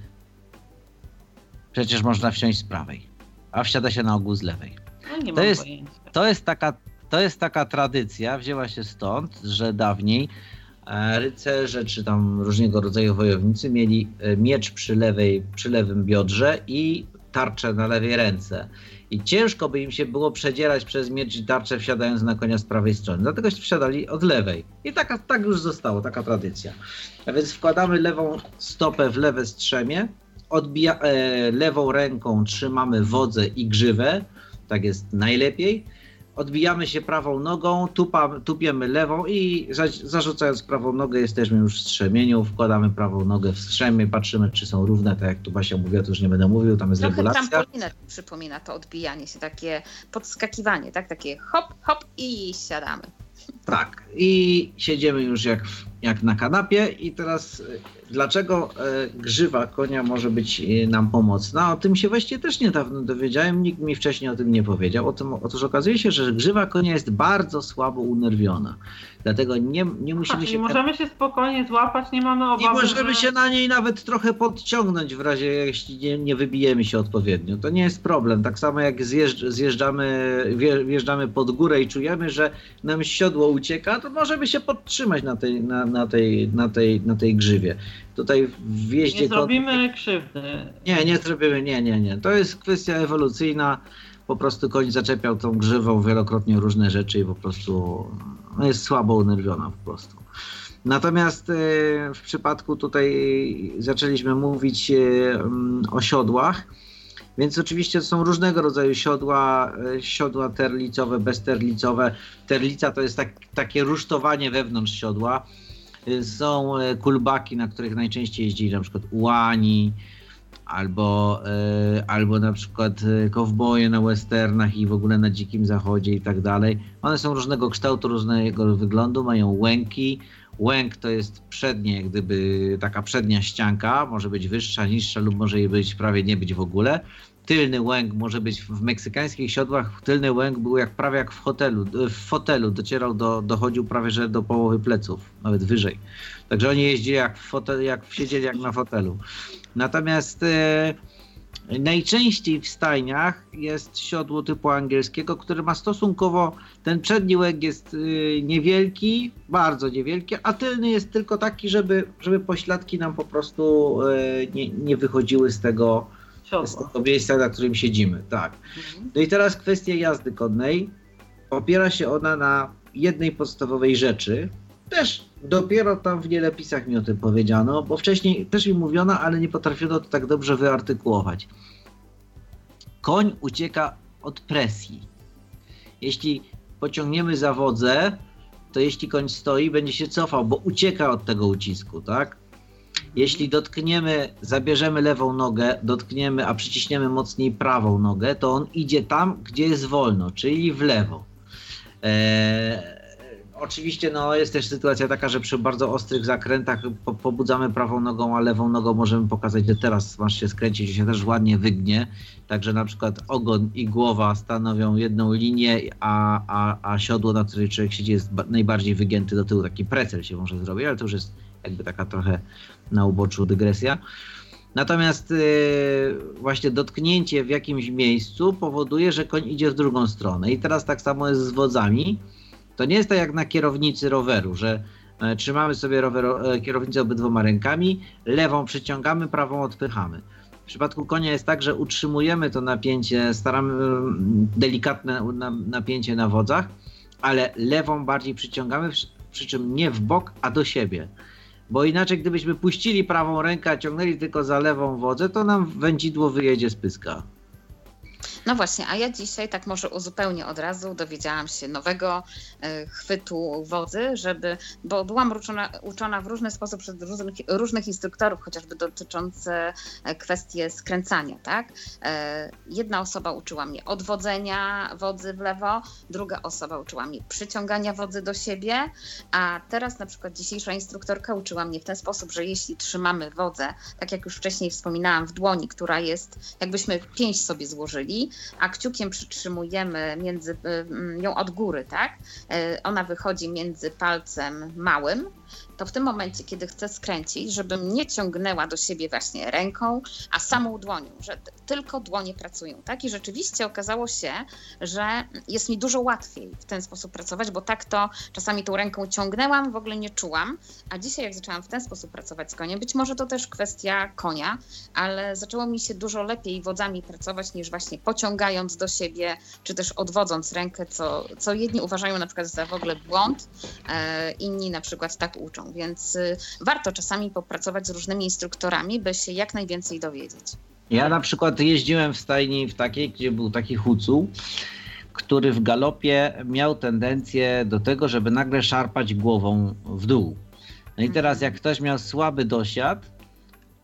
[SPEAKER 7] Przecież można wsiąść z prawej, a wsiada się na ogół z lewej.
[SPEAKER 6] No
[SPEAKER 7] To jest-. To jest taka, to jest taka tradycja, wzięła się stąd, że dawniej e, rycerze czy tam różnego rodzaju wojownicy mieli e, miecz przy, lewej, przy lewym biodrze i tarczę na lewej ręce. I ciężko by im się było przedzierać przez miecz i tarczę wsiadając na konia z prawej strony. Dlatego wsiadali od lewej. I taka, tak już zostało, taka tradycja. A więc wkładamy lewą stopę w lewe strzemie, odbija, e, lewą ręką trzymamy wodze i grzywę, tak jest najlepiej. Odbijamy się prawą nogą, tupa, tupiemy lewą i za, zarzucając prawą nogę jesteśmy już w strzemieniu, wkładamy prawą nogę w strzemię, patrzymy czy są równe, tak jak tu Basia mówiła, to już nie będę mówił, tam jest
[SPEAKER 2] Trochę
[SPEAKER 7] regulacja.
[SPEAKER 2] trampolinę przypomina to odbijanie się, takie podskakiwanie, tak? Takie hop, hop i siadamy.
[SPEAKER 7] Tak, i siedzimy już jak, w- jak na kanapie i teraz e, dlaczego e, grzywa konia może być e, nam pomocna? O tym się właściwie też niedawno dowiedziałem, nikt mi wcześniej o tym nie powiedział. O tym, otóż okazuje się, że grzywa konia jest bardzo słabo unerwiona, dlatego nie, nie musimy
[SPEAKER 6] czyli
[SPEAKER 7] się...
[SPEAKER 6] możemy się spokojnie złapać, nie mamy obawy,
[SPEAKER 7] możemy
[SPEAKER 6] że...
[SPEAKER 7] się na niej nawet trochę podciągnąć w razie, jeśli nie, nie wybijemy się odpowiednio. To nie jest problem. Tak samo jak zjeżdż, zjeżdżamy, wje- wjeżdżamy pod górę i czujemy, że nam siodło ucieka, to możemy się podtrzymać na tej, na, na tej, na tej, na tej grzywie. Tutaj w wjeździe
[SPEAKER 6] Nie
[SPEAKER 7] kon-
[SPEAKER 6] zrobimy krzywdy.
[SPEAKER 7] nie, nie zrobimy, nie, nie, nie. To jest kwestia ewolucyjna. Po prostu koń zaczepiał tą grzywą wielokrotnie różne rzeczy i po prostu no, jest słabo unerwiona po prostu. Natomiast e, w przypadku tutaj zaczęliśmy mówić e, mm, o siodłach, więc oczywiście są różnego rodzaju siodła, e, siodła terlicowe, bezterlicowe. Terlica to jest tak, takie rusztowanie wewnątrz siodła. Są e, kulbaki, na których najczęściej jeździli na przykład ułani, albo, e, albo na przykład e, kowboje na westernach i w ogóle na dzikim zachodzie i tak dalej. One są różnego kształtu, różnego wyglądu, mają łęki. Łęk to jest przednie, gdyby taka przednia ścianka, może być wyższa, niższa lub może jej być prawie nie być w ogóle. Tylny łęk może być w meksykańskich siodłach, tylny łęk był jak prawie jak w hotelu, w fotelu, docierał do, dochodził prawie że do połowy pleców, nawet wyżej. Także oni jeździli jak w fotel, jak siedzieli jak na fotelu. Natomiast e, najczęściej w stajniach jest siodło typu angielskiego, które ma stosunkowo, ten przedni łęk jest e, niewielki, bardzo niewielki, a tylny jest tylko taki, żeby, żeby pośladki nam po prostu e, nie, nie wychodziły z tego, z tego miejsca, na którym siedzimy. Tak. No i teraz kwestia jazdy konnej. Opiera się ona na jednej podstawowej rzeczy. Też dopiero tam w nielepisach mi o tym powiedziano, bo wcześniej też mi mówiono, ale nie potrafiono to tak dobrze wyartykułować. Koń ucieka od presji. Jeśli pociągniemy za wodze, to jeśli koń stoi, będzie się cofał, bo ucieka od tego ucisku, tak? Jeśli dotkniemy, zabierzemy lewą nogę, dotkniemy, a przyciśniemy mocniej prawą nogę, to on idzie tam, gdzie jest wolno, czyli w lewo. Eee, oczywiście no, jest też sytuacja taka, że przy bardzo ostrych zakrętach po, pobudzamy prawą nogą, a lewą nogą możemy pokazać, że teraz masz się skręcić, że się też ładnie wygnie. Także na przykład ogon i głowa stanowią jedną linię, a, a, a siodło, na której człowiek siedzi, jest ba- najbardziej wygięty do tyłu. Taki precel się może zrobić, ale to już jest jakby taka trochę na uboczu dygresja. Natomiast yy, właśnie dotknięcie w jakimś miejscu powoduje, że koń idzie w drugą stronę. I teraz tak samo jest z wodzami. To nie jest tak jak na kierownicy roweru, że E, Trzymamy sobie rower, e, kierownicę obydwoma rękami, lewą przyciągamy, prawą odpychamy. W przypadku konia jest tak, że utrzymujemy to napięcie, staramy mm, delikatne na- napięcie na wodzach, ale lewą bardziej przyciągamy, przy, przy czym nie w bok, a do siebie. Bo inaczej, gdybyśmy puścili prawą rękę, a ciągnęli tylko za lewą wodzę, to nam wędzidło wyjedzie z pyska.
[SPEAKER 2] No właśnie, a ja dzisiaj tak może uzupełnię od razu, dowiedziałam się nowego e, chwytu wodzy, żeby, bo byłam uczona, uczona w różny sposób przez różnych, różnych instruktorów, chociażby dotyczące e, kwestie skręcania, tak? E, Jedna osoba uczyła mnie odwodzenia wodzy w lewo, druga osoba uczyła mnie przyciągania wodzy do siebie, a teraz na przykład dzisiejsza instruktorka uczyła mnie w ten sposób, że jeśli trzymamy wodzę, tak jak już wcześniej wspominałam, w dłoni, która jest, jakbyśmy pięść sobie złożyli, a kciukiem przytrzymujemy między, y, mm, ją od góry, tak? Y, Ona wychodzi między palcem małym, to w tym momencie, kiedy chcę skręcić, żebym nie ciągnęła do siebie właśnie ręką, a samą dłonią, że tylko dłonie pracują, tak? I rzeczywiście okazało się, że jest mi dużo łatwiej w ten sposób pracować, bo tak to czasami tą ręką ciągnęłam, w ogóle nie czułam, a dzisiaj jak zaczęłam w ten sposób pracować z koniem, być może to też kwestia konia, ale zaczęło mi się dużo lepiej wodzami pracować niż właśnie pociągając do siebie, czy też odwodząc rękę, co, co jedni uważają na przykład za w ogóle błąd, e, inni na przykład tak uczą, więc y, warto czasami popracować z różnymi instruktorami, by się jak najwięcej dowiedzieć.
[SPEAKER 7] Ja na przykład jeździłem w stajni w takiej, gdzie był taki hucuł, który w galopie miał tendencję do tego, żeby nagle szarpać głową w dół. No i teraz jak ktoś miał słaby dosiad,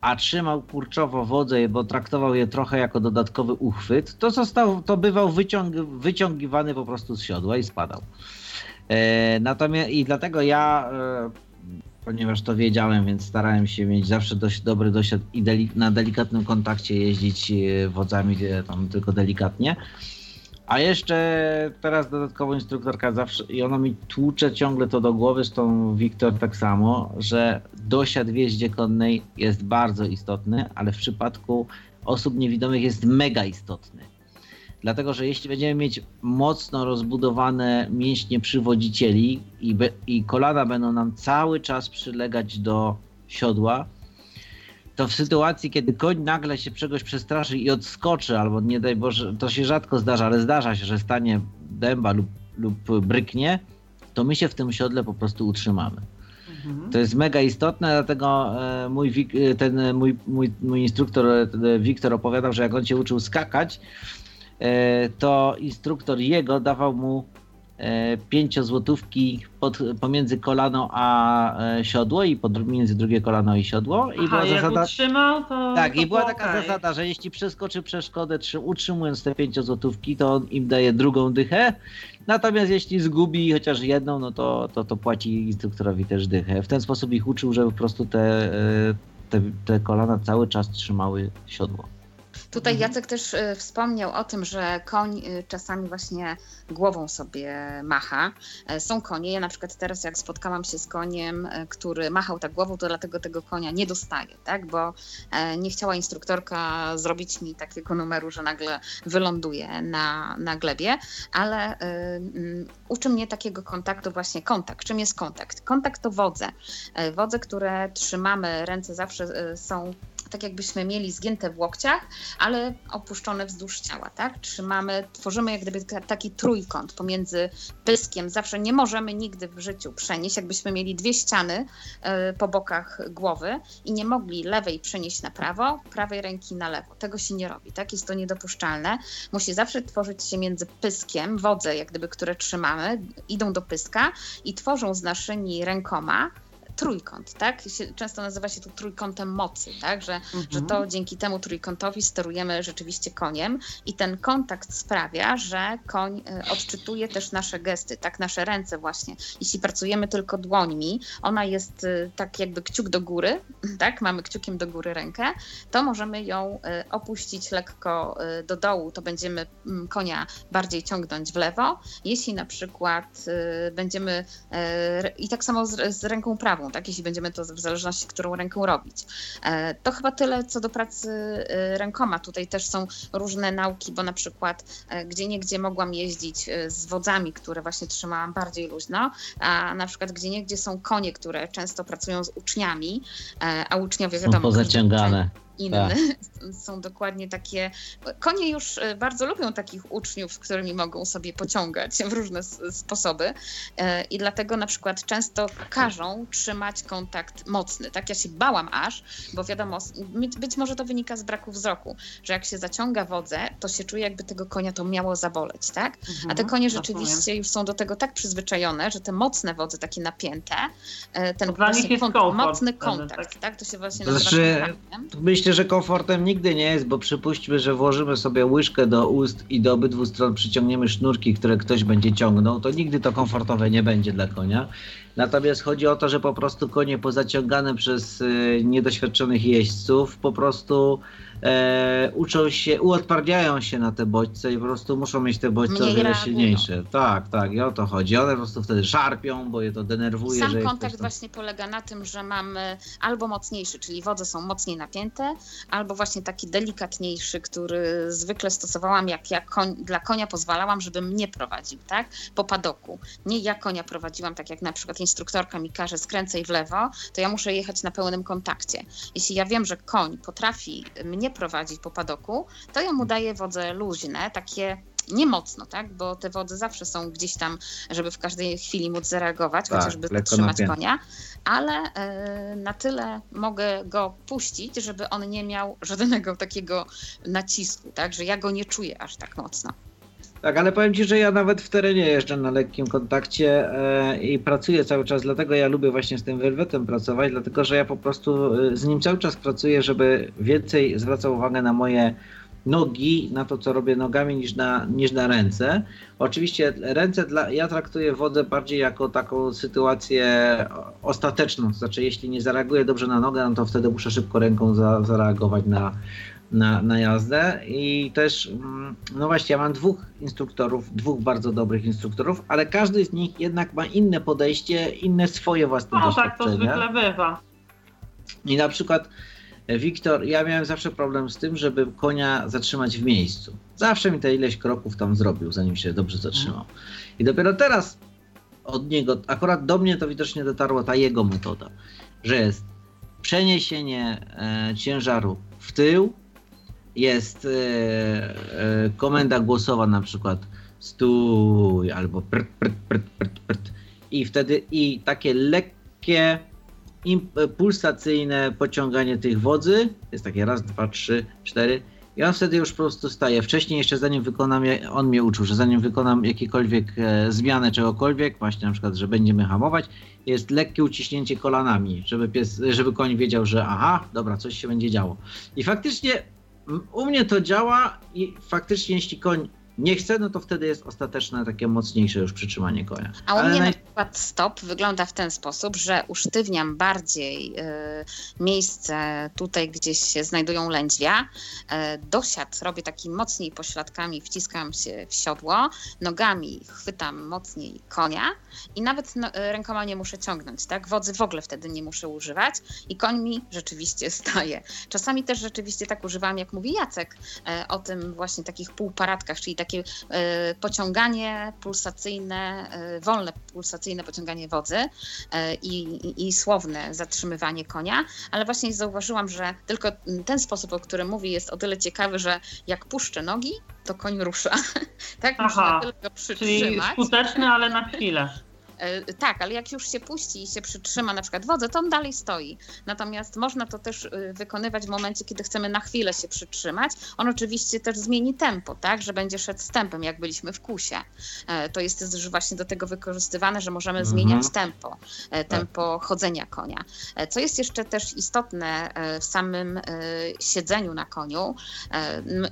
[SPEAKER 7] a trzymał kurczowo wodę, bo traktował je trochę jako dodatkowy uchwyt, to został, to bywał wyciąg, wyciągiwany po prostu z siodła i spadał. E, natomiast i dlatego ja, e, ponieważ to wiedziałem, więc starałem się mieć zawsze dość dobry dosiad i deli, na delikatnym kontakcie jeździć e, wodzami e, tam tylko delikatnie. A jeszcze teraz dodatkowo instruktorka zawsze, i ona mi tłucze ciągle to do głowy, zresztą Wiktor tak samo, że dosiad w jeździe konnej jest bardzo istotny, ale w przypadku osób niewidomych jest mega istotny. Dlatego, że jeśli będziemy mieć mocno rozbudowane mięśnie przywodzicieli i, be, i kolana będą nam cały czas przylegać do siodła, to w sytuacji, kiedy koń nagle się czegoś przestraszy i odskoczy, albo nie daj Boże, to się rzadko zdarza, ale zdarza się, że stanie dęba lub, lub bryknie, to my się w tym siodle po prostu utrzymamy. To jest mega istotne, dlatego e, mój, e, ten e, mój, mój, mój instruktor Wiktor opowiadał, że jak on się uczył skakać, to instruktor jego dawał mu e, pięciozłotówki pod, pomiędzy kolano a e, siodło i pomiędzy drugie kolano i siodło. I
[SPEAKER 6] Aha,
[SPEAKER 7] była zasada,
[SPEAKER 6] utrzymał, to
[SPEAKER 7] tak,
[SPEAKER 6] to
[SPEAKER 7] i była taka
[SPEAKER 6] okej.
[SPEAKER 7] zasada, że jeśli przeskoczy przeszkodę, trzy- utrzymując te pięciozłotówki, to on im daje drugą dychę. Natomiast jeśli zgubi chociaż jedną, no to, to, to płaci instruktorowi też dychę. W ten sposób ich uczył, żeby po prostu te, e, te, te kolana cały czas trzymały siodło.
[SPEAKER 2] Tutaj
[SPEAKER 6] Mhm.
[SPEAKER 2] Jacek też y, wspomniał o tym, że koń y, czasami właśnie głową sobie macha. E, Są konie, ja na przykład teraz jak spotkałam się z koniem, e, który machał tak głową, to dlatego tego konia nie dostaję, tak? bo e, nie chciała instruktorka zrobić mi takiego numeru, że nagle wyląduje na, na glebie, ale y, uczy mnie takiego kontaktu właśnie kontakt. Czym jest kontakt? Kontakt to wodze. Wodze, które trzymamy, ręce zawsze są tak jakbyśmy mieli zgięte w łokciach, ale opuszczone wzdłuż ciała, tak? Trzymamy, tworzymy jak gdyby ta- taki trójkąt pomiędzy pyskiem. Zawsze nie możemy nigdy w życiu przenieść, jakbyśmy mieli dwie ściany e, po bokach głowy i nie mogli lewej przenieść na prawo, prawej ręki na lewo. Tego się nie robi, tak? Jest to niedopuszczalne. Musi zawsze tworzyć się między pyskiem, wodze jak gdyby, które trzymamy, idą do pyska i tworzą z naszymi rękoma trójkąt, tak? Często nazywa się to trójkątem mocy, tak? Że, że to dzięki temu trójkątowi sterujemy rzeczywiście koniem i ten kontakt sprawia, że koń y, odczytuje też nasze gesty, tak? Nasze ręce właśnie. Jeśli pracujemy tylko dłońmi, ona jest y, tak jakby kciuk do góry, tak? Mamy kciukiem do góry rękę, to możemy ją y, opuścić lekko do dołu, to będziemy mm, konia bardziej ciągnąć w lewo. Jeśli na przykład będziemy i tak samo z, z ręką prawą, tak? jeśli będziemy to w zależności, którą ręką robić. E, to chyba tyle co do pracy e, rękoma. Tutaj też są różne nauki, bo na przykład e, gdzie niegdzie mogłam jeździć z wodzami, które właśnie trzymałam bardziej luźno, a na przykład gdzie niegdzie są konie, które często pracują z uczniami, a uczniowie
[SPEAKER 7] Są
[SPEAKER 2] wiadomo... każdy
[SPEAKER 7] pozaciągane.
[SPEAKER 2] inny. Są dokładnie takie. Konie już e, bardzo lubią takich uczniów, z którymi mogą sobie pociągać w różne sposoby. E, I dlatego na przykład często każą trzymać kontakt mocny. Tak ja się bałam aż, bo wiadomo, być- może to wynika z braku wzroku, że jak się zaciąga wodzę, to się czuje, jakby tego konia to miało zaboleć, tak? A te konie rzeczywiście już są do tego tak przyzwyczajone, że te mocne wodze, takie napięte, e, ten
[SPEAKER 6] dla nich
[SPEAKER 2] właśnie
[SPEAKER 6] jest
[SPEAKER 2] kont-
[SPEAKER 6] komfort
[SPEAKER 2] mocny kontakt,
[SPEAKER 6] tak?
[SPEAKER 2] tak? To się właśnie nazywa
[SPEAKER 7] znaczy,
[SPEAKER 2] kontaktem.
[SPEAKER 7] Myślę, że komfortem nigdy nie jest, bo przypuśćmy, że włożymy sobie łyżkę do ust i do obydwu stron przyciągniemy sznurki, które ktoś będzie ciągnął, to nigdy to komfortowe nie będzie dla konia. Natomiast chodzi o to, że po prostu konie pozaciągane przez e, niedoświadczonych jeźdźców po prostu e, uczą się, uodparniają się na te bodźce i po prostu muszą mieć te bodźce
[SPEAKER 2] Mniej
[SPEAKER 7] o wiele silniejsze. Tak, tak, i o to chodzi. One po prostu wtedy szarpią, bo je to denerwuje.
[SPEAKER 2] Sam kontakt
[SPEAKER 7] tam-
[SPEAKER 2] właśnie polega na tym, że mamy albo mocniejszy, czyli wodze są mocniej napięte, albo właśnie taki delikatniejszy, który zwykle stosowałam, jak ja koń, dla konia pozwalałam, żeby mnie prowadził, tak? Po padoku. Nie ja konia prowadziłam, tak jak na przykład instruktorka mi każe skręcaj w lewo, to ja muszę jechać na pełnym kontakcie. Jeśli ja wiem, że koń potrafi mnie prowadzić po padoku, to ja mu daję wodze luźne, takie nie mocno, tak? Bo te wody zawsze są gdzieś tam, żeby w każdej chwili móc zareagować,
[SPEAKER 7] Tak,
[SPEAKER 2] chociażby
[SPEAKER 7] napięte.
[SPEAKER 2] konia, ale e, na tyle mogę go puścić, żeby on nie miał żadnego takiego nacisku, tak? Że ja go nie czuję aż tak mocno.
[SPEAKER 7] Tak, ale powiem Ci, że ja nawet w terenie jeżdżę na lekkim kontakcie e, i pracuję cały czas, dlatego ja lubię właśnie z tym welwetem pracować, dlatego że ja po prostu e, z nim cały czas pracuję, żeby więcej zwracał uwagę na moje nogi, na to, co robię nogami, niż na, niż na ręce. Oczywiście ręce, dla, ja traktuję wodę bardziej jako taką sytuację ostateczną, to znaczy jeśli nie zareaguję dobrze na nogę, no to wtedy muszę szybko ręką za, zareagować na, na, na jazdę i też, mm, no właśnie, ja mam dwóch instruktorów, dwóch bardzo dobrych instruktorów, ale każdy z nich jednak ma inne podejście, inne swoje własne
[SPEAKER 6] No tak to
[SPEAKER 7] doświadczenia.
[SPEAKER 6] zwykle bywa.
[SPEAKER 7] I na przykład e, Wiktor, ja miałem zawsze problem z tym, żeby konia zatrzymać w miejscu. Zawsze mi te ileś kroków tam zrobił, zanim się dobrze zatrzymał. I dopiero teraz od niego, akurat do mnie to widocznie dotarła ta jego metoda, że jest przeniesienie e, ciężaru w tył, jest e, e, komenda głosowa na przykład stój albo prt, prt, prt, prt, prt. i wtedy i takie lekkie e, pulsacyjne pociąganie tych wodzy, jest takie raz, dwa, trzy, cztery i on wtedy już po prostu staje. Wcześniej jeszcze zanim wykonam, on mnie uczył, że zanim wykonam jakiekolwiek e, zmianę czegokolwiek, właśnie na przykład, że będziemy hamować, jest lekkie uciśnięcie kolanami, żeby, pies, żeby koń wiedział, że aha, dobra, coś się będzie działo. I faktycznie u mnie to działa i faktycznie jeśli koń nie chce, no to wtedy jest ostateczne takie mocniejsze już przytrzymanie konia.
[SPEAKER 2] A u
[SPEAKER 7] Ale
[SPEAKER 2] mnie
[SPEAKER 7] naj-
[SPEAKER 2] na przykład stop wygląda w ten sposób, że usztywniam bardziej y, miejsce tutaj, gdzie się znajdują lędźwia. Y, dosiad robię taki mocniej pośladkami, wciskam się w siodło, nogami chwytam mocniej konia i nawet no, y, rękoma nie muszę ciągnąć, tak? Wodzy w ogóle wtedy nie muszę używać i koń mi rzeczywiście staje. Czasami też rzeczywiście tak używam, jak mówi Jacek, y, o tym właśnie takich półparadkach, czyli takie y, pociąganie pulsacyjne, y, wolne pulsacyjne pociąganie wodzy y, i, i, i słowne zatrzymywanie konia, ale właśnie zauważyłam, że tylko ten sposób, o którym mówi, jest o tyle ciekawy, że jak puszczę nogi, to koń rusza. tak,
[SPEAKER 6] Aha,
[SPEAKER 2] tyle go
[SPEAKER 6] Czyli
[SPEAKER 2] przytrzymać.
[SPEAKER 6] skuteczny, ale na chwilę.
[SPEAKER 2] E, Tak, ale jak już się puści i się przytrzyma na przykład wodze, to on dalej stoi. Natomiast można to też y, wykonywać w momencie, kiedy chcemy na chwilę się przytrzymać. On oczywiście też zmieni tempo, tak, że będzie szedł z tempem, jak byliśmy w kusie. E, To jest też właśnie do tego wykorzystywane, że możemy
[SPEAKER 7] Mhm.
[SPEAKER 2] zmieniać tempo, e, tempo chodzenia konia. Co jest jeszcze też istotne w samym siedzeniu na koniu,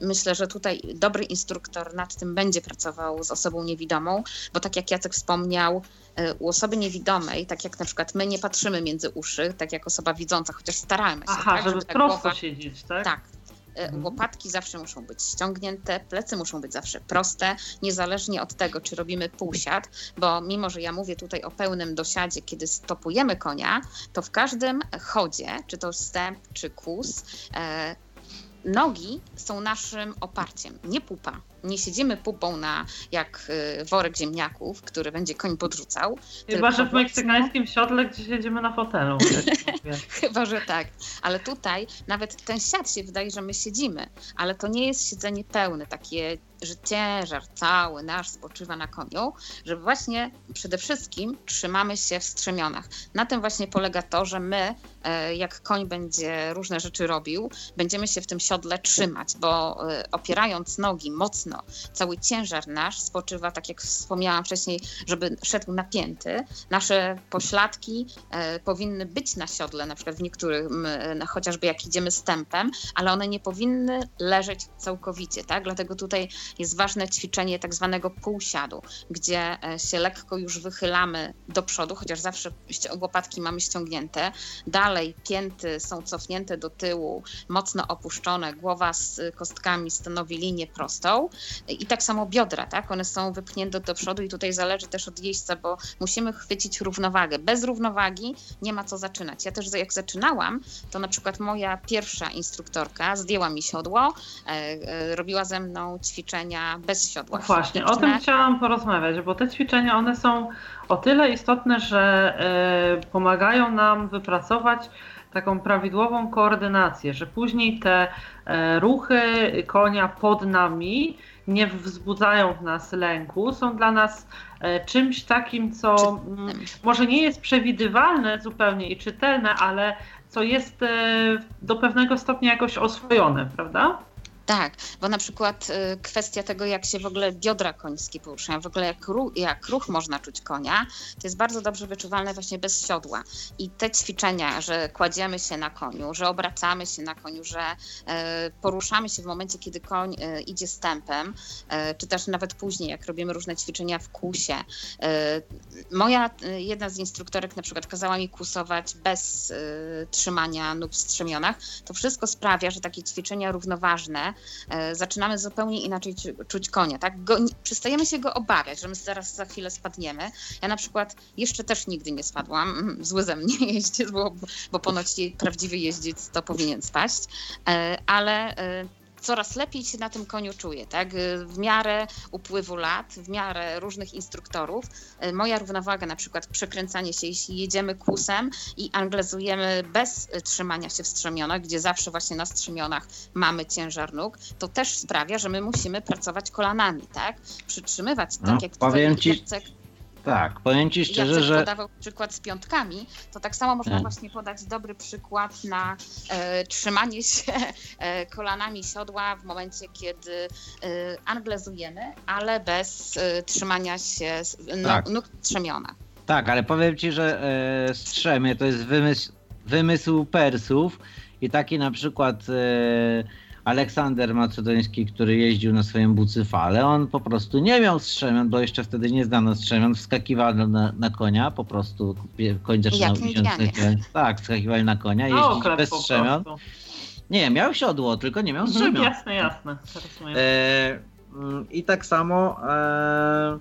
[SPEAKER 2] myślę, że tutaj dobry instruktor nad tym będzie pracował z osobą niewidomą, bo tak jak Jacek wspomniał, u osoby niewidomej, tak jak na przykład my nie patrzymy między uszy, tak jak osoba widząca, chociaż staramy się,
[SPEAKER 6] Aha,
[SPEAKER 2] tak,
[SPEAKER 6] żeby
[SPEAKER 2] ta
[SPEAKER 6] prosto
[SPEAKER 2] głowa-
[SPEAKER 6] siedzieć, tak?
[SPEAKER 2] tak. Mhm. Łopatki zawsze muszą być ściągnięte, plecy muszą być zawsze proste, niezależnie od tego, czy robimy półsiad, bo mimo, że ja mówię tutaj o pełnym dosiadzie, kiedy stopujemy konia, to w każdym chodzie, czy to stęp, czy kłus, e, nogi są naszym oparciem, nie pupa. Nie siedzimy pupą na jak y, worek ziemniaków, który będzie koń podrzucał.
[SPEAKER 6] Chyba, że w meksykańskim siodle, gdzie siedzimy na fotelu.
[SPEAKER 2] Chyba, że tak. Ale tutaj nawet ten siad się wydaje, że my siedzimy, ale to nie jest siedzenie pełne, takie że ciężar cały nasz spoczywa na koniu, że właśnie przede wszystkim trzymamy się w strzemionach. Na tym właśnie polega to, że my, jak koń będzie różne rzeczy robił, będziemy się w tym siodle trzymać, bo e, opierając nogi mocno, cały ciężar nasz spoczywa, tak jak wspomniałam wcześniej, żeby szedł napięty. Nasze pośladki e, powinny być na siodle, na przykład w niektórych, chociażby jak idziemy stępem, ale one nie powinny leżeć całkowicie, tak? Dlatego tutaj jest ważne ćwiczenie tak zwanego półsiadu, gdzie e, się lekko już wychylamy do przodu, chociaż zawsze łopatki mamy ściągnięte. Dalej pięty są cofnięte do tyłu, mocno opuszczone, głowa z kostkami stanowi linię prostą i tak samo biodra, tak? One są wypchnięte do przodu i tutaj zależy też od jeźdźca, bo musimy chwycić równowagę. Bez równowagi nie ma co zaczynać. Ja też jak zaczynałam, to na przykład moja pierwsza instruktorka zdjęła mi siodło, e, e, robiła ze mną ćwiczenia bez siodła.
[SPEAKER 6] Właśnie, o tym chciałam porozmawiać, bo te ćwiczenia one są o tyle istotne, że y, pomagają nam wypracować taką prawidłową koordynację, że później te y, ruchy konia pod nami nie wzbudzają w nas lęku, są dla nas y, czymś takim, co może nie jest przewidywalne zupełnie i czytelne, ale co jest do pewnego stopnia jakoś oswojone, prawda?
[SPEAKER 2] Tak, bo na przykład y, kwestia tego, jak się w ogóle biodra końskie poruszają, w ogóle jak ruch, jak ruch można czuć konia, to jest bardzo dobrze wyczuwalne właśnie bez siodła. I te ćwiczenia, że kładziemy się na koniu, że obracamy się na koniu, że e, poruszamy się w momencie, kiedy koń e, idzie stępem, e, czy też nawet później, jak robimy różne ćwiczenia w kusie. Moja jedna z instruktorek na przykład kazała mi kusować bez trzymania nóg w strzemionach. To wszystko sprawia, że takie ćwiczenia równoważne zaczynamy zupełnie inaczej czuć konia, tak? Go, przestajemy się go obawiać, że my zaraz za chwilę spadniemy. Ja na przykład jeszcze też nigdy nie spadłam, mm, zły ze mnie jeździec, bo, bo ponoć prawdziwy jeździec to powinien spaść, e, ale e, coraz lepiej się na tym koniu czuję, tak? W miarę upływu lat, w miarę różnych instruktorów. Moja równowaga, na przykład przekręcanie się, jeśli jedziemy kłusem i anglezujemy bez trzymania się w strzemionach, gdzie zawsze właśnie na strzemionach mamy ciężar nóg, to też sprawia, że my musimy pracować kolanami, tak? Przytrzymywać, tak
[SPEAKER 7] no,
[SPEAKER 2] jak
[SPEAKER 7] powiem ci, tak, powiem Ci szczerze, Jacek że...
[SPEAKER 2] podawał przykład z piątkami, to tak samo można właśnie podać dobry przykład na e, trzymanie się e, kolanami siodła w momencie, kiedy e, anglezujemy, ale bez e, trzymania się no, tak. nóg strzemiona.
[SPEAKER 7] Tak, ale powiem Ci, że e, strzemie to jest wymysł, wymysł Persów i taki na przykład... E, Aleksander Macedoński, który jeździł na swoim bucyfale, on po prostu nie miał strzemion, bo jeszcze wtedy nie znano strzemion, wskakiwał na, na konia, po prostu koń zaczynał. Tak, wskakiwali na konia, jeździć no, bez strzemion. Nie, miał siodło, tylko nie miał mhm, strzemion.
[SPEAKER 6] jasne, jasne.
[SPEAKER 7] E, mm, I tak samo e,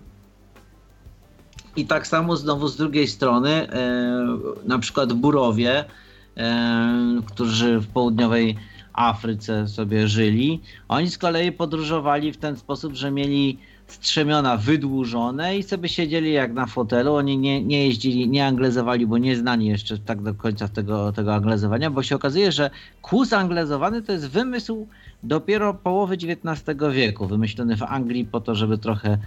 [SPEAKER 7] i tak samo znowu z drugiej strony, e, na przykład Burowie, e, którzy w południowej Afryce sobie żyli. Oni z kolei podróżowali w ten sposób, że mieli strzemiona wydłużone i sobie siedzieli jak na fotelu. Oni nie, nie jeździli, nie anglezowali, bo nie znani jeszcze tak do końca tego, tego anglezowania, bo się okazuje, że kłus anglezowany to jest wymysł dopiero połowy XIX wieku, wymyślony w Anglii po to, żeby trochę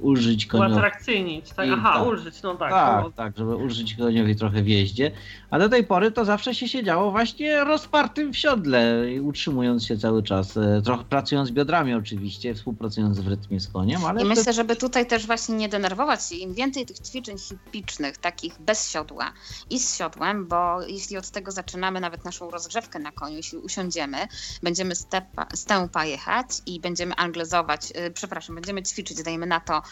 [SPEAKER 7] ulżyć koniowi.
[SPEAKER 6] Uatrakcyjnić, tak? Aha, tak. ulżyć, no tak.
[SPEAKER 7] Tak, no. tak, żeby ulżyć koniowi trochę w jeździe. A do tej pory to zawsze się siedziało właśnie rozpartym w siodle, utrzymując się cały czas, e, trochę pracując biodrami oczywiście, współpracując w rytmie z koniem, ale...
[SPEAKER 2] I myślę, żeby tutaj też właśnie nie denerwować się, im więcej tych ćwiczeń hipicznych, takich bez siodła i z siodłem, bo jeśli od tego zaczynamy nawet naszą rozgrzewkę na koniu, jeśli usiądziemy, będziemy stepa, stępa jechać i będziemy anglezować, yy, przepraszam, będziemy ćwiczyć, dajmy na to,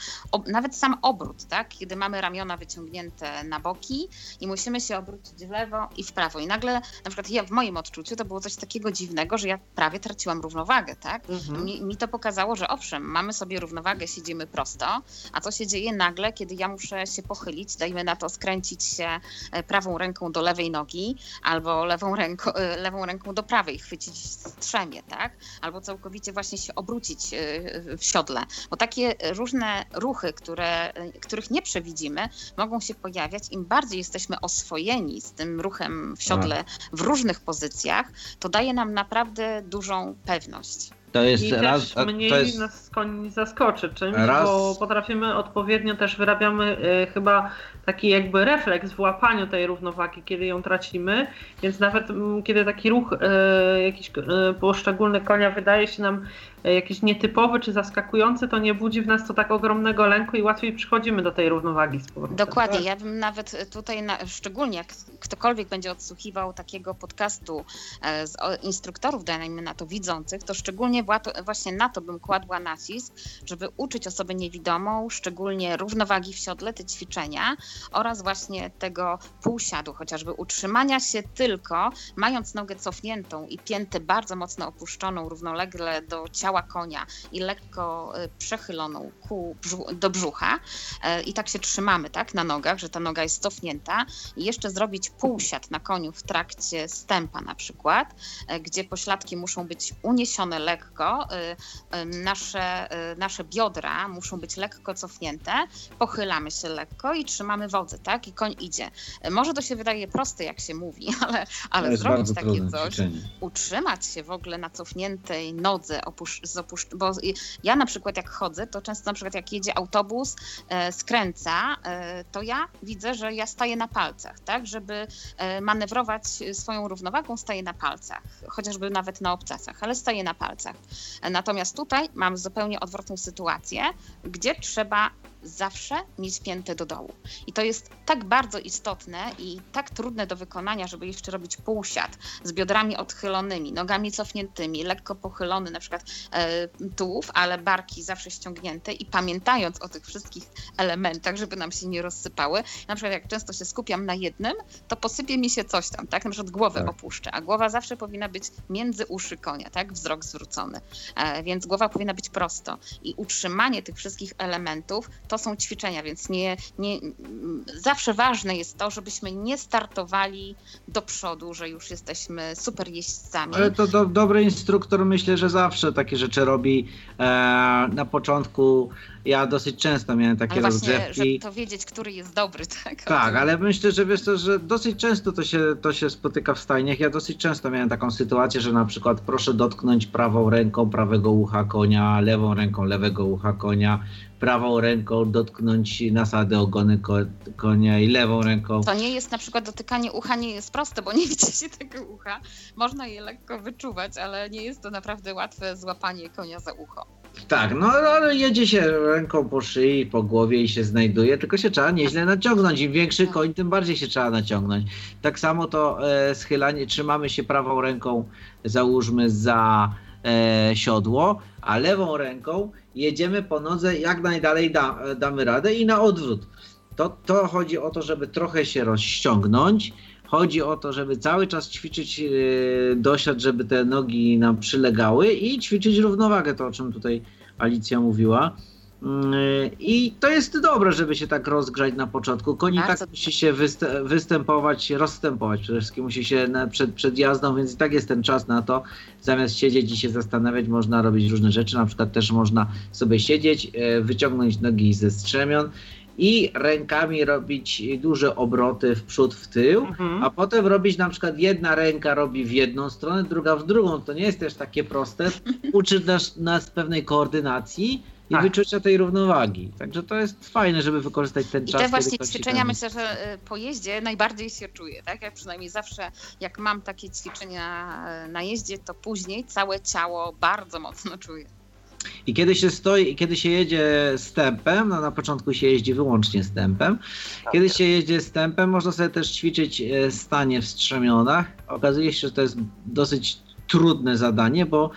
[SPEAKER 2] nawet sam obrót, tak? Kiedy mamy ramiona wyciągnięte na boki i musimy się obrócić w lewo i w prawo. I nagle, na przykład ja w moim odczuciu to było coś takiego dziwnego, że ja prawie traciłam równowagę, tak?
[SPEAKER 6] Mhm.
[SPEAKER 2] Mi, mi to pokazało, że owszem, mamy sobie równowagę, siedzimy prosto, a co się dzieje nagle, kiedy ja muszę się pochylić, dajmy na to skręcić się e, prawą ręką do lewej nogi, albo lewą, ręko, e, lewą ręką do prawej, chwycić strzemię, tak? Albo całkowicie właśnie się obrócić e, w siodle. Bo takie różne ruchy, które, e, których nie przewidzimy, mogą się pojawiać. Im bardziej jesteśmy oswojeni z tym ruchem w siodle w różnych pozycjach, to daje nam naprawdę dużą pewność.
[SPEAKER 7] To jest
[SPEAKER 6] I
[SPEAKER 7] raz.
[SPEAKER 6] też mniej
[SPEAKER 7] to jest,
[SPEAKER 6] nas koń zaskoczy czymś,
[SPEAKER 7] Raz-
[SPEAKER 6] bo potrafimy odpowiednio też wyrabiamy y, chyba taki jakby refleks w łapaniu tej równowagi, kiedy ją tracimy, więc nawet mm, kiedy taki ruch y, jakiś y, poszczególny konia wydaje się nam jakiś nietypowy czy zaskakujący, to nie budzi w nas to tak ogromnego lęku i łatwiej przychodzimy do tej równowagi z powrotem.
[SPEAKER 2] Dokładnie. Ja bym nawet tutaj, na, szczególnie jak ktokolwiek będzie odsłuchiwał takiego podcastu e, z instruktorów, dajmy na to widzących, to szczególnie wła- właśnie na to bym kładła nacisk, żeby uczyć osobę niewidomą, szczególnie równowagi w siodle, te ćwiczenia oraz właśnie tego półsiadu, chociażby utrzymania się tylko, mając nogę cofniętą i piętę bardzo mocno opuszczoną równolegle do ciała konia i lekko e, przechyloną ku do brzucha, E, i tak się trzymamy, tak, na nogach, że ta noga jest cofnięta i jeszcze zrobić półsiad na koniu w trakcie stępa na przykład, e, gdzie pośladki muszą być uniesione lekko, nasze, nasze biodra muszą być lekko cofnięte, pochylamy się lekko i trzymamy wodze, tak, i koń idzie. Może to się wydaje proste, jak się mówi, ale, ale zrobić takie coś,
[SPEAKER 7] ćwiczenie.
[SPEAKER 2] utrzymać się w ogóle na cofniętej nodze, opusz- bo ja na przykład jak chodzę, to często na przykład jak jedzie autobus, e, skręca, e, to ja widzę, że ja staję na palcach, tak, żeby e, manewrować swoją równowagą, staję na palcach, chociażby nawet na obcasach, ale staję na palcach. Natomiast tutaj mam zupełnie odwrotną sytuację, gdzie trzeba zawsze mieć piętę do dołu. I to jest tak bardzo istotne i tak trudne do wykonania, żeby jeszcze robić półsiad z biodrami odchylonymi, nogami cofniętymi, lekko pochylony na przykład e, tułów, ale barki zawsze ściągnięte i pamiętając o tych wszystkich elementach, żeby nam się nie rozsypały. Na przykład jak często się skupiam na jednym, to posypie mi się coś tam, tak? Na przykład głowę
[SPEAKER 7] Tak.
[SPEAKER 2] opuszczę, a głowa zawsze powinna być między uszy konia, tak? Wzrok zwrócony. E, więc głowa powinna być prosto. I utrzymanie tych wszystkich elementów to są ćwiczenia, więc nie, nie, zawsze ważne jest to, żebyśmy nie startowali do przodu, że już jesteśmy super jeźdźcami.
[SPEAKER 7] Ale to do, dobry instruktor myślę, że zawsze takie rzeczy robi. E, na początku ja dosyć często miałem takie
[SPEAKER 2] Ale właśnie,
[SPEAKER 7] rozgrzewki.
[SPEAKER 2] żeby to wiedzieć, który jest dobry, tak?
[SPEAKER 7] Tak, ale myślę, że wiesz to, że dosyć często to się, to się spotyka w stajniach. Ja dosyć często miałem taką sytuację, że na przykład proszę dotknąć prawą ręką prawego ucha konia, lewą ręką lewego ucha konia, prawą ręką dotknąć nasady ogony ko- konia i lewą ręką.
[SPEAKER 2] To nie jest na przykład dotykanie ucha, nie jest proste, bo nie widzi się tego ucha. Można je lekko wyczuwać, ale nie jest to naprawdę łatwe złapanie konia za ucho.
[SPEAKER 7] Tak, no ale jedzie się ręką po szyi, po głowie i się znajduje, tylko się trzeba nieźle naciągnąć. Im większy
[SPEAKER 2] Tak.
[SPEAKER 7] koń, tym bardziej się trzeba naciągnąć. Tak samo to e, schylanie, trzymamy się prawą ręką, załóżmy za e, siodło, a lewą ręką jedziemy po nodze jak najdalej da, damy radę i na odwrót. To, to chodzi o to, żeby trochę się rozciągnąć. Chodzi o to, żeby cały czas ćwiczyć e, dosiad, żeby te nogi nam przylegały i ćwiczyć równowagę, to o czym tutaj Alicja mówiła. I to jest dobre, żeby się tak rozgrzać na początku. Koń i
[SPEAKER 2] Bardzo
[SPEAKER 7] tak musi się wyst- występować, rozstępować. Przede wszystkim musi się na, przed, przed jazdą, więc i tak jest ten czas na to. Zamiast siedzieć i się zastanawiać, można robić różne rzeczy. Na przykład też można sobie siedzieć, e, wyciągnąć nogi ze strzemion i rękami robić duże obroty w przód, w tył.
[SPEAKER 6] Mhm.
[SPEAKER 7] A potem robić na przykład jedna ręka robi w jedną stronę, druga w drugą. To nie jest też takie proste. Uczy nas, nas pewnej koordynacji i
[SPEAKER 6] Tak.
[SPEAKER 7] wyczucia tej równowagi. Także to jest fajne, żeby wykorzystać ten
[SPEAKER 2] I
[SPEAKER 7] czas.
[SPEAKER 2] te właśnie ćwiczenia myślę, że y, po jeździe najbardziej się czuje, tak? Ja przynajmniej zawsze, jak mam takie ćwiczenia y, na jeździe, to później całe ciało bardzo mocno czuję.
[SPEAKER 7] I kiedy się stoi, i kiedy się jedzie stępem, no na początku się jeździ wyłącznie stępem. Kiedy się jedzie stępem, można sobie też ćwiczyć e, stanie w strzemionach. Okazuje się, że to jest dosyć trudne zadanie, bo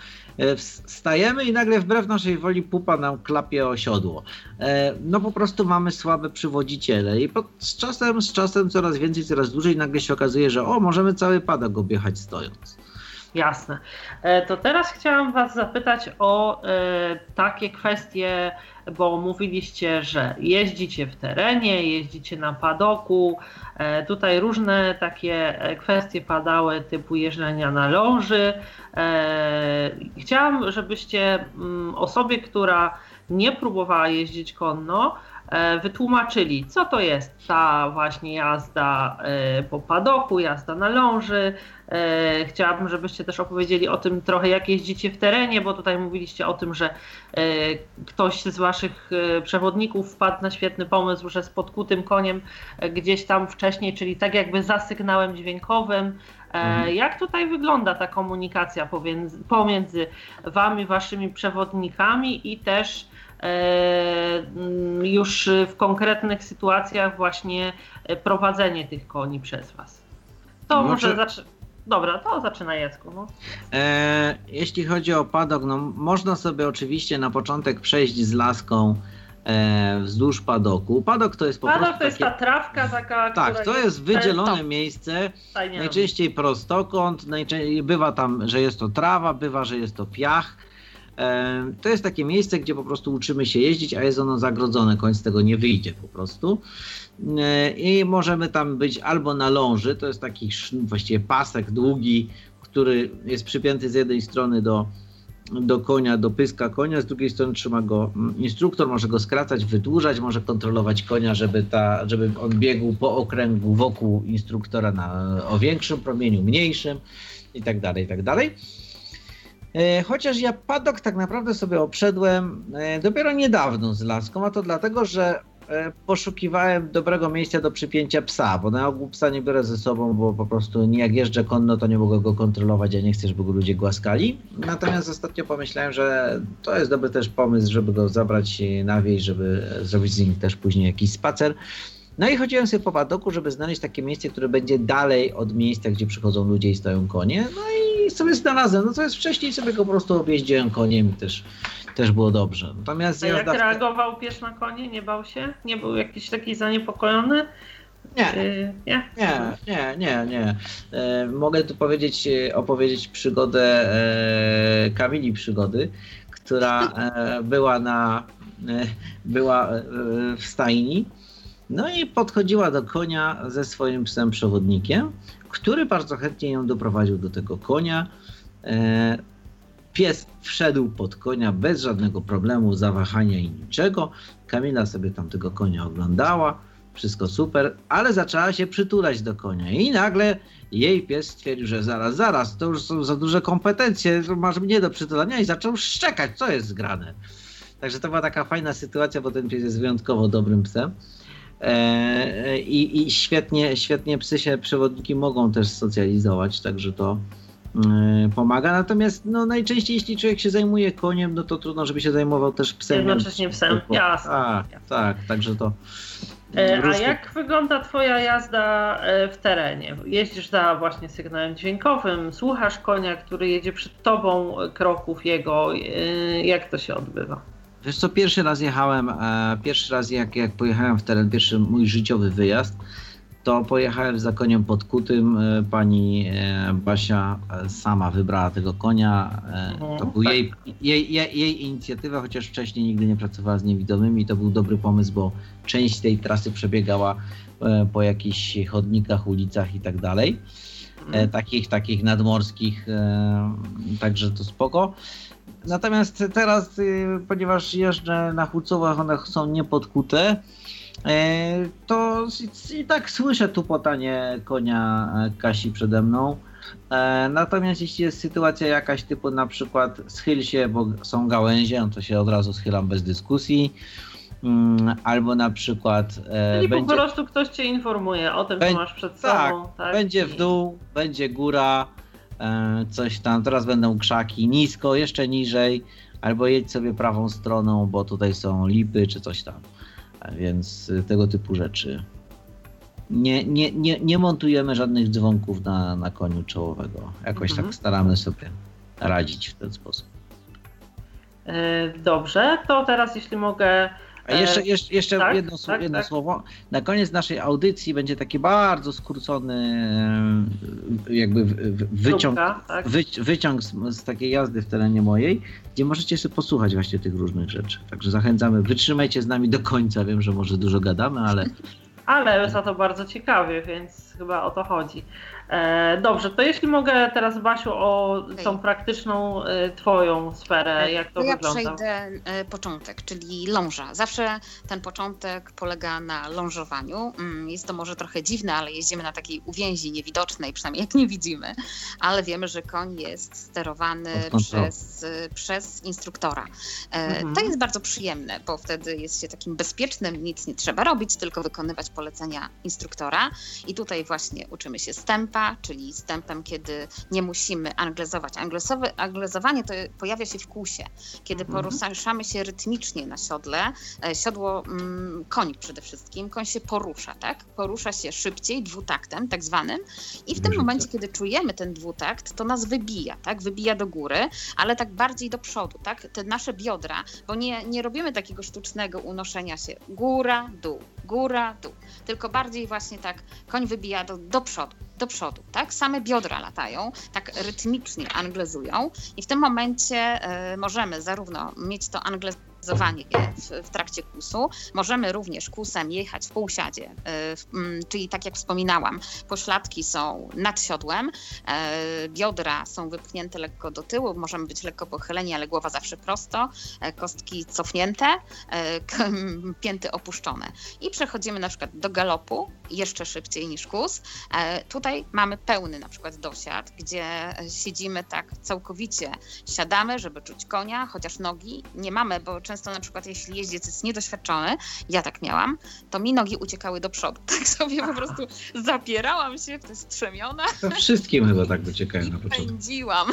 [SPEAKER 7] wstajemy i nagle wbrew naszej woli pupa nam klapie o siodło. E, no po prostu mamy słabe przywodziciele i pod, z czasem, z czasem coraz więcej, coraz dłużej nagle się okazuje, że o, możemy cały padok objechać stojąc.
[SPEAKER 6] Jasne. E, to teraz chciałam Was zapytać o e, takie kwestie, bo mówiliście, że jeździcie w terenie, jeździcie na padoku. E, tutaj różne takie kwestie padały, typu jeżdżenia na ląży. Chciałam, żebyście mm, osobie, która nie próbowała jeździć konno, wytłumaczyli, co to jest ta właśnie jazda po padoku, jazda na ląży, E, chciałabym, żebyście też opowiedzieli o tym trochę, jak jeździcie w terenie, bo tutaj mówiliście o tym, że e, ktoś z waszych e, przewodników wpadł na świetny pomysł, że z podkutym koniem gdzieś tam wcześniej, czyli tak jakby za sygnałem dźwiękowym. Mhm. Jak tutaj wygląda ta komunikacja pomiędzy, pomiędzy wami, waszymi przewodnikami i też już w konkretnych sytuacjach właśnie prowadzenie tych koni przez was? To może, może zacznę. Dobra, to zaczyna Jacku. No.
[SPEAKER 7] E, jeśli chodzi o padok, no można sobie oczywiście na początek przejść z laską e, wzdłuż padoku. Padok to jest po
[SPEAKER 6] padok
[SPEAKER 7] prostu.
[SPEAKER 6] to jest
[SPEAKER 7] takie...
[SPEAKER 6] ta trawka taka.
[SPEAKER 7] Tak, to jest wydzielone miejsce. Najczęściej prostokąt, najczęściej bywa tam, że jest to trawa, bywa, że jest to piach. E, to jest takie miejsce, gdzie po prostu uczymy się jeździć, a jest ono zagrodzone, koń z tego nie wyjdzie po prostu. E, I możemy tam być albo na ląży, to jest taki właściwie pasek długi, który jest przypięty z jednej strony do, do konia, do pyska konia, z drugiej strony trzyma go mm, instruktor, może go skracać, wydłużać, może kontrolować konia, żeby, ta, żeby on biegł po okręgu wokół instruktora na, o większym promieniu, mniejszym i tak dalej, i tak dalej. E, chociaż ja padok tak naprawdę sobie obszedłem e, dopiero niedawno z laską, a to dlatego, że e, poszukiwałem dobrego miejsca do przypięcia psa, bo na ogół psa nie biorę ze sobą, bo po prostu jak jeżdżę konno, to nie mogę go kontrolować, ja nie chcę, żeby go ludzie głaskali. Natomiast ostatnio pomyślałem, że to jest dobry też pomysł, żeby go zabrać na wieś, żeby zrobić z nim też później jakiś spacer. No i chodziłem sobie po padoku, żeby znaleźć takie miejsce, które będzie dalej od miejsca, gdzie przychodzą ludzie i stoją konie. No i sobie znalazłem. No to jest wcześniej sobie go po prostu objeździłem koniem i też, też było dobrze.
[SPEAKER 6] Natomiast A jak reagował pies na konie? Nie bał się? Nie był jakiś taki zaniepokojony?
[SPEAKER 7] Nie. Yy, nie? nie, nie, nie, nie. E, mogę tu powiedzieć, e, opowiedzieć przygodę e, Kamili Przygody, która e, była na e, była e, w stajni no i podchodziła do konia ze swoim psem przewodnikiem, który bardzo chętnie ją doprowadził do tego konia. E, pies wszedł pod konia bez żadnego problemu, zawahania i niczego. Kamila sobie tam tego konia oglądała, wszystko super, ale zaczęła się przytulać do konia i nagle jej pies stwierdził, że zaraz, zaraz, to już są za duże kompetencje, masz mnie do przytulania i zaczął szczekać, co jest zgrane. Także to była taka fajna sytuacja, bo ten pies jest wyjątkowo dobrym psem. E, I, I, świetnie, świetnie psy się, przewodniki mogą też socjalizować, także to e, pomaga. Natomiast no, najczęściej, jeśli człowiek się zajmuje koniem, no to trudno, żeby się zajmował też psem.
[SPEAKER 6] Jednocześnie psem, jasne.
[SPEAKER 7] A, tak, także to.
[SPEAKER 6] E, a jak wygląda Twoja jazda w terenie? Jeździsz za właśnie sygnałem dźwiękowym, słuchasz konia, który jedzie przed Tobą, kroków jego. Jak to się odbywa?
[SPEAKER 7] Wiesz co, pierwszy raz jechałem, e, pierwszy raz jak, jak pojechałem w teren, pierwszy mój życiowy wyjazd, to pojechałem za koniem podkutym. E, pani e, Basia sama wybrała tego konia. Mhm, to był tak. jej, jej, jej, jej inicjatywa, chociaż wcześniej nigdy nie pracowała z niewidomymi. To był dobry pomysł, bo część tej trasy przebiegała po jakichś chodnikach, ulicach i tak dalej. Mhm. Takich, takich nadmorskich, także to spoko. Natomiast teraz, y, ponieważ jeżdżę na Hucowach, one są niepodkute, e, to i tak słyszę tu potanie konia e, Kasi przede mną. E, natomiast jeśli jest sytuacja jakaś typu na przykład schyl się, bo są gałęzie, no to się od razu schylam bez dyskusji. Mm, albo na przykład.
[SPEAKER 6] Czyli będzie, po prostu ktoś cię informuje o tym, co masz przed
[SPEAKER 7] tak,
[SPEAKER 6] sobą.
[SPEAKER 7] Tak, będzie w dół, będzie góra, coś tam, teraz będą krzaki nisko, jeszcze niżej, albo jedź sobie prawą stroną, bo tutaj są lipy czy coś tam. E, więc y, tego typu rzeczy. Nie, nie, nie, nie montujemy żadnych dzwonków na, na koniu czołowego. Jakoś tak mhm. tak staramy sobie radzić w ten sposób.
[SPEAKER 6] Dobrze, to teraz jeśli mogę
[SPEAKER 7] A jeszcze, jeszcze, jeszcze
[SPEAKER 6] tak,
[SPEAKER 7] jedno,
[SPEAKER 6] tak,
[SPEAKER 7] jedno
[SPEAKER 6] tak.
[SPEAKER 7] słowo. Na koniec naszej audycji będzie taki bardzo skrócony e, jakby wyciąg,
[SPEAKER 6] tak?
[SPEAKER 7] wyci- wyciąg z, z takiej jazdy w terenie mojej, gdzie możecie sobie posłuchać właśnie tych różnych rzeczy. Także zachęcamy, wytrzymajcie z nami do końca. Wiem, że może dużo gadamy, ale
[SPEAKER 6] Ale za to bardzo ciekawie, więc chyba o to chodzi. E, dobrze, to jeśli mogę teraz Basiu o
[SPEAKER 2] Okej.
[SPEAKER 6] tą praktyczną e, twoją sferę, jak to
[SPEAKER 2] To ja
[SPEAKER 6] wygląda?
[SPEAKER 2] przejdę e, początek, czyli ląża. Zawsze ten początek polega na lążowaniu. Mm, Jest to może trochę dziwne, ale jeździmy na takiej uwięzi niewidocznej, przynajmniej jak nie widzimy, ale wiemy, że koń jest sterowany przez, e, przez instruktora. E,
[SPEAKER 6] Mhm.
[SPEAKER 2] To jest bardzo przyjemne, bo wtedy jest się takim bezpiecznym, nic nie trzeba robić, tylko wykonywać polecenia instruktora. I tutaj właśnie uczymy się czyli stępem, kiedy nie musimy anglezować. Anglesowe, anglezowanie to pojawia się w kłusie, kiedy
[SPEAKER 6] Mhm.
[SPEAKER 2] poruszamy się rytmicznie na siodle. E, Siodło, mm, koń przede wszystkim, koń się porusza, tak? Porusza się szybciej, dwutaktem tak zwanym i w tym momencie, kiedy czujemy ten dwutakt, to nas wybija, tak? Wybija do góry, ale tak bardziej do przodu, tak? Te nasze biodra, bo nie, nie robimy takiego sztucznego unoszenia się góra, dół, góra, dół, tylko bardziej właśnie tak koń wybija do, do przodu, do przodu, tak? Same biodra latają, tak rytmicznie anglezują i w tym momencie e, możemy zarówno mieć to anglezowanie w, w trakcie kłusu, możemy również kłusem jechać w półsiadzie, e, mm, czyli tak jak wspominałam, pośladki są nad siodłem, e, biodra są wypchnięte lekko do tyłu, możemy być lekko pochyleni, ale głowa zawsze prosto, e, kostki cofnięte, e, pięty opuszczone. I przechodzimy na przykład do galopu, jeszcze szybciej niż kłus. E, Tutaj mamy pełny na przykład dosiad, gdzie e, siedzimy tak całkowicie, siadamy, żeby czuć konia, chociaż nogi nie mamy, bo często na przykład jeśli jeździec jest niedoświadczony, ja tak miałam, to mi nogi uciekały do przodu. Tak sobie po prostu zapierałam się w te strzemiona
[SPEAKER 7] to wszystkim chyba tak dociekają
[SPEAKER 2] i
[SPEAKER 7] na początku.
[SPEAKER 2] pędziłam.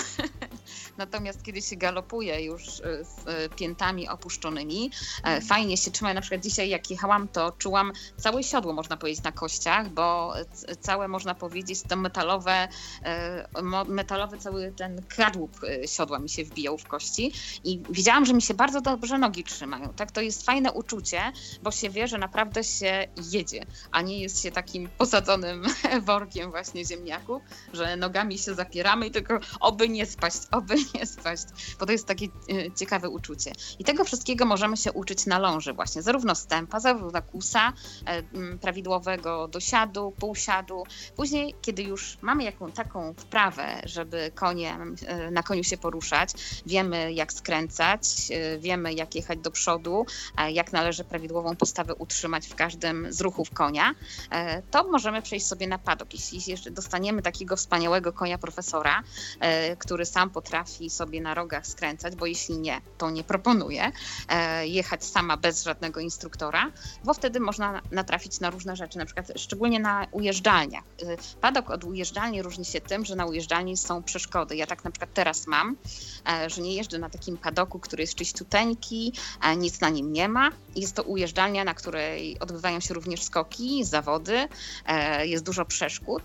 [SPEAKER 2] Natomiast kiedy się galopuje już e, z e, piętami opuszczonymi, e, fajnie się trzyma. Na przykład dzisiaj jak jechałam, to czułam całe siodło, można powiedzieć, na kościach, bo całe, można powiedzieć, to metalowe, e, metalowy cały ten kadłub e, siodła mi się wbijał w kości i widziałam, że mi się bardzo dobrze nogi trzymają. Tak, to jest fajne uczucie, bo się wie, że naprawdę się jedzie, a nie jest się takim posadzonym workiem właśnie ziemniaków, że nogami się zapieramy i tylko oby nie spaść, oby nie spaść, bo to jest takie e, ciekawe uczucie. I tego wszystkiego możemy się uczyć na ląży właśnie, zarówno stępa, zarówno kusa, e, prawidłowego dosiadu, półsiadu. Później, kiedy już mamy jaką taką wprawę, żeby koniem, e, na koniu się poruszać, wiemy jak skręcać, wiemy jak jechać do przodu, jak należy prawidłową postawę utrzymać w każdym z ruchów konia, to możemy przejść sobie na padok. Jeśli dostaniemy takiego wspaniałego konia profesora, który sam potrafi sobie na rogach skręcać, bo jeśli nie, to nie proponuję e, jechać sama bez żadnego instruktora, bo wtedy można natrafić na różne rzeczy, na przykład szczególnie na ujeżdżalniach. E, Padok od ujeżdżalni różni się tym, że na ujeżdżalni są przeszkody. Ja tak na przykład teraz mam, e, że nie jeżdżę na takim padoku, który jest czyściuteńki, nic na nim nie ma. Jest to ujeżdżalnia, na której odbywają się również skoki, zawody, jest dużo przeszkód.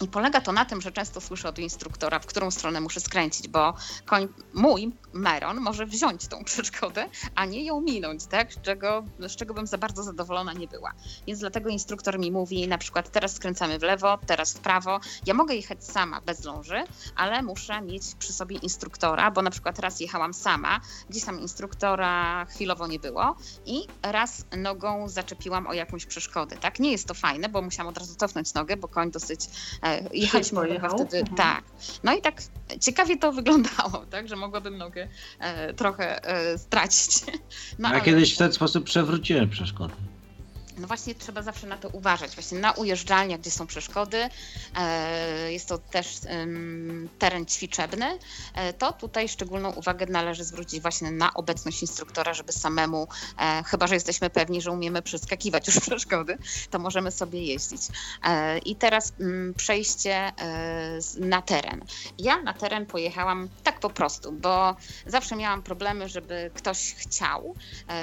[SPEAKER 2] I polega to na tym, że często słyszę od instruktora, w którą stronę muszę skręcić, bo koń, mój Meron może wziąć tą przeszkodę, a nie ją minąć, tak? Z czego, z czego bym za bardzo zadowolona nie była. Więc dlatego instruktor mi mówi, na przykład teraz skręcamy w lewo, teraz w prawo. Ja mogę jechać sama bez ląży, ale muszę mieć przy sobie instruktora, bo na przykład raz jechałam sama, gdzieś tam instruktora chwilowo nie było i raz nogą zaczepiłam o jakąś przeszkodę, tak? Nie jest to fajne, bo musiałam od razu cofnąć nogę, bo koń dosyć e, chyba
[SPEAKER 6] jechał?
[SPEAKER 2] wtedy,
[SPEAKER 6] Mhm.
[SPEAKER 2] tak. No i tak ciekawie to wyglądało, tak, że mogłabym nogę e, trochę e, stracić. No,
[SPEAKER 7] Ja
[SPEAKER 2] ale-
[SPEAKER 7] kiedyś w ten sposób przewróciłem przeszkodę.
[SPEAKER 2] No właśnie trzeba zawsze na to uważać. Właśnie na ujeżdżalniach, gdzie są przeszkody, e, jest to też teren ćwiczebny, e, to tutaj szczególną uwagę należy zwrócić właśnie na obecność instruktora, żeby samemu, e, chyba że jesteśmy pewni, że umiemy przeskakiwać już przeszkody, to możemy sobie jeździć. I teraz mm, przejście na teren. Ja na teren pojechałam tak po prostu, bo zawsze miałam problemy, żeby ktoś chciał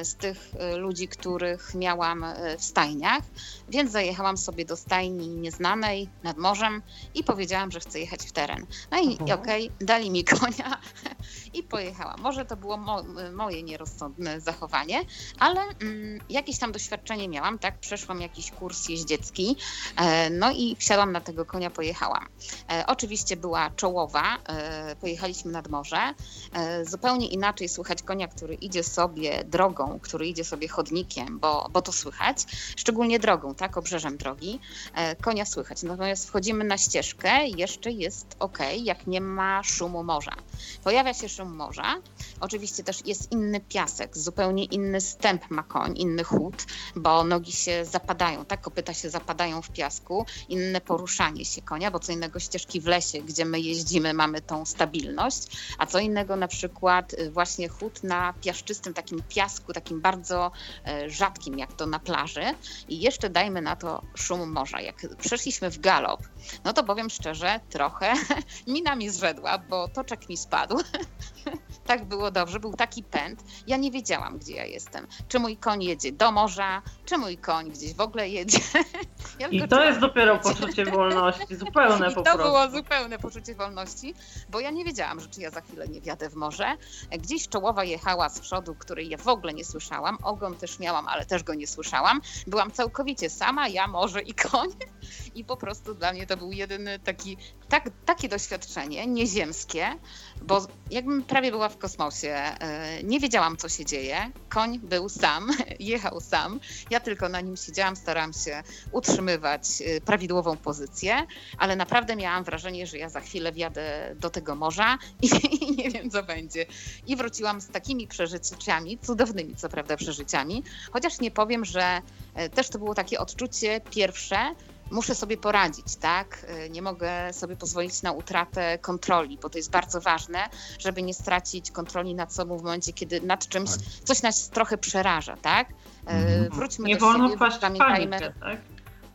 [SPEAKER 2] z tych ludzi, których miałam w stajniach, więc zajechałam sobie do stajni nieznanej nad morzem i powiedziałam, że chcę jechać w teren. No i
[SPEAKER 6] Mhm.
[SPEAKER 2] okej, dali mi konia i pojechałam. Może to było mo moje nierozsądne zachowanie, ale mm, jakieś tam doświadczenie miałam, tak? Przeszłam jakiś kurs jeździecki, e, no i wsiadłam na tego konia, pojechałam. E, oczywiście była czołowa, e, pojechaliśmy nad morze. E, zupełnie inaczej słychać konia, który idzie sobie drogą, który idzie sobie chodnikiem, bo, bo to słychać, szczególnie drogą, tak? Obrzeżem drogi. E, konia słychać. Natomiast wchodzimy na ścieżkę, jeszcze jest ok, jak nie ma szumu morza. Pojawia się szum morza. Oczywiście też jest inny piasek, zupełnie inny stęp ma koń, inny chód, bo nogi się zapadają, tak? Kopyta się zapadają w piasku, inne poruszanie się konia, bo co innego ścieżki w lesie, gdzie my jeździmy, mamy tą stabilność, a co innego na przykład y, właśnie chód na piaszczystym takim piasku, takim bardzo e, rzadkim, jak to na plaży. I jeszcze dajmy na to szum morza. Jak przeszliśmy w galop, no to powiem szczerze, trochę mina mi zrzedła, bo toczek mi spadł. tak było dobrze, był taki pęd. Ja nie wiedziałam, gdzie ja jestem. Czy mój koń jedzie do morza, czy mój koń gdzieś w ogóle jedzie. ja
[SPEAKER 6] I to jest dopiero poczucie wolności, zupełne
[SPEAKER 2] I
[SPEAKER 6] po
[SPEAKER 2] to
[SPEAKER 6] prostu.
[SPEAKER 2] było zupełne poczucie wolności, bo ja nie wiedziałam, że czy ja za chwilę nie wjadę w morze. Gdzieś czołowa jechała z przodu, której ja w ogóle nie słyszałam. Ogon też miałam, ale też go nie słyszałam. Byłam całkowicie sama, ja, morze i koń. I po prostu dla mnie to był jedyny taki, tak, takie doświadczenie nieziemskie, bo jakbym prawie była w kosmosie. E, Nie wiedziałam, co się dzieje. Koń był sam, jechał sam. Ja tylko na nim siedziałam, starałam się utrzymywać e, prawidłową pozycję, ale naprawdę miałam wrażenie, że ja za chwilę wjadę do tego morza i, i nie wiem, co będzie. I wróciłam z takimi przeżyciami, cudownymi, co prawda, przeżyciami, chociaż nie powiem, że e, też to było takie odczucie pierwsze, muszę sobie poradzić, tak? Y, Nie mogę sobie pozwolić na utratę kontroli, bo to jest bardzo ważne, żeby nie stracić kontroli nad sobą w momencie, kiedy nad czymś
[SPEAKER 7] Tak.
[SPEAKER 2] coś nas trochę przeraża, tak? Y,
[SPEAKER 7] Mhm.
[SPEAKER 2] Wróćmy
[SPEAKER 6] Nie
[SPEAKER 2] do
[SPEAKER 6] wolno
[SPEAKER 2] siebie, pamiętajmy,
[SPEAKER 6] panikę, tak?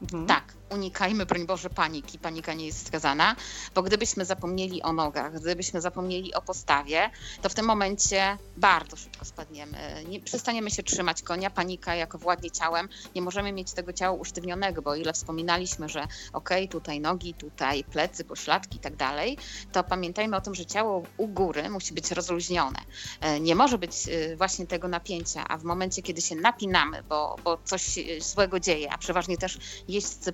[SPEAKER 6] Mhm.
[SPEAKER 2] tak, unikajmy, broń Boże, paniki. Panika nie jest wskazana, bo gdybyśmy zapomnieli o nogach, gdybyśmy zapomnieli o postawie, to w tym momencie bardzo szybko spadniemy. Nie, przestaniemy się trzymać konia. Panika jako władnie ciałem. Nie możemy mieć tego ciała usztywnionego, bo ile wspominaliśmy, że okej, tutaj nogi, tutaj plecy, pośladki i tak dalej, to pamiętajmy o tym, że ciało u góry musi być rozluźnione. E, Nie może być e, właśnie tego napięcia, a w momencie, kiedy się napinamy, bo, bo coś się złego dzieje, a przeważnie też jeźdźcy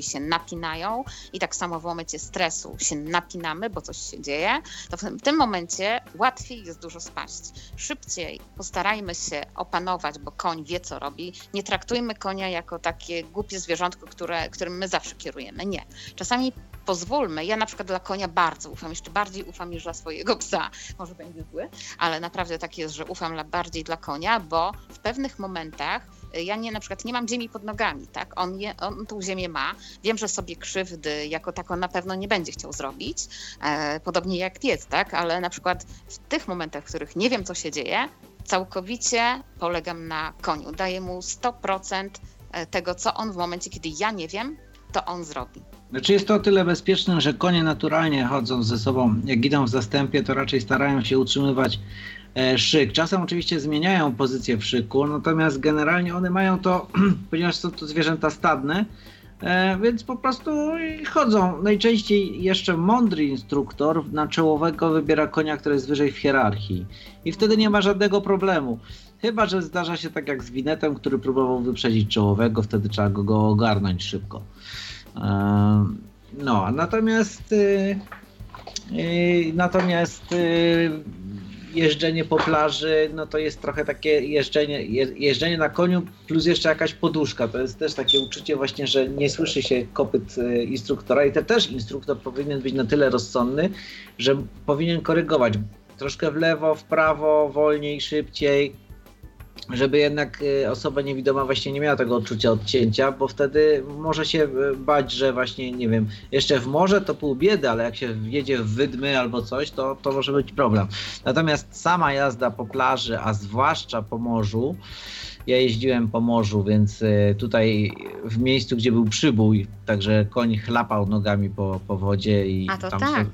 [SPEAKER 2] się napinają i tak samo w momencie stresu się napinamy, bo coś się dzieje, to w tym- momencie łatwiej jest dużo spaść. Szybciej postarajmy się opanować, bo koń wie, co robi. Nie traktujmy konia jako takie głupie zwierzątko, które, którym my zawsze kierujemy. Nie. Czasami pozwólmy, ja na przykład dla konia bardzo ufam, jeszcze bardziej ufam niż dla swojego psa, może będzie zły, ale naprawdę tak jest, że ufam bardziej dla konia, bo w pewnych momentach ja nie, na przykład nie mam ziemi pod nogami, tak? On, je, on tą ziemię ma. Wiem, że sobie krzywdy jako taką na pewno nie będzie chciał zrobić, e, podobnie jak pies, tak? Ale na przykład w tych momentach, w których nie wiem, co się dzieje, całkowicie polegam na koniu. Daję mu 100% tego, co on w momencie, kiedy ja nie wiem, to on zrobi.
[SPEAKER 7] Znaczy jest to o tyle bezpieczne, że konie naturalnie chodzą ze sobą, jak idą w zastępie, to raczej starają się utrzymywać e, szyk. Czasem oczywiście zmieniają pozycję w szyku, natomiast generalnie one mają to, ponieważ są to zwierzęta stadne, e, więc po prostu chodzą. Najczęściej jeszcze mądry instruktor na czołowego wybiera konia, który jest wyżej w hierarchii i wtedy nie ma żadnego problemu. Chyba, że zdarza się tak jak z winetem, który próbował wyprzedzić czołowego, wtedy trzeba go, ogarnąć szybko. Em, No, natomiast natomiast jeżdżenie po plaży, no to jest trochę takie jeżdżenie, je, jeżdżenie na koniu plus jeszcze jakaś poduszka. To jest też takie uczucie właśnie, że nie słyszy się kopyt y, instruktora i to też instruktor powinien być na tyle rozsądny, że powinien korygować troszkę w lewo, w prawo, wolniej, szybciej, żeby jednak y, osoba niewidoma właśnie nie miała tego odczucia odcięcia, bo wtedy może się y, bać, że właśnie, nie wiem, jeszcze w morze to pół biedy, ale jak się wjedzie w wydmy albo coś, to, to może być problem. Natomiast sama jazda po plaży, a zwłaszcza po morzu, ja jeździłem po morzu, więc y, tutaj w miejscu, gdzie był przybój, także koń chlapał nogami po, po wodzie i
[SPEAKER 2] A to
[SPEAKER 7] tam
[SPEAKER 2] tak.
[SPEAKER 7] sobie,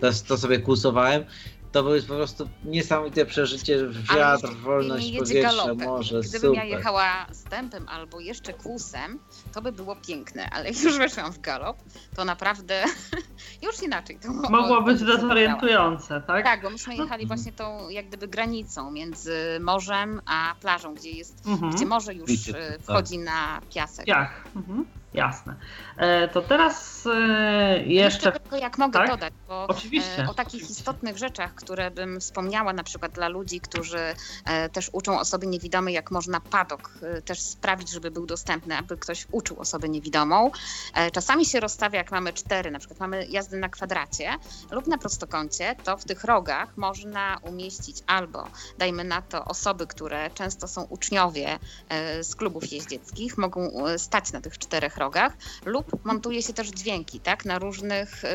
[SPEAKER 7] to, to sobie kłusowałem. To było po prostu niesamowite przeżycie,
[SPEAKER 2] Ale
[SPEAKER 7] wiatr,
[SPEAKER 2] jeszcze
[SPEAKER 7] wolność
[SPEAKER 2] nie jedzie
[SPEAKER 7] powietrza,
[SPEAKER 2] galopem.
[SPEAKER 7] morze,
[SPEAKER 2] Gdybym ja
[SPEAKER 7] super.
[SPEAKER 2] jechała stępem albo jeszcze kłusem, to by było piękne, ale już weszłam w galop, to naprawdę już inaczej to
[SPEAKER 6] Mogło być
[SPEAKER 2] wyglądało.
[SPEAKER 6] dezorientujące, tak?
[SPEAKER 2] Tak, bo myśmy jechali właśnie tą jak gdyby granicą między morzem a plażą, gdzie jest,
[SPEAKER 6] Mhm.
[SPEAKER 2] gdzie morze już
[SPEAKER 7] Widzicie,
[SPEAKER 2] e,
[SPEAKER 7] tak.
[SPEAKER 2] wchodzi na piasek.
[SPEAKER 6] Piach. Mhm. Jasne. E, to teraz e, jeszcze.
[SPEAKER 2] tylko jak mogę
[SPEAKER 6] tak?
[SPEAKER 2] dodać, bo
[SPEAKER 6] Oczywiście,
[SPEAKER 2] e, o takich
[SPEAKER 6] oczywiście.
[SPEAKER 2] istotnych rzeczach, które bym wspomniała na przykład dla ludzi, którzy też uczą osoby niewidome, jak można padok też sprawić, żeby był dostępny, aby ktoś uczył osobę niewidomą. Czasami się rozstawia, jak mamy cztery, na przykład mamy jazdy na kwadracie lub na prostokącie, to w tych rogach można umieścić albo, dajmy na to, osoby, które często są uczniowie z klubów jeździeckich, mogą stać na tych czterech rogach, lub montuje się też dźwięki, tak, na różnych, y,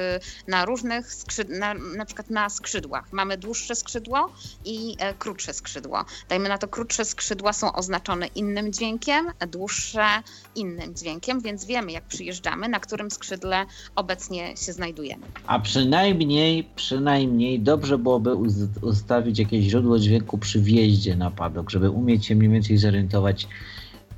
[SPEAKER 2] na różnych na, na przykład na skrzydłach. Mamy dłuższe skrzydło i e, krótsze skrzydło. Dajmy na to, krótsze skrzydła są oznaczone innym dźwiękiem, dłuższe innym dźwiękiem, więc wiemy, jak przyjeżdżamy, na którym skrzydle obecnie się znajdujemy.
[SPEAKER 7] A przynajmniej, przynajmniej dobrze byłoby ustawić jakieś źródło dźwięku przy wjeździe na padok, żeby umieć się mniej więcej zorientować,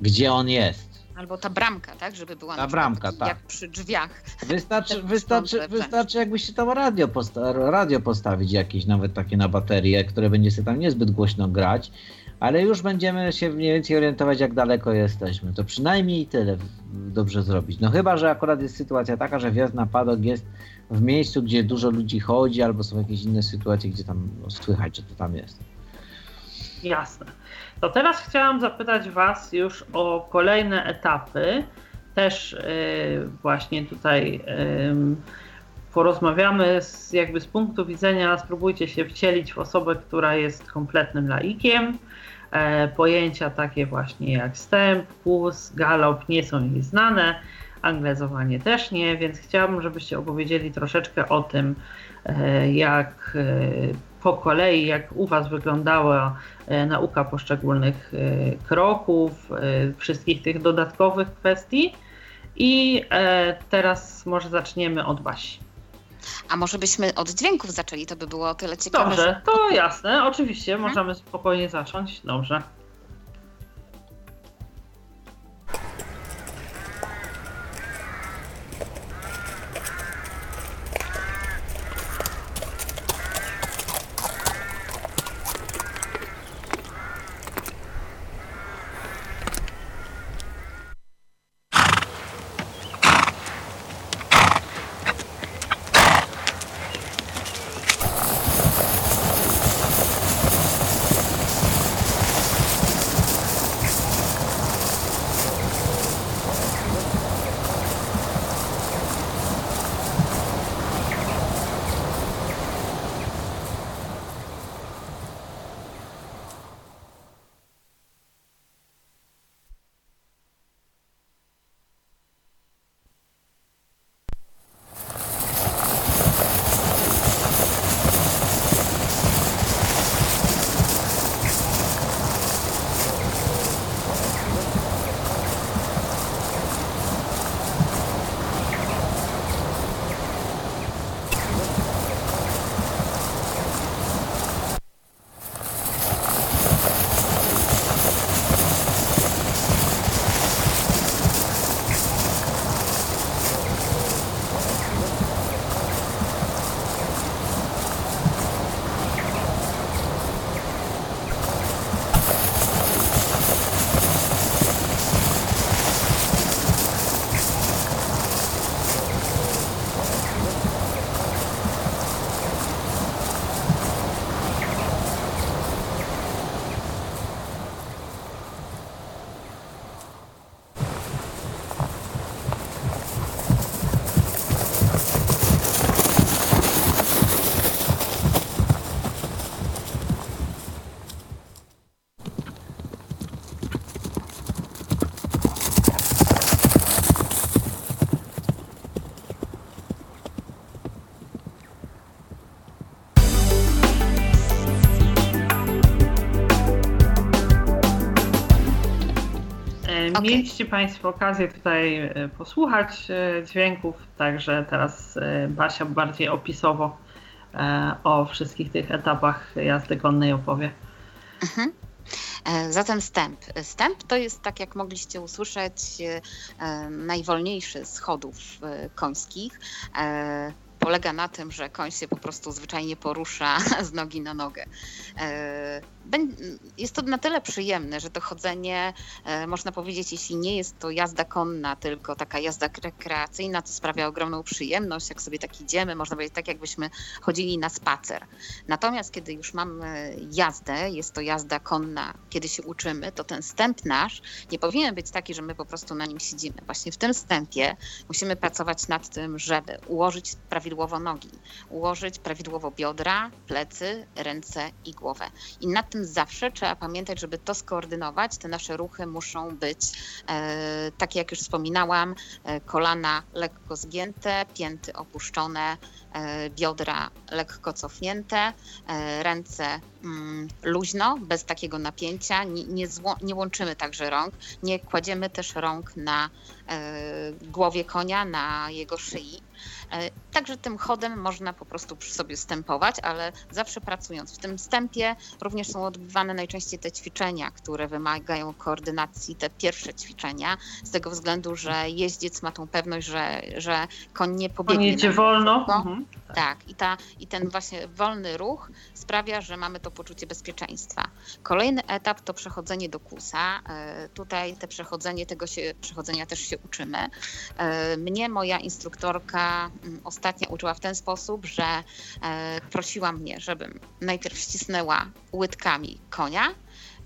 [SPEAKER 7] gdzie on jest.
[SPEAKER 2] Albo ta bramka, tak, żeby była
[SPEAKER 7] Ta bramka, tak.
[SPEAKER 2] jak przy drzwiach.
[SPEAKER 7] Wystarczy,
[SPEAKER 2] Te
[SPEAKER 7] wystarczy,
[SPEAKER 2] wstążne
[SPEAKER 7] wystarczy jakbyście tam radio, posta- radio postawić jakieś, nawet takie na baterię, które będzie sobie tam niezbyt głośno grać, ale już będziemy się mniej więcej orientować, jak daleko jesteśmy. To przynajmniej tyle dobrze zrobić. No chyba, że akurat jest sytuacja taka, że wjazd na padok jest w miejscu, gdzie dużo ludzi chodzi, albo są jakieś inne sytuacje, gdzie tam no, słychać, że to tam jest.
[SPEAKER 6] Jasne. To teraz chciałam zapytać Was już o kolejne etapy. Też yy, właśnie tutaj porozmawiamy z, jakby z punktu widzenia, spróbujcie się wcielić w osobę, która jest kompletnym laikiem. E, pojęcia takie właśnie jak stęp, kłus, galop nie są jej znane, anglezowanie też nie, więc chciałabym, żebyście opowiedzieli troszeczkę o tym, e, jak e, po kolei, jak u Was wyglądała e, nauka poszczególnych e, kroków, e, wszystkich tych dodatkowych kwestii. I teraz może zaczniemy od Basi.
[SPEAKER 2] A może byśmy od dźwięków zaczęli, to by było o tyle ciekawe.
[SPEAKER 6] Dobrze, to jasne, oczywiście, możemy spokojnie zacząć. Dobrze.
[SPEAKER 2] Okej.
[SPEAKER 6] Mieliście Państwo okazję tutaj e, posłuchać e, dźwięków, także teraz e, Basia bardziej opisowo o wszystkich tych etapach jazdy konnej opowie.
[SPEAKER 2] Mhm. Zatem stęp. Stęp to jest, tak jak mogliście usłyszeć, najwolniejszy z chodów końskich polega na tym, że koń się po prostu zwyczajnie porusza z nogi na nogę. E, jest to na tyle przyjemne, że to chodzenie, e, można powiedzieć, jeśli nie jest to jazda konna, tylko taka jazda rekreacyjna, to sprawia ogromną przyjemność. Jak sobie tak idziemy, można powiedzieć, tak jakbyśmy chodzili na spacer. Natomiast kiedy już mamy jazdę, jest to jazda konna, kiedy się uczymy, to ten stęp nasz nie powinien być taki, że my po prostu na nim siedzimy. Właśnie w tym stępie musimy pracować nad tym, żeby ułożyć prawidłowo nogi, ułożyć prawidłowo biodra, plecy, ręce i głowę. I nad tym zawsze trzeba pamiętać, żeby to skoordynować. Te nasze ruchy muszą być e, takie, jak już wspominałam, e, kolana lekko zgięte, pięty opuszczone, e, biodra lekko cofnięte, ręce mm, luźno, bez takiego napięcia. Nie, nie, nie, łączymy także rąk, nie kładziemy też rąk na głowie konia, na jego szyi. E, także tym chodem można po prostu przy sobie stępować, ale zawsze pracując. W tym wstępie również są odbywane najczęściej te ćwiczenia, które wymagają koordynacji, te pierwsze ćwiczenia, z tego względu, że jeździec ma tą pewność, że, że koń nie pobiegnie.
[SPEAKER 6] On jedzie wolno. Mhm.
[SPEAKER 2] Tak, i, ta, i ten właśnie wolny ruch sprawia, że mamy to poczucie bezpieczeństwa. Kolejny etap to przechodzenie do kusa. E, tutaj te przechodzenie, tego się, przechodzenia też się uczymy. E, mnie moja instruktorka ostatnio uczyła w ten sposób, że e, prosiła mnie, żebym najpierw ścisnęła łydkami konia,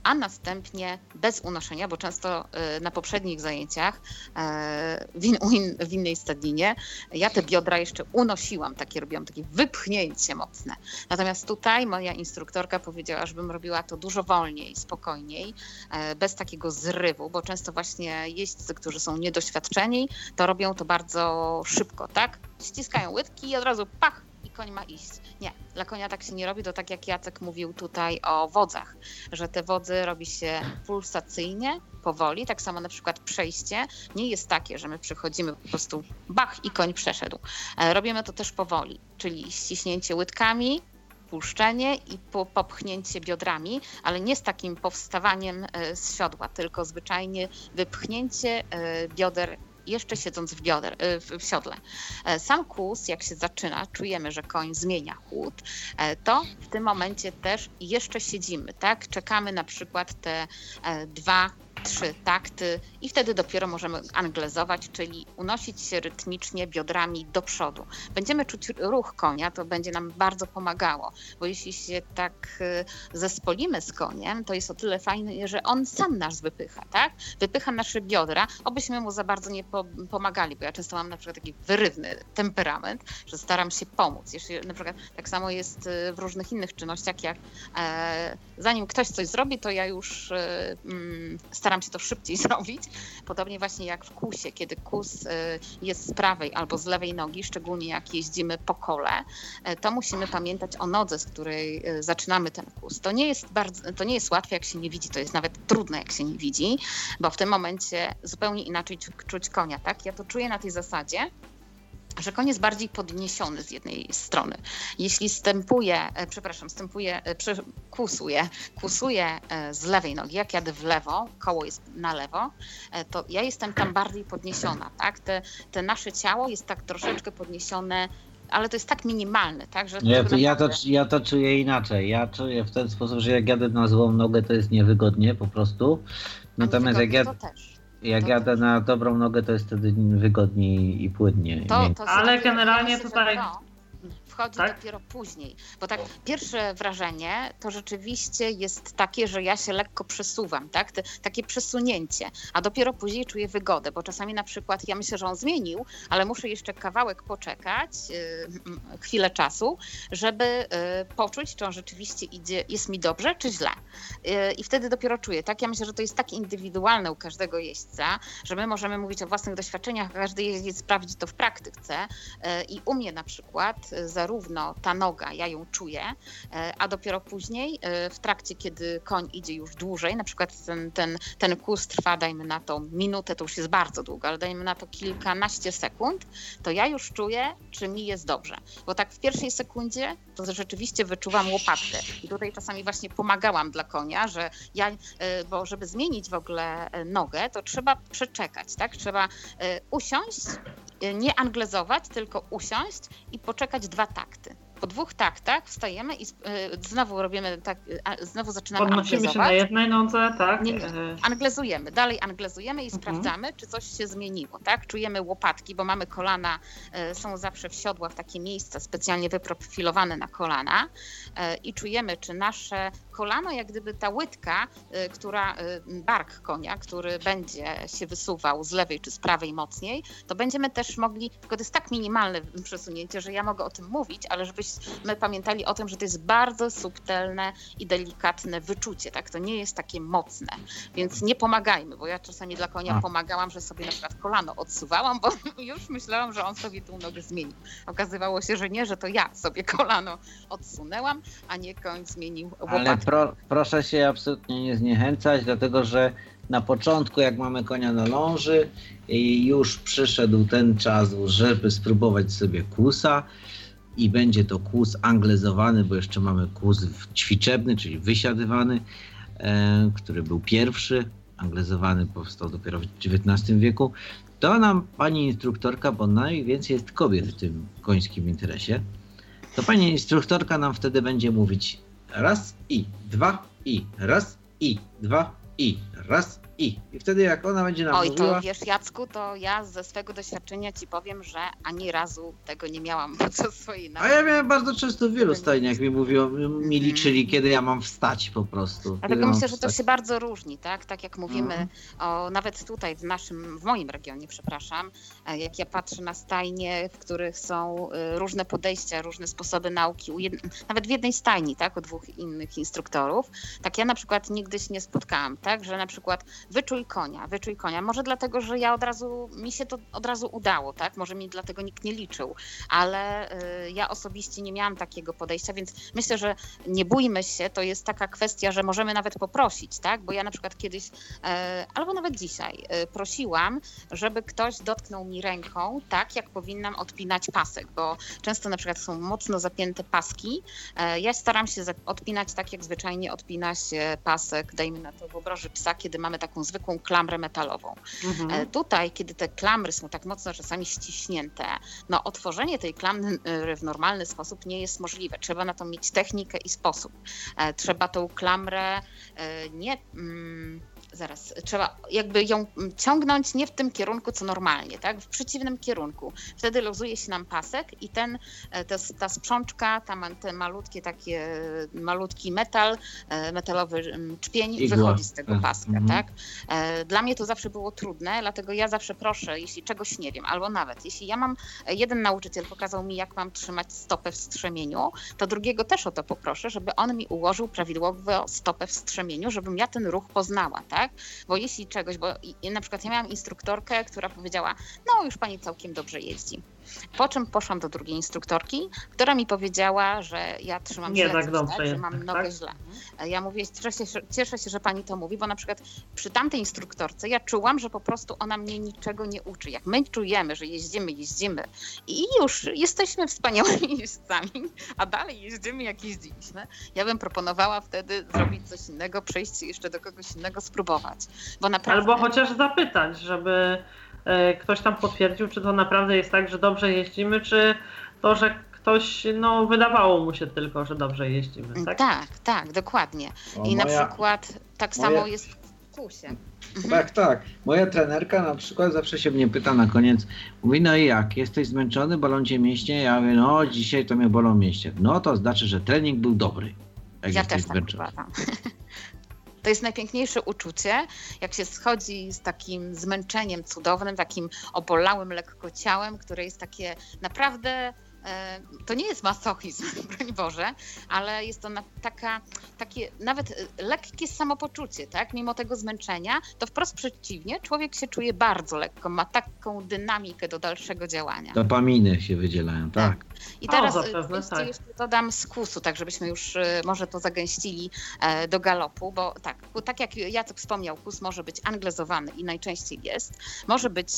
[SPEAKER 2] a następnie bez unoszenia, bo często y, na poprzednich zajęciach e, w, in, w innej stadninie ja te biodra jeszcze unosiłam, takie robiłam, takie wypchnięcie mocne. Natomiast tutaj moja instruktorka powiedziała, żebym robiła to dużo wolniej, spokojniej, e, bez takiego zrywu, bo często właśnie jeźdźcy, którzy są niedoświadczeni, to robią to bardzo szybko, tak? Ściskają łydki i od razu pach, koń ma iść. Nie, dla konia tak się nie robi, to tak jak Jacek mówił tutaj o wodzach, że te wodzy robi się pulsacyjnie, powoli, tak samo na przykład przejście nie jest takie, że my przychodzimy po prostu bach i koń przeszedł. E, robimy to też powoli, czyli ściśnięcie łydkami, puszczenie i popchnięcie biodrami, ale nie z takim powstawaniem e, z siodła, tylko zwyczajnie wypchnięcie e, bioder jeszcze siedząc w, bioder, y, w siodle. E, sam kłus, jak się zaczyna, czujemy, że koń zmienia chłód, e, to w tym momencie też jeszcze siedzimy, tak? Czekamy na przykład te e, dwa trzy takty i wtedy dopiero możemy anglezować, czyli unosić się rytmicznie biodrami do przodu. Będziemy czuć ruch konia, to będzie nam bardzo pomagało, bo jeśli się tak y, zespolimy z koniem, to jest o tyle fajne, że on sam nas wypycha, tak? Wypycha nasze biodra, obyśmy mu za bardzo nie pomagali, bo ja często mam na przykład taki wyrywny temperament, że staram się pomóc. Jeśli na przykład tak samo jest y, w różnych innych czynnościach, jak e, zanim ktoś coś zrobi, to ja już e, mm, staram się to szybciej zrobić. Podobnie właśnie jak w kusie, kiedy kus y, jest z prawej albo z lewej nogi, szczególnie jak jeździmy po kole, y, to musimy pamiętać o nodze, z której y, zaczynamy ten kus. To nie jest bardzo, to nie jest łatwe, jak się nie widzi, to jest nawet trudne, jak się nie widzi, bo w tym momencie zupełnie inaczej czuć konia, tak? Ja to czuję na tej zasadzie, że koń jest bardziej podniesiony z jednej strony. Jeśli stępuje, e, przepraszam, stępuje, e, kusuje, kusuje e, z lewej nogi, jak jadę w lewo, koło jest na lewo, to ja jestem tam bardziej podniesiona, tak? Te, te nasze ciało jest tak troszeczkę podniesione ale to jest tak minimalne, tak? Że
[SPEAKER 7] ja, to, ja, to, ja to czuję inaczej. Ja czuję w ten sposób, że jak jadę na złą nogę, to jest niewygodnie po prostu. Natomiast jak ja. To też jak to jadę na dobrą nogę, to jest wtedy wygodniej i płynnie.
[SPEAKER 2] To, to
[SPEAKER 6] Ale generalnie tutaj
[SPEAKER 2] wchodzi tak? dopiero później. Bo tak pierwsze wrażenie to rzeczywiście jest takie, że ja się lekko przesuwam, tak? Te, takie przesunięcie, a dopiero później czuję wygodę, bo czasami na przykład ja myślę, że on zmienił, ale muszę jeszcze kawałek poczekać, yy, chwilę czasu, żeby yy, poczuć, czy on rzeczywiście idzie, jest mi dobrze, czy źle. Yy, I wtedy dopiero czuję, tak? Ja myślę, że to jest tak indywidualne u każdego jeźdźca, że my możemy mówić o własnych doświadczeniach, każdy jeździec sprawdzi to w praktyce y, i u mnie na przykład, za zarówno ta noga, ja ją czuję, e, a dopiero później e, w trakcie, kiedy koń idzie już dłużej, na przykład ten, ten, ten kurs trwa, dajmy na to minutę, to już jest bardzo długo, ale dajmy na to kilkanaście sekund, to ja już czuję, czy mi jest dobrze. Bo tak w pierwszej sekundzie to rzeczywiście wyczuwam łopatkę. I tutaj czasami właśnie pomagałam dla konia, że ja, e, bo żeby zmienić w ogóle nogę, to trzeba przeczekać, tak? Trzeba usiąść, nie anglezować, tylko usiąść i poczekać dwa takty po dwóch taktach wstajemy i y, znowu robimy tak, y, znowu zaczynamy
[SPEAKER 6] Podnosimy się na jednej nodze, tak?
[SPEAKER 2] Nie, nie. Anglezujemy, dalej anglezujemy i mhm. sprawdzamy, czy coś się zmieniło, tak? Czujemy łopatki, bo mamy kolana, są zawsze w siodłach takie miejsca specjalnie wyprofilowane na kolana i czujemy, czy nasze kolano, jak gdyby ta łydka, która, bark konia, który będzie się wysuwał z lewej czy z prawej mocniej, to będziemy też mogli, tylko to jest tak minimalne przesunięcie, że ja mogę o tym mówić, ale żebyś my pamiętali o tym, że to jest bardzo subtelne i delikatne wyczucie, tak? To nie jest takie mocne, więc nie pomagajmy, bo ja czasami dla konia pomagałam, że sobie na przykład kolano odsuwałam, bo już myślałam, że on sobie tą nogę zmienił. Okazywało się, że nie, że to ja sobie kolano odsunęłam, a nie koń zmienił łopatkę.
[SPEAKER 7] Ale pro, proszę się absolutnie nie zniechęcać, dlatego że na początku, jak mamy konia na ląży i już przyszedł ten czas, żeby spróbować sobie kusa, i będzie to kłus anglezowany, bo jeszcze mamy kłus ćwiczebny, czyli wysiadywany, e, który był pierwszy, anglezowany powstał dopiero w XIX wieku, to nam pani instruktorka, bo najwięcej jest kobiet w tym końskim interesie, to pani instruktorka nam wtedy będzie mówić raz i dwa i raz i dwa i raz i. I wtedy jak ona będzie nam
[SPEAKER 2] Oj,
[SPEAKER 7] mówiła...
[SPEAKER 2] to wiesz Jacku, to ja ze swego doświadczenia ci powiem, że ani razu tego nie miałam podczas swojej nauki.
[SPEAKER 7] A ja miałem bardzo często w wielu stajniach mi mówią, mi mhm. liczyli, kiedy ja mam wstać po prostu.
[SPEAKER 2] Dlatego myślę, że to się bardzo różni, tak? Tak jak mówimy, mhm. o, nawet tutaj w naszym, w moim regionie, przepraszam, e, jak ja patrzę na stajnie, w których są e, różne podejścia, różne sposoby nauki, nawet w jednej stajni, tak? U dwóch innych instruktorów, tak ja na przykład nigdy się nie spotkałam, tak? Że na przykład wyczuj konia, wyczuj konia. Może dlatego, że ja od razu, mi się to od razu udało, tak? Może mi dlatego nikt nie liczył, ale y, ja osobiście nie miałam takiego podejścia, więc myślę, że nie bójmy się, to jest taka kwestia, że możemy nawet poprosić, tak? Bo ja na przykład kiedyś, y, albo nawet dzisiaj, y, prosiłam, żeby ktoś dotknął mi ręką tak, jak powinnam odpinać pasek, bo często na przykład są mocno zapięte paski. Ja staram się odpinać tak, jak zwyczajnie odpina się pasek, dajmy na to w obroży psa, kiedy mamy taką zwykłą klamrę metalową. Mhm. E, tutaj, kiedy te klamry są tak mocno czasami ściśnięte, no otworzenie tej klamry e, w normalny sposób nie jest możliwe. Trzeba na to mieć technikę i sposób. E, trzeba tą klamrę nie... Mm, zaraz, trzeba jakby ją ciągnąć nie w tym kierunku, co normalnie, tak? W przeciwnym kierunku. Wtedy luzuje się nam pasek i ten, e, ta, ta sprzączka, tam te malutkie takie, malutki metal, e, metalowy czpień Igła. wychodzi z tego paska, mhm. tak? E, dla mnie to zawsze było trudne, dlatego ja zawsze proszę, jeśli czegoś nie wiem, albo nawet jeśli ja mam, jeden nauczyciel pokazał mi, jak mam trzymać stopę w strzemieniu, to drugiego też o to poproszę, żeby on mi ułożył prawidłowo stopę w strzemieniu, żebym ja ten ruch poznała, tak? Tak? Bo jeśli czegoś, bo na przykład ja miałam instruktorkę, która powiedziała, no już pani całkiem dobrze jeździ. Po czym poszłam do drugiej instruktorki, która mi powiedziała, że ja trzymam
[SPEAKER 6] nie
[SPEAKER 2] źle,
[SPEAKER 6] tak dobrze,
[SPEAKER 2] tak, że mam tak? nogę źle. Ja mówię, cieszę się, cieszę się, że pani to mówi, bo na przykład przy tamtej instruktorce ja czułam, że po prostu ona mnie niczego nie uczy. Jak my czujemy, że jeździmy, jeździmy i już jesteśmy wspaniałymi jeźdźcami, a dalej jeździmy jak jeździliśmy, ja bym proponowała wtedy zrobić coś innego, przejść jeszcze do kogoś innego, spróbować. Bo naprawdę...
[SPEAKER 6] Albo chociaż zapytać, żeby ktoś tam potwierdził, czy to naprawdę jest tak, że dobrze jeździmy, czy to, że ktoś, no wydawało mu się tylko, że dobrze jeździmy. Tak,
[SPEAKER 2] tak, tak dokładnie. O, I moja, na przykład tak moja... samo jest w kusie.
[SPEAKER 7] Mhm. Tak, tak. Moja trenerka na przykład zawsze się mnie pyta na koniec, mówi, no i jak, jesteś zmęczony, bolą cię mięśnie? Ja mówię, no dzisiaj to mnie bolą mięśnie. No to znaczy, że trening był dobry.
[SPEAKER 2] Jak ja też tak zmęczony. To jest najpiękniejsze uczucie, jak się schodzi z takim zmęczeniem cudownym, takim obolałym lekko ciałem, które jest takie naprawdę e, to nie jest masochizm, broń Boże, ale jest to taka, takie nawet e, lekkie samopoczucie, tak? Mimo tego zmęczenia, to wprost przeciwnie, człowiek się czuje bardzo lekko, ma taką dynamikę do dalszego działania.
[SPEAKER 7] Dopaminy się wydzielają, tak.
[SPEAKER 2] I
[SPEAKER 6] O,
[SPEAKER 2] teraz
[SPEAKER 6] zapewne
[SPEAKER 2] jeszcze,
[SPEAKER 6] tak.
[SPEAKER 2] jeszcze dodam z kusu, tak żebyśmy już e, może to zagęścili e, do galopu, bo tak, tak jak Jacek wspomniał, kus może być anglezowany i najczęściej jest, może być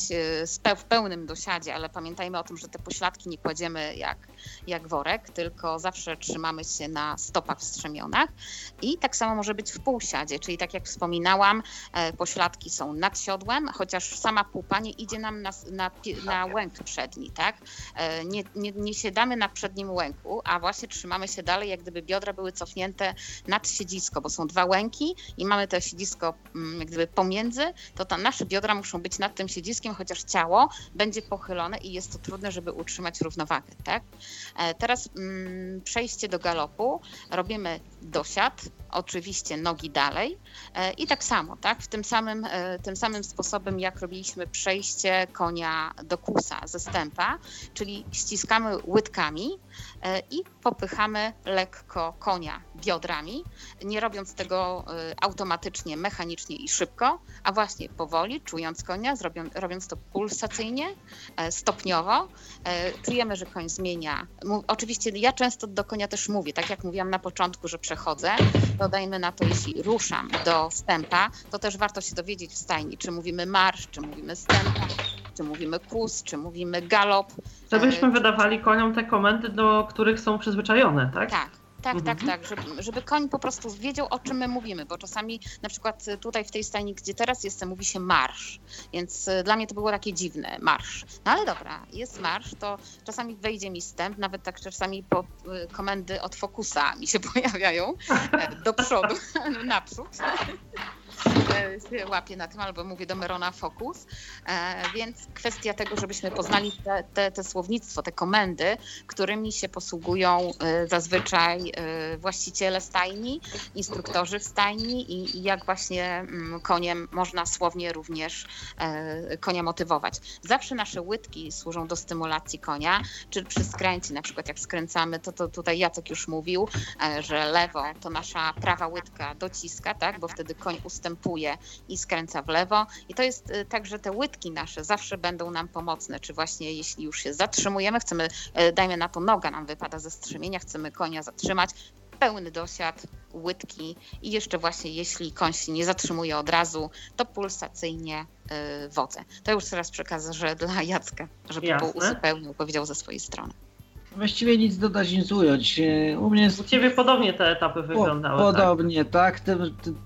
[SPEAKER 2] pe- w pełnym dosiadzie, ale pamiętajmy o tym, że te pośladki nie kładziemy jak, jak worek, tylko zawsze trzymamy się na stopach w strzemionach i tak samo może być w półsiadzie, czyli tak jak wspominałam, e, pośladki są nad siodłem, chociaż sama pupa nie idzie nam na, na, na łęk przedni, tak? E, Nie, nie, nie siadamy na przednim łęku, a właśnie trzymamy się dalej, jak gdyby biodra były cofnięte nad siedzisko, bo są dwa łęki i mamy to siedzisko mm, jak gdyby pomiędzy, to ta, nasze biodra muszą być nad tym siedziskiem, chociaż ciało będzie pochylone i jest to trudne, żeby utrzymać równowagę, tak? E, Teraz mm, przejście do galopu, robimy dosiad, oczywiście nogi dalej e, i tak samo, tak? W tym samym, e, tym samym sposobem, jak robiliśmy przejście konia do kusa ze stępa, czyli ściskamy łydkami e, i popychamy lekko konia biodrami, nie robiąc tego automatycznie, mechanicznie i szybko, a właśnie powoli, czując konia, robiąc to pulsacyjnie, stopniowo. Czujemy, że koń zmienia. Oczywiście ja często do konia też mówię, tak jak mówiłam na początku, że przechodzę, dodajmy na to, jeśli ruszam do stępa, to też warto się dowiedzieć w stajni, czy mówimy marsz, czy mówimy stępa, czy mówimy kus, czy mówimy galop.
[SPEAKER 6] Żebyśmy
[SPEAKER 2] E,
[SPEAKER 6] wydawali koniom te komendy, do których są przyzwyczajone, tak?
[SPEAKER 2] Tak. Tak,
[SPEAKER 6] Mhm.
[SPEAKER 2] tak, tak, żeby, żeby koń po prostu wiedział, o czym my mówimy, bo czasami na przykład tutaj w tej stajni, gdzie teraz jestem, mówi się marsz, więc y, dla mnie to było takie dziwne, marsz. No ale dobra, jest marsz, to czasami wejdzie mi stęp, nawet tak czasami po, y, komendy od fokusa mi się pojawiają e, do przodu, naprzód. Się łapię na tym, albo mówię do Merona fokus, e, więc kwestia tego, żebyśmy poznali te, te, te słownictwo, te komendy, którymi się posługują e, zazwyczaj e, właściciele stajni, instruktorzy w stajni i, i jak właśnie mm, koniem można słownie również konia motywować. Zawsze nasze łydki służą do stymulacji konia, czy przy skręcie, na przykład jak skręcamy, to, to tutaj Jacek już mówił, że lewo to nasza prawa łydka dociska, tak, bo wtedy koń ustępuje i skręca w lewo. I to jest e, tak, że te łydki nasze zawsze będą nam pomocne, czy właśnie jeśli już się zatrzymujemy, chcemy, e, dajmy na to noga nam wypada ze strzemienia, chcemy konia zatrzymać, pełny dosiad, łydki i jeszcze właśnie jeśli koń się nie zatrzymuje od razu, to pulsacyjnie y, wodzę. To już teraz przekażę dla Jacka, żeby
[SPEAKER 6] Jasne.
[SPEAKER 2] był uzupełnił, powiedział ze swojej strony.
[SPEAKER 7] Właściwie nic dodać, nic ująć. E, U mnie jest
[SPEAKER 6] U ciebie podobnie te etapy wyglądały.
[SPEAKER 7] Po,
[SPEAKER 6] tak?
[SPEAKER 7] podobnie, tak. Ty,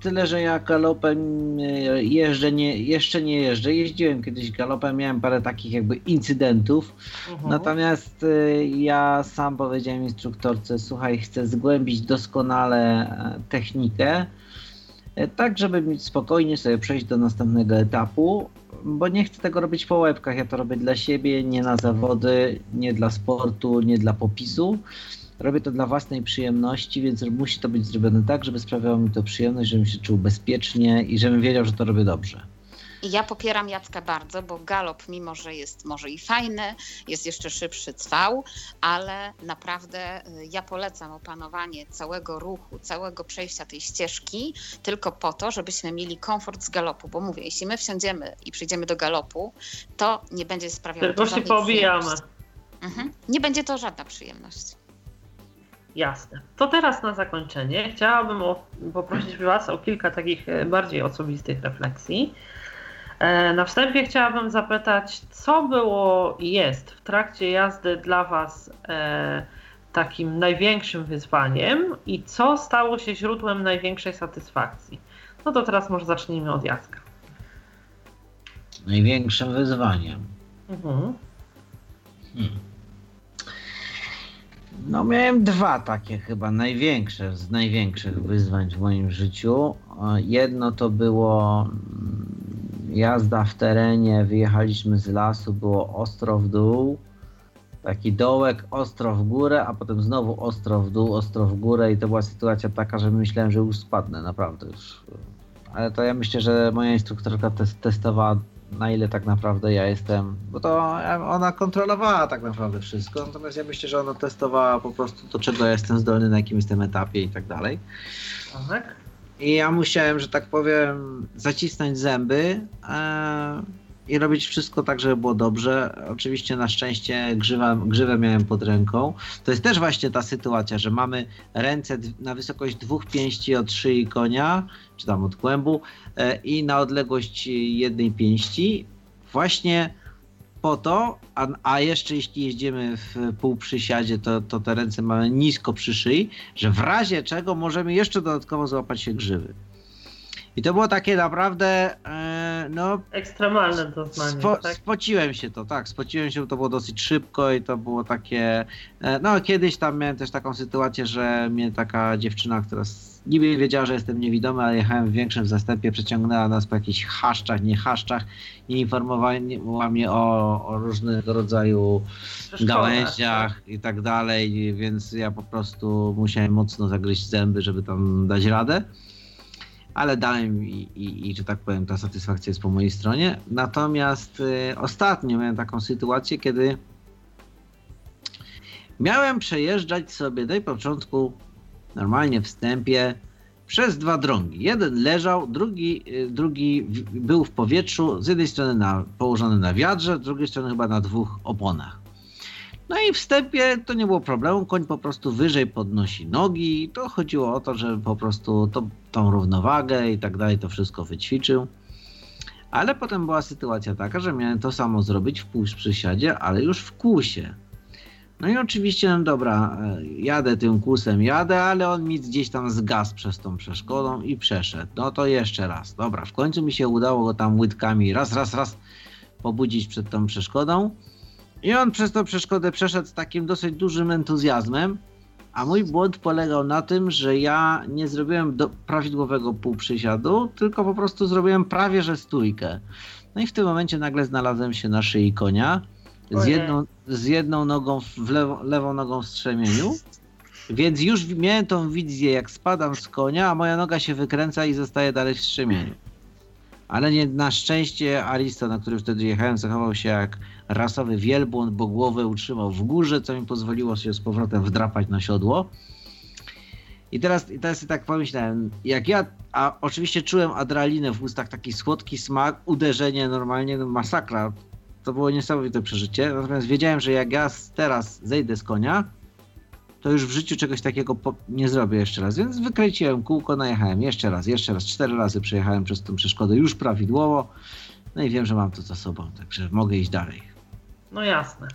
[SPEAKER 7] tyle, że ja galopem e, jeżdżę, nie, jeszcze nie jeżdżę. Jeździłem kiedyś galopem, miałem parę takich jakby incydentów.
[SPEAKER 6] Mhm.
[SPEAKER 7] Natomiast e, ja sam powiedziałem instruktorce, słuchaj, chcę zgłębić doskonale technikę, tak żeby spokojnie sobie przejść do następnego etapu, bo nie chcę tego robić po łebkach. Ja to robię dla siebie, nie na zawody, nie dla sportu, nie dla popisu. Robię to dla własnej przyjemności, więc musi to być zrobione tak, żeby sprawiało mi to przyjemność, żebym się czuł bezpiecznie i żebym wiedział, że to robię dobrze.
[SPEAKER 2] Ja popieram Jacka bardzo, bo galop, mimo że jest może i fajny, jest jeszcze szybszy cwał, ale naprawdę y, ja polecam opanowanie całego ruchu, całego przejścia tej ścieżki tylko po to, żebyśmy mieli komfort z galopu, bo mówię, jeśli my wsiądziemy i przyjdziemy do galopu, to nie będzie sprawiało
[SPEAKER 6] Tylko
[SPEAKER 2] to
[SPEAKER 6] się pobijamy.
[SPEAKER 2] Mhm. Nie będzie to żadna przyjemność.
[SPEAKER 6] Jasne. To teraz na zakończenie chciałabym o, poprosić Was o kilka takich e, bardziej osobistych refleksji. E, Na wstępie chciałabym zapytać, co było i jest w trakcie jazdy dla Was e, takim największym wyzwaniem i co stało się źródłem największej satysfakcji? No to teraz może zacznijmy od Jacka.
[SPEAKER 7] Największym wyzwaniem.
[SPEAKER 6] Mhm.
[SPEAKER 7] Hmm. No miałem dwa takie chyba największe z największych wyzwań w moim życiu. Jedno to było mm, jazda w terenie, wyjechaliśmy z lasu, było ostro w dół, taki dołek, ostro w górę, a potem znowu ostro w dół, ostro w górę i to była sytuacja taka, że myślałem, że już spadnę, naprawdę już. Ale to ja myślę, że moja instruktorka tes- testowała na ile tak naprawdę ja jestem, bo to ona kontrolowała tak naprawdę wszystko, natomiast ja myślę, że ona testowała po prostu do czego ja jestem zdolny, na jakim jestem etapie i tak dalej.
[SPEAKER 6] Tak?
[SPEAKER 7] I ja musiałem, że tak powiem, zacisnąć zęby e, i robić wszystko tak, żeby było dobrze. Oczywiście na szczęście grzywa, grzywę miałem pod ręką. To jest też właśnie ta sytuacja, że mamy ręce na wysokość dwóch pięści od szyi konia, czy tam od kłębu e, i na odległość jednej pięści. Właśnie po to, a, a jeszcze jeśli jeździmy w półprzysiadzie, to, to te ręce mamy nisko przy szyi, że w razie czego możemy jeszcze dodatkowo złapać się grzywy. I to było takie naprawdę, e, no,
[SPEAKER 6] Ekstremalne doznanie,
[SPEAKER 7] spo,
[SPEAKER 6] tak?
[SPEAKER 7] spociłem się to, tak, spociłem się, to było dosyć szybko i to było takie, e, no kiedyś tam miałem też taką sytuację, że mnie taka dziewczyna, która niby wiedziała, że jestem niewidomy, ale jechałem w większym zastępie, przeciągnęła nas po jakichś chaszczach, nie chaszczach i informowała mnie o, o różnego rodzaju gałęziach i tak dalej, więc ja po prostu musiałem mocno zagryźć zęby, żeby tam dać radę. Ale dałem i, i, i że tak powiem, ta satysfakcja jest po mojej stronie. Natomiast y, ostatnio miałem taką sytuację, kiedy miałem przejeżdżać sobie na początku normalnie wstępie przez dwa drągi. Jeden leżał, drugi, y, drugi był w powietrzu, z jednej strony na, położony na wiadrze, z drugiej strony chyba na dwóch oponach. No i wstępie to nie było problemu, koń po prostu wyżej podnosi nogi to chodziło o to, żeby po prostu to, tą równowagę i tak dalej to wszystko wyćwiczył. Ale potem była sytuacja taka, że miałem to samo zrobić w półprzysiadzie, ale już w kłusie. No i oczywiście, no dobra, e, jadę tym kłusem, jadę, ale on mi gdzieś tam zgasł przez tą przeszkodą i przeszedł. No to jeszcze raz. Dobra, w końcu mi się udało go tam łydkami raz, raz, raz pobudzić przed tą przeszkodą. I on przez tą przeszkodę przeszedł z takim dosyć dużym entuzjazmem, a mój błąd polegał na tym, że ja nie zrobiłem do prawidłowego półprzysiadu, tylko po prostu zrobiłem prawie że stójkę. No i w tym momencie nagle znalazłem się na szyi konia z jedną, z jedną nogą w lewo, lewą nogą w strzemieniu. Więc już miałem tą wizję, jak spadam z konia, a moja noga się wykręca i zostaje dalej w strzemieniu. Ale nie, na szczęście Aristo, na który wtedy jechałem, zachował się jak rasowy wielbłąd, bo głowę utrzymał w górze, co mi pozwoliło się z powrotem wdrapać na siodło. I teraz, i teraz tak pomyślałem, jak ja, a oczywiście czułem adrenalinę w ustach, taki słodki smak, uderzenie normalnie, no masakra. To było niesamowite przeżycie. Natomiast wiedziałem, że jak ja teraz zejdę z konia, to już w życiu czegoś takiego nie zrobię jeszcze raz. Więc wykręciłem kółko, najechałem jeszcze raz, jeszcze raz, cztery razy przejechałem przez tą przeszkodę już prawidłowo. No i wiem, że mam to za sobą, także mogę iść dalej.
[SPEAKER 6] No jasne.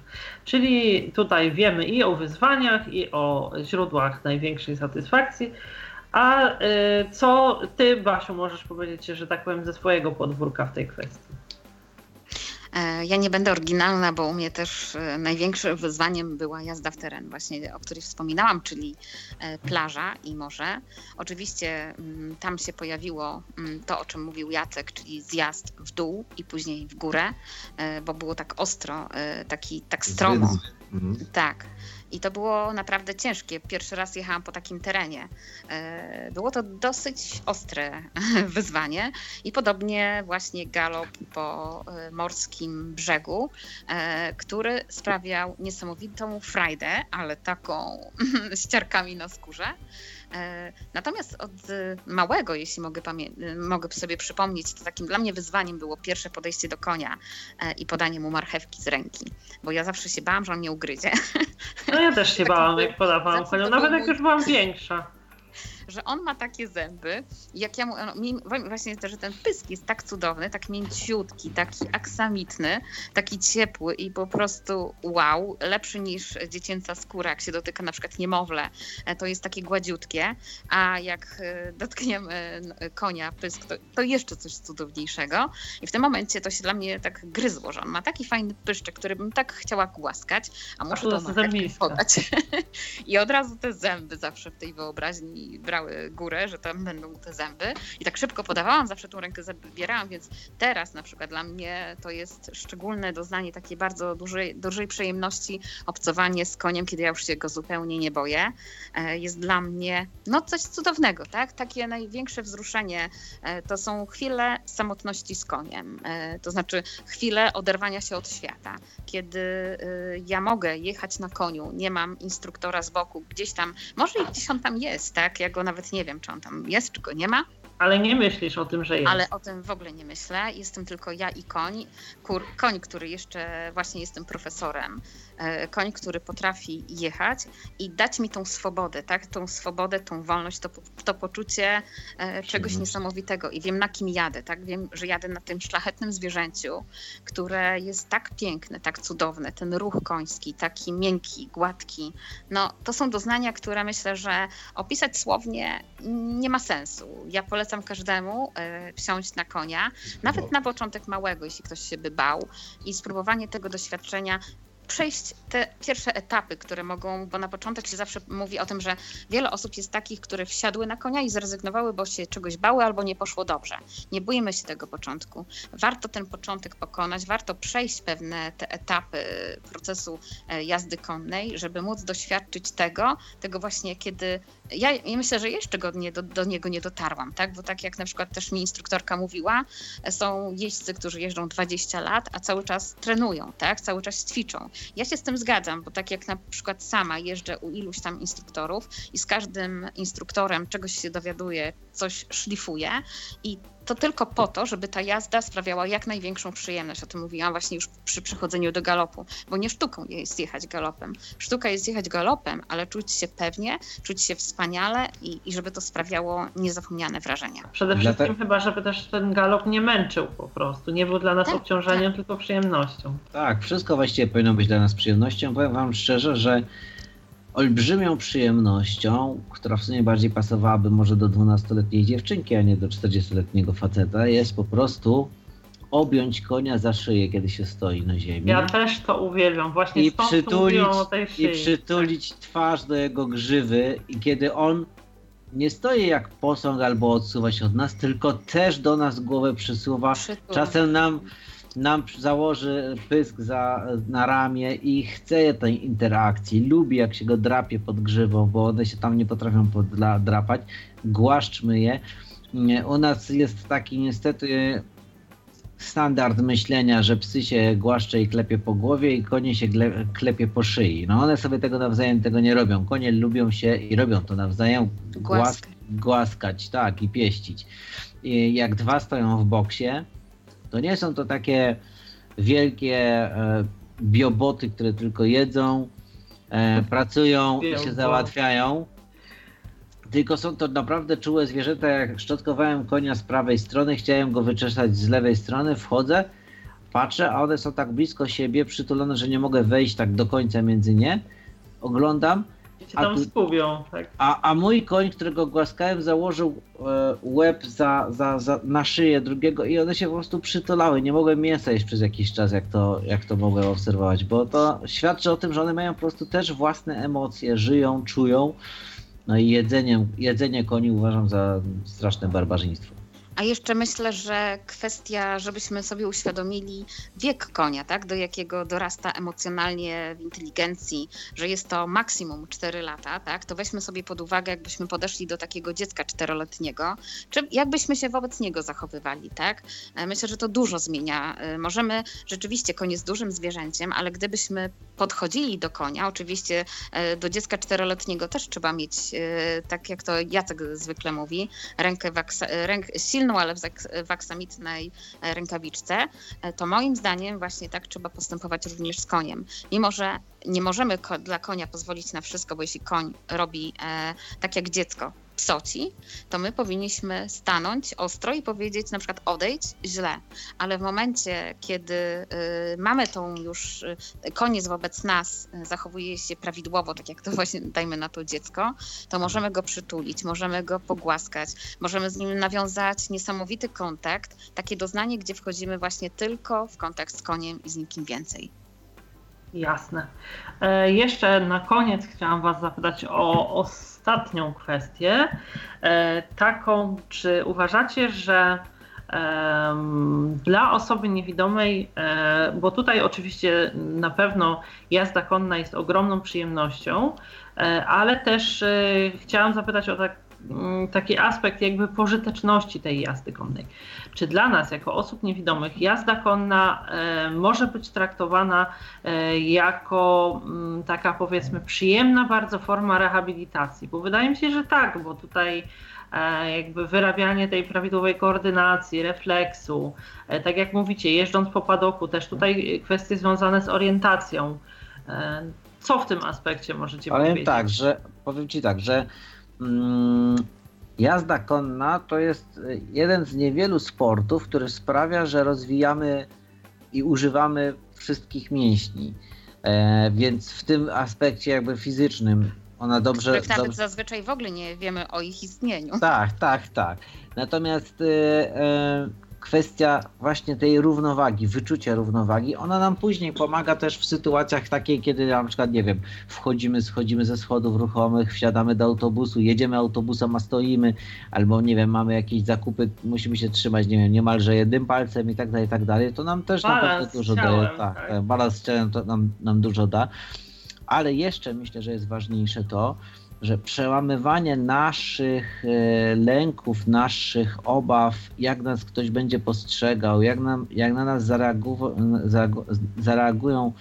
[SPEAKER 6] Czyli tutaj wiemy i o wyzwaniach, i o źródłach największej satysfakcji. A y, co ty, Basiu, możesz powiedzieć, że tak powiem, ze swojego podwórka w tej kwestii?
[SPEAKER 2] E, Ja nie będę oryginalna, bo u mnie też e, największym wyzwaniem była jazda w teren, właśnie o której wspominałam, czyli e, plaża i morze. Oczywiście mm, tam się pojawiło mm, to, o czym mówił Jacek, czyli zjazd w dół i później w górę, bo było tak ostro, taki, tak stromo.
[SPEAKER 7] Mhm.
[SPEAKER 2] Tak. I to było naprawdę ciężkie. Pierwszy raz jechałam po takim terenie. E, Było to dosyć ostre wyzwanie i podobnie właśnie galop po e, morskim brzegu, e, który sprawiał niesamowitą frajdę, ale taką z ciarkami na skórze. E, Natomiast od małego, jeśli mogę, mogę sobie przypomnieć, to takim dla mnie wyzwaniem było pierwsze podejście do konia e, i podanie mu marchewki z ręki, bo ja zawsze się bałam, że on mnie ugryzie.
[SPEAKER 6] No ja też się bałam, jak podawałam
[SPEAKER 2] to
[SPEAKER 6] nawet jak już byłam większa.
[SPEAKER 2] Że on ma takie zęby jak ja mu, mi- właśnie to, że ten pysk jest tak cudowny, tak mięciutki, taki aksamitny, taki ciepły i po prostu wow, lepszy niż dziecięca skóra, jak się dotyka na przykład niemowlę, e, to jest takie gładziutkie, a jak e, dotkniemy konia pysk, to, to jeszcze coś cudowniejszego i w tym momencie to się dla mnie tak gryzło, że on ma taki fajny pyszczek, który bym tak chciała głaskać, a
[SPEAKER 6] jest
[SPEAKER 2] marchewkę
[SPEAKER 6] zębiska.
[SPEAKER 2] podać. I od razu te zęby zawsze w tej wyobraźni brały górę, że tam będą te zęby. I tak szybko podawałam, zawsze tą rękę zabierałam, więc teraz na przykład dla mnie to jest szczególne doznanie takiej bardzo dużej, dużej przyjemności obcowanie z koniem, kiedy ja już się go zupełnie nie boję. E, jest dla mnie no coś cudownego, tak? Takie największe wzruszenie e, to są chwile samotności z koniem, e, to znaczy chwile oderwania się od świata, kiedy ja mogę jechać na koniu, nie mam instruktora z boku, gdzieś tam, może gdzieś on tam jest, tak? Ja go nawet nie wiem, czy on tam jest, czy go nie ma,
[SPEAKER 6] ale nie myślisz o tym, że jest.
[SPEAKER 2] Ale o tym w ogóle nie myślę. Jestem tylko ja i koń. Kur, koń, który jeszcze właśnie jestem profesorem. E, koń, który potrafi jechać i dać mi tą swobodę, tak? Tą swobodę, tą wolność, to, to poczucie e, czegoś niesamowitego. I wiem, na kim jadę, tak? Wiem, że jadę na tym szlachetnym zwierzęciu, które jest tak piękne, tak cudowne. Ten ruch koński, taki miękki, gładki. No, to są doznania, które myślę, że opisać słownie nie ma sensu. Ja polecam każdemu e, wsiąść na konia, nawet na początek małego, jeśli ktoś się by bał, i spróbowanie tego doświadczenia przejść te pierwsze etapy, które mogą, bo na początek się zawsze mówi o tym, że wiele osób jest takich, które wsiadły na konia i zrezygnowały, bo się czegoś bały albo nie poszło dobrze. Nie bójmy się tego początku. Warto ten początek pokonać, warto przejść pewne te etapy procesu e, jazdy konnej, żeby móc doświadczyć tego, tego właśnie, kiedy ja, ja myślę, że jeszcze go nie, do, do niego nie dotarłam, tak? Bo tak jak na przykład też mi instruktorka mówiła, są jeźdźcy, którzy jeżdżą 20 lat, a cały czas trenują, tak? Cały czas ćwiczą. Ja się z tym zgadzam, bo tak jak na przykład sama jeżdżę u iluś tam instruktorów i z każdym instruktorem czegoś się dowiaduję, coś szlifuję i to tylko po to, żeby ta jazda sprawiała jak największą przyjemność. O tym mówiłam właśnie już przy przechodzeniu do galopu, bo nie sztuką jest jechać galopem. Sztuka jest jechać galopem, ale czuć się pewnie, czuć się wspaniale i, i żeby to sprawiało niezapomniane wrażenia.
[SPEAKER 6] Przede wszystkim Dlate... chyba, żeby też ten galop nie męczył po prostu, nie był dla nas tak, obciążeniem, tak. tylko przyjemnością.
[SPEAKER 7] Tak, wszystko właściwie powinno być dla nas przyjemnością. Powiem Wam szczerze, że olbrzymią przyjemnością, która w sumie bardziej pasowałaby może do 12-letniej dziewczynki, a nie do 40-letniego faceta, jest po prostu objąć konia za szyję, kiedy się stoi na ziemi.
[SPEAKER 6] Ja też to uwielbiam, właśnie
[SPEAKER 7] i przytulić, I przytulić twarz do jego grzywy i kiedy on nie stoi jak posąg albo odsuwa się od nas, tylko też do nas głowę przysuwa. Czasem nam nam założy pysk za, na ramię i chce tej interakcji. Lubi jak się go drapie pod grzywą, bo one się tam nie potrafią podrapać. Głaszczmy je. U nas jest taki niestety standard myślenia, że psy się głaszcze i klepie po głowie i konie się klepie po szyi. No one sobie tego nawzajem tego nie robią. Konie lubią się i robią to nawzajem głaskać, głaskać tak, i pieścić. I jak dwa stoją w boksie, to nie są to takie wielkie e, bioboty, które tylko jedzą, e, pracują i się załatwiają. Tylko są to naprawdę czułe zwierzęta. Jak szczotkowałem konia z prawej strony, chciałem go wyczesać z lewej strony, wchodzę, patrzę, a one są tak blisko siebie, przytulone, że nie mogę wejść tak do końca między nie. Oglądam
[SPEAKER 6] tam skubią. Tak.
[SPEAKER 7] A, a mój koń, którego głaskałem, założył e, łeb za, za, za, na szyję drugiego i one się po prostu przytulały. Nie mogłem mięsa jeść przez jakiś czas, jak to, jak to mogłem obserwować, bo to świadczy o tym, że one mają po prostu też własne emocje, żyją, czują. No i jedzeniem, jedzenie koni uważam za straszne barbarzyństwo.
[SPEAKER 2] A jeszcze myślę, że kwestia, żebyśmy sobie uświadomili wiek konia, tak, do jakiego dorasta emocjonalnie w inteligencji, że jest to maksimum 4 lata, tak, to weźmy sobie pod uwagę, jakbyśmy podeszli do takiego dziecka czteroletniego, czy jakbyśmy się wobec niego zachowywali, tak. E, myślę, że to dużo zmienia. E, możemy, rzeczywiście koń jest dużym zwierzęciem, ale gdybyśmy podchodzili do konia, oczywiście e, do dziecka czteroletniego też trzeba mieć, tak jak to Jacek zwykle mówi, rękę, waksa, ręk, silną silną, ale w aksamitnej e, rękawiczce, e, to moim zdaniem właśnie tak trzeba postępować również z koniem. Mimo, że nie możemy dla konia pozwolić na wszystko, bo jeśli koń robi e, tak jak dziecko, psoci, to my powinniśmy stanąć ostro i powiedzieć na przykład odejdź źle, ale w momencie, kiedy y, mamy tą już, y, koniec wobec nas y, zachowuje się prawidłowo, tak jak to właśnie dajmy na to dziecko, to możemy go przytulić, możemy go pogłaskać, możemy z nim nawiązać niesamowity kontakt, takie doznanie, gdzie wchodzimy właśnie tylko w kontakt z koniem i z nikim więcej.
[SPEAKER 6] Jasne. E, jeszcze na koniec chciałam Was zapytać o ostatnią kwestię. E, taką, czy uważacie, że dla osoby niewidomej, e, bo tutaj oczywiście na pewno jazda konna jest ogromną przyjemnością, ale też chciałam zapytać o tak taki aspekt jakby pożyteczności tej jazdy konnej. Czy dla nas, jako osób niewidomych, jazda konna e, może być traktowana e, jako mm, taka powiedzmy przyjemna bardzo forma rehabilitacji? Bo wydaje mi się, że tak, bo tutaj e, jakby wyrabianie tej prawidłowej koordynacji, refleksu, tak jak mówicie, jeżdżąc po padoku, też tutaj kwestie związane z orientacją. Co w tym aspekcie możecie
[SPEAKER 7] Powiem
[SPEAKER 6] powiedzieć?
[SPEAKER 7] tak, że powiem Ci tak, że Mm, jazda konna to jest jeden z niewielu sportów, który sprawia, że rozwijamy i używamy wszystkich mięśni. E, więc w tym aspekcie jakby fizycznym ona dobrze.
[SPEAKER 2] Których nawet
[SPEAKER 7] dobrze...
[SPEAKER 2] zazwyczaj w ogóle nie wiemy o ich istnieniu.
[SPEAKER 7] Tak, tak, tak. Natomiast e, e, kwestia właśnie tej równowagi, wyczucia równowagi, ona nam później pomaga też w sytuacjach takiej, kiedy na przykład, nie wiem, wchodzimy, schodzimy ze schodów ruchomych, wsiadamy do autobusu, jedziemy autobusem, a stoimy, albo nie wiem, mamy jakieś zakupy, musimy się trzymać, nie wiem, niemalże jednym palcem i tak dalej, i tak dalej, to nam też balans naprawdę dużo daje. Tak, tak, balans z ciałem to nam, nam dużo da. Ale jeszcze myślę, że jest ważniejsze to, że przełamywanie naszych e, lęków, naszych obaw, jak nas ktoś będzie postrzegał, jak, nam, jak na nas zareagu, zareagują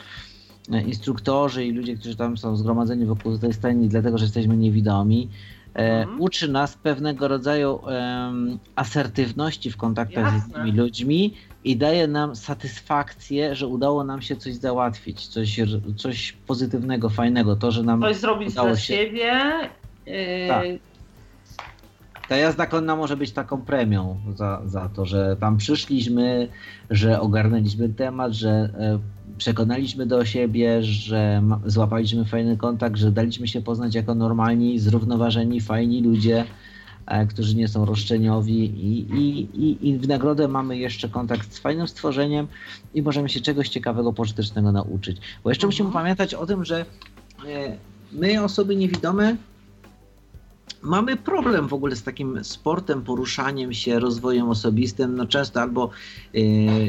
[SPEAKER 7] e, instruktorzy i ludzie, którzy tam są zgromadzeni wokół tej sceny, dlatego że jesteśmy niewidomi, E, mhm. uczy nas pewnego rodzaju um, asertywności w kontaktach Jasne. z innymi ludźmi i daje nam satysfakcję, że udało nam się coś załatwić, coś, coś pozytywnego, fajnego. To, że nam
[SPEAKER 6] coś zrobić dla się... siebie. Yy...
[SPEAKER 7] Tak. Ta jazda konna może być taką premią za, za to, że tam przyszliśmy, że ogarnęliśmy temat, że e, przekonaliśmy do siebie, że złapaliśmy fajny kontakt, że daliśmy się poznać jako normalni, zrównoważeni, fajni ludzie, którzy nie są roszczeniowi i, i, i, i w nagrodę mamy jeszcze kontakt z fajnym stworzeniem i możemy się czegoś ciekawego, pożytecznego nauczyć. Bo jeszcze musimy mhm. pamiętać o tym, że e, my, osoby niewidome, mamy problem w ogóle z takim sportem, poruszaniem się, rozwojem osobistym. No często albo e,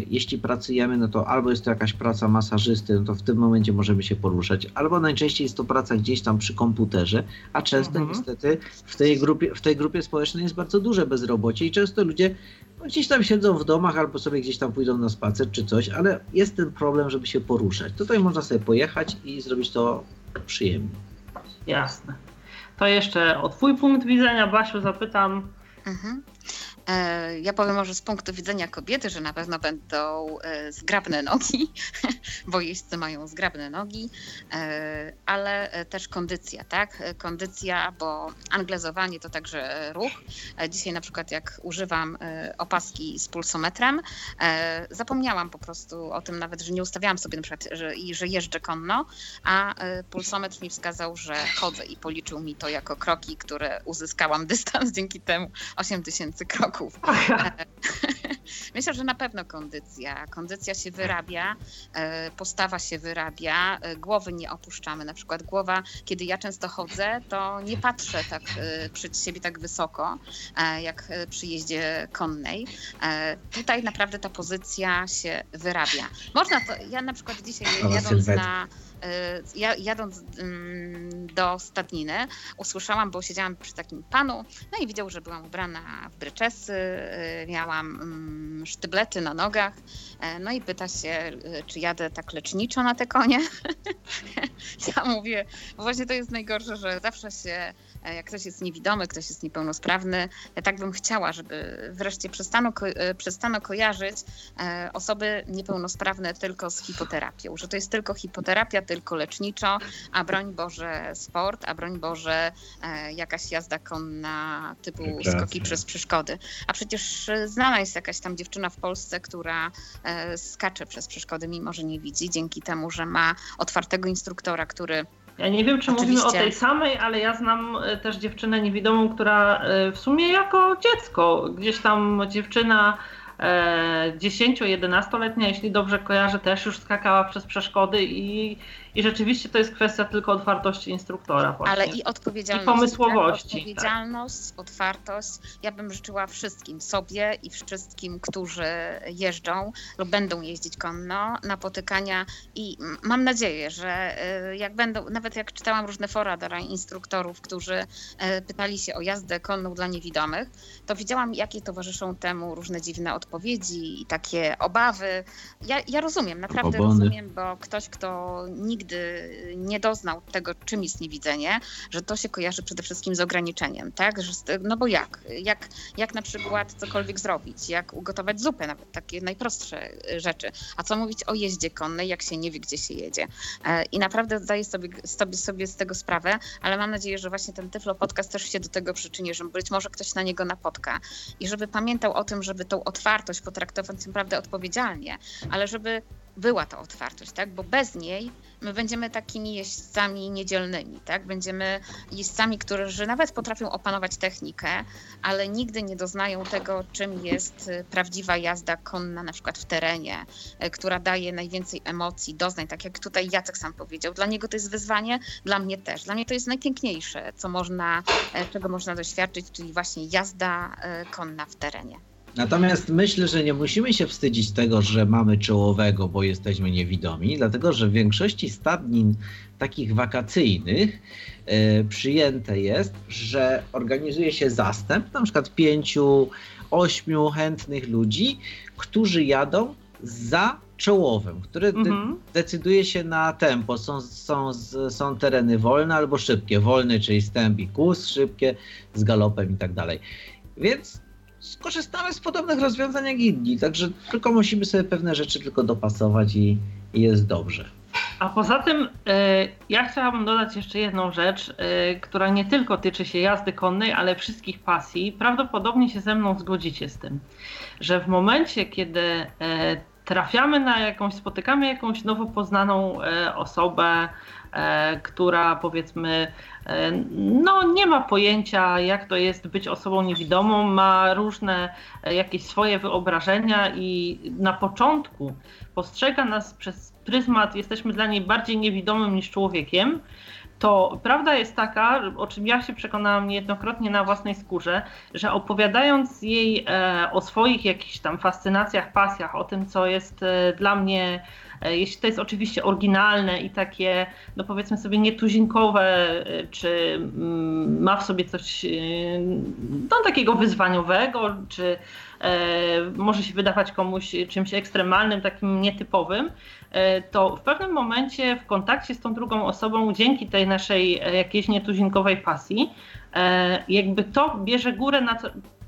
[SPEAKER 7] jeśli pracujemy, no to albo jest to jakaś praca masażysty, no to w tym momencie możemy się poruszać, albo najczęściej jest to praca gdzieś tam przy komputerze, a często mhm. niestety w tej, grupie, w tej grupie społecznej jest bardzo duże bezrobocie i często ludzie no, gdzieś tam siedzą w domach albo sobie gdzieś tam pójdą na spacer czy coś, ale jest ten problem, żeby się poruszać. Tutaj można sobie pojechać i zrobić to przyjemnie.
[SPEAKER 6] Jasne. To jeszcze o Twój punkt widzenia, Basiu, zapytam.
[SPEAKER 2] Mhm. E, ja powiem może z punktu widzenia kobiety, że na pewno będą e, zgrabne nogi, bo jeźdźcy mają zgrabne nogi, e, ale też kondycja, tak? Kondycja, bo anglezowanie to także ruch. Dzisiaj na przykład jak używam opaski z pulsometrem, zapomniałam po prostu o tym nawet, że nie ustawiałam sobie na przykład, że, że jeżdżę konno, a pulsometr mi wskazał, że chodzę i policzył mi to jako kroki, które uzyskałam dystans dzięki temu 8000 kroków kroków. Myślę, że na pewno kondycja. Kondycja się wyrabia, e, postawa się wyrabia, e, głowy nie opuszczamy. Na przykład głowa, kiedy ja często chodzę, to nie patrzę tak e, przed siebie tak wysoko, jak przy jeździe konnej. Tutaj naprawdę ta pozycja się wyrabia. Można to, ja na przykład dzisiaj jadąc na Y, jadąc mm, do stadniny, usłyszałam, bo siedziałam przy takim panu, no i widział, że byłam ubrana w bryczesy, y, miałam sztyblety na nogach, no i pyta się, y, czy jadę tak leczniczo na te konie. ja mówię, bo właśnie to jest najgorsze, że zawsze się E, jak ktoś jest niewidomy, ktoś jest niepełnosprawny. Ja tak bym chciała, żeby wreszcie przestano, ko e, przestano kojarzyć e, osoby niepełnosprawne tylko z hipoterapią, że to jest tylko hipoterapia, tylko leczniczo, a broń Boże sport, a broń Boże jakaś jazda konna typu skoki przez przeszkody. A przecież znana jest jakaś tam dziewczyna w Polsce, która skacze przez przeszkody, mimo że nie widzi, dzięki temu, że ma otwartego instruktora, który
[SPEAKER 6] ja nie wiem, czy Oczywiście. mówimy o tej samej, ale ja znam e, też dziewczynę niewidomą, która e, w sumie jako dziecko, gdzieś tam dziewczyna e, 10-11-letnia, jeśli dobrze kojarzę, też już skakała przez przeszkody i, i rzeczywiście to jest kwestia tylko otwartości instruktora. Właśnie.
[SPEAKER 2] Ale i odpowiedzialność.
[SPEAKER 6] I pomysłowości,
[SPEAKER 2] Tak? Odpowiedzialność, otwartość. Ja bym życzyła wszystkim, sobie i wszystkim, którzy jeżdżą lub będą jeździć konno, napotykania i mam nadzieję, że y, jak będą, nawet jak czytałam różne fora dla instruktorów, którzy e, pytali się o jazdę konną dla niewidomych, to widziałam, jakie towarzyszą temu różne dziwne odpowiedzi i takie obawy. Ja, ja rozumiem, naprawdę
[SPEAKER 7] Obony.
[SPEAKER 2] rozumiem, bo ktoś, kto nigdy nie doznał tego, czym jest niewidzenie, że to się kojarzy przede wszystkim z ograniczeniem, tak? Że, no bo jak? jak? Jak na przykład cokolwiek zrobić? Jak ugotować zupę, nawet takie najprostsze y, rzeczy. A co mówić o jeździe konnej, jak się nie wie, gdzie się jedzie? E, I naprawdę zdaję sobie, sobie, sobie z tego sprawę, ale mam nadzieję, że właśnie ten Tyflo Podcast też się do tego przyczyni, że być może ktoś na niego napotka i żeby pamiętał o tym, żeby tą otwartość potraktować naprawdę odpowiedzialnie, ale żeby była ta otwartość, tak? Bo bez niej my będziemy takimi jeźdźcami niedzielnymi, tak? Będziemy jeźdźcami, którzy nawet potrafią opanować technikę, ale nigdy nie doznają tego, czym jest y, prawdziwa jazda konna, na przykład w terenie, y, która daje najwięcej emocji, doznań, tak jak tutaj Jacek sam powiedział. Dla niego to jest wyzwanie, dla mnie też. Dla mnie to jest najpiękniejsze, co można, e, czego można doświadczyć, czyli właśnie jazda e, konna w terenie.
[SPEAKER 7] Natomiast myślę, że nie musimy się wstydzić tego, że mamy czołowego, bo jesteśmy niewidomi, dlatego że w większości stadnin takich wakacyjnych e, przyjęte jest, że organizuje się zastęp, na przykład pięciu, ośmiu chętnych ludzi, którzy jadą za czołowym, który de-
[SPEAKER 6] Mhm.
[SPEAKER 7] decyduje się na tempo. Są, są, są tereny wolne albo szybkie. Wolny, czyli stęp i kurs, szybkie z galopem i tak dalej. Więc skorzystamy z podobnych rozwiązań jak inni. Także tylko musimy sobie pewne rzeczy tylko dopasować i, jest dobrze.
[SPEAKER 6] A poza tym e, ja chciałabym dodać jeszcze jedną rzecz, e, która nie tylko tyczy się jazdy konnej, ale wszystkich pasji. Prawdopodobnie się ze mną zgodzicie z tym, że w momencie, kiedy e, trafiamy na jakąś, spotykamy jakąś nowo poznaną e, osobę, która powiedzmy e, no nie ma pojęcia jak to jest być osobą niewidomą, ma różne e, jakieś swoje wyobrażenia i na początku postrzega nas przez pryzmat, jesteśmy dla niej bardziej niewidomym niż człowiekiem, to prawda jest taka, o czym ja się przekonałam niejednokrotnie na własnej skórze, że opowiadając jej e, o swoich jakichś tam fascynacjach, pasjach, o tym, co jest e, dla mnie, e, jeśli to jest oczywiście oryginalne i takie, no powiedzmy sobie, nietuzinkowe, e, czy mm, ma w sobie coś e, no, takiego wyzwaniowego, czy e, może się wydawać komuś czymś ekstremalnym, takim nietypowym, e, to w pewnym momencie w kontakcie z tą drugą osobą, dzięki tej naszej e, jakiejś nietuzinkowej pasji, e, jakby to bierze górę nad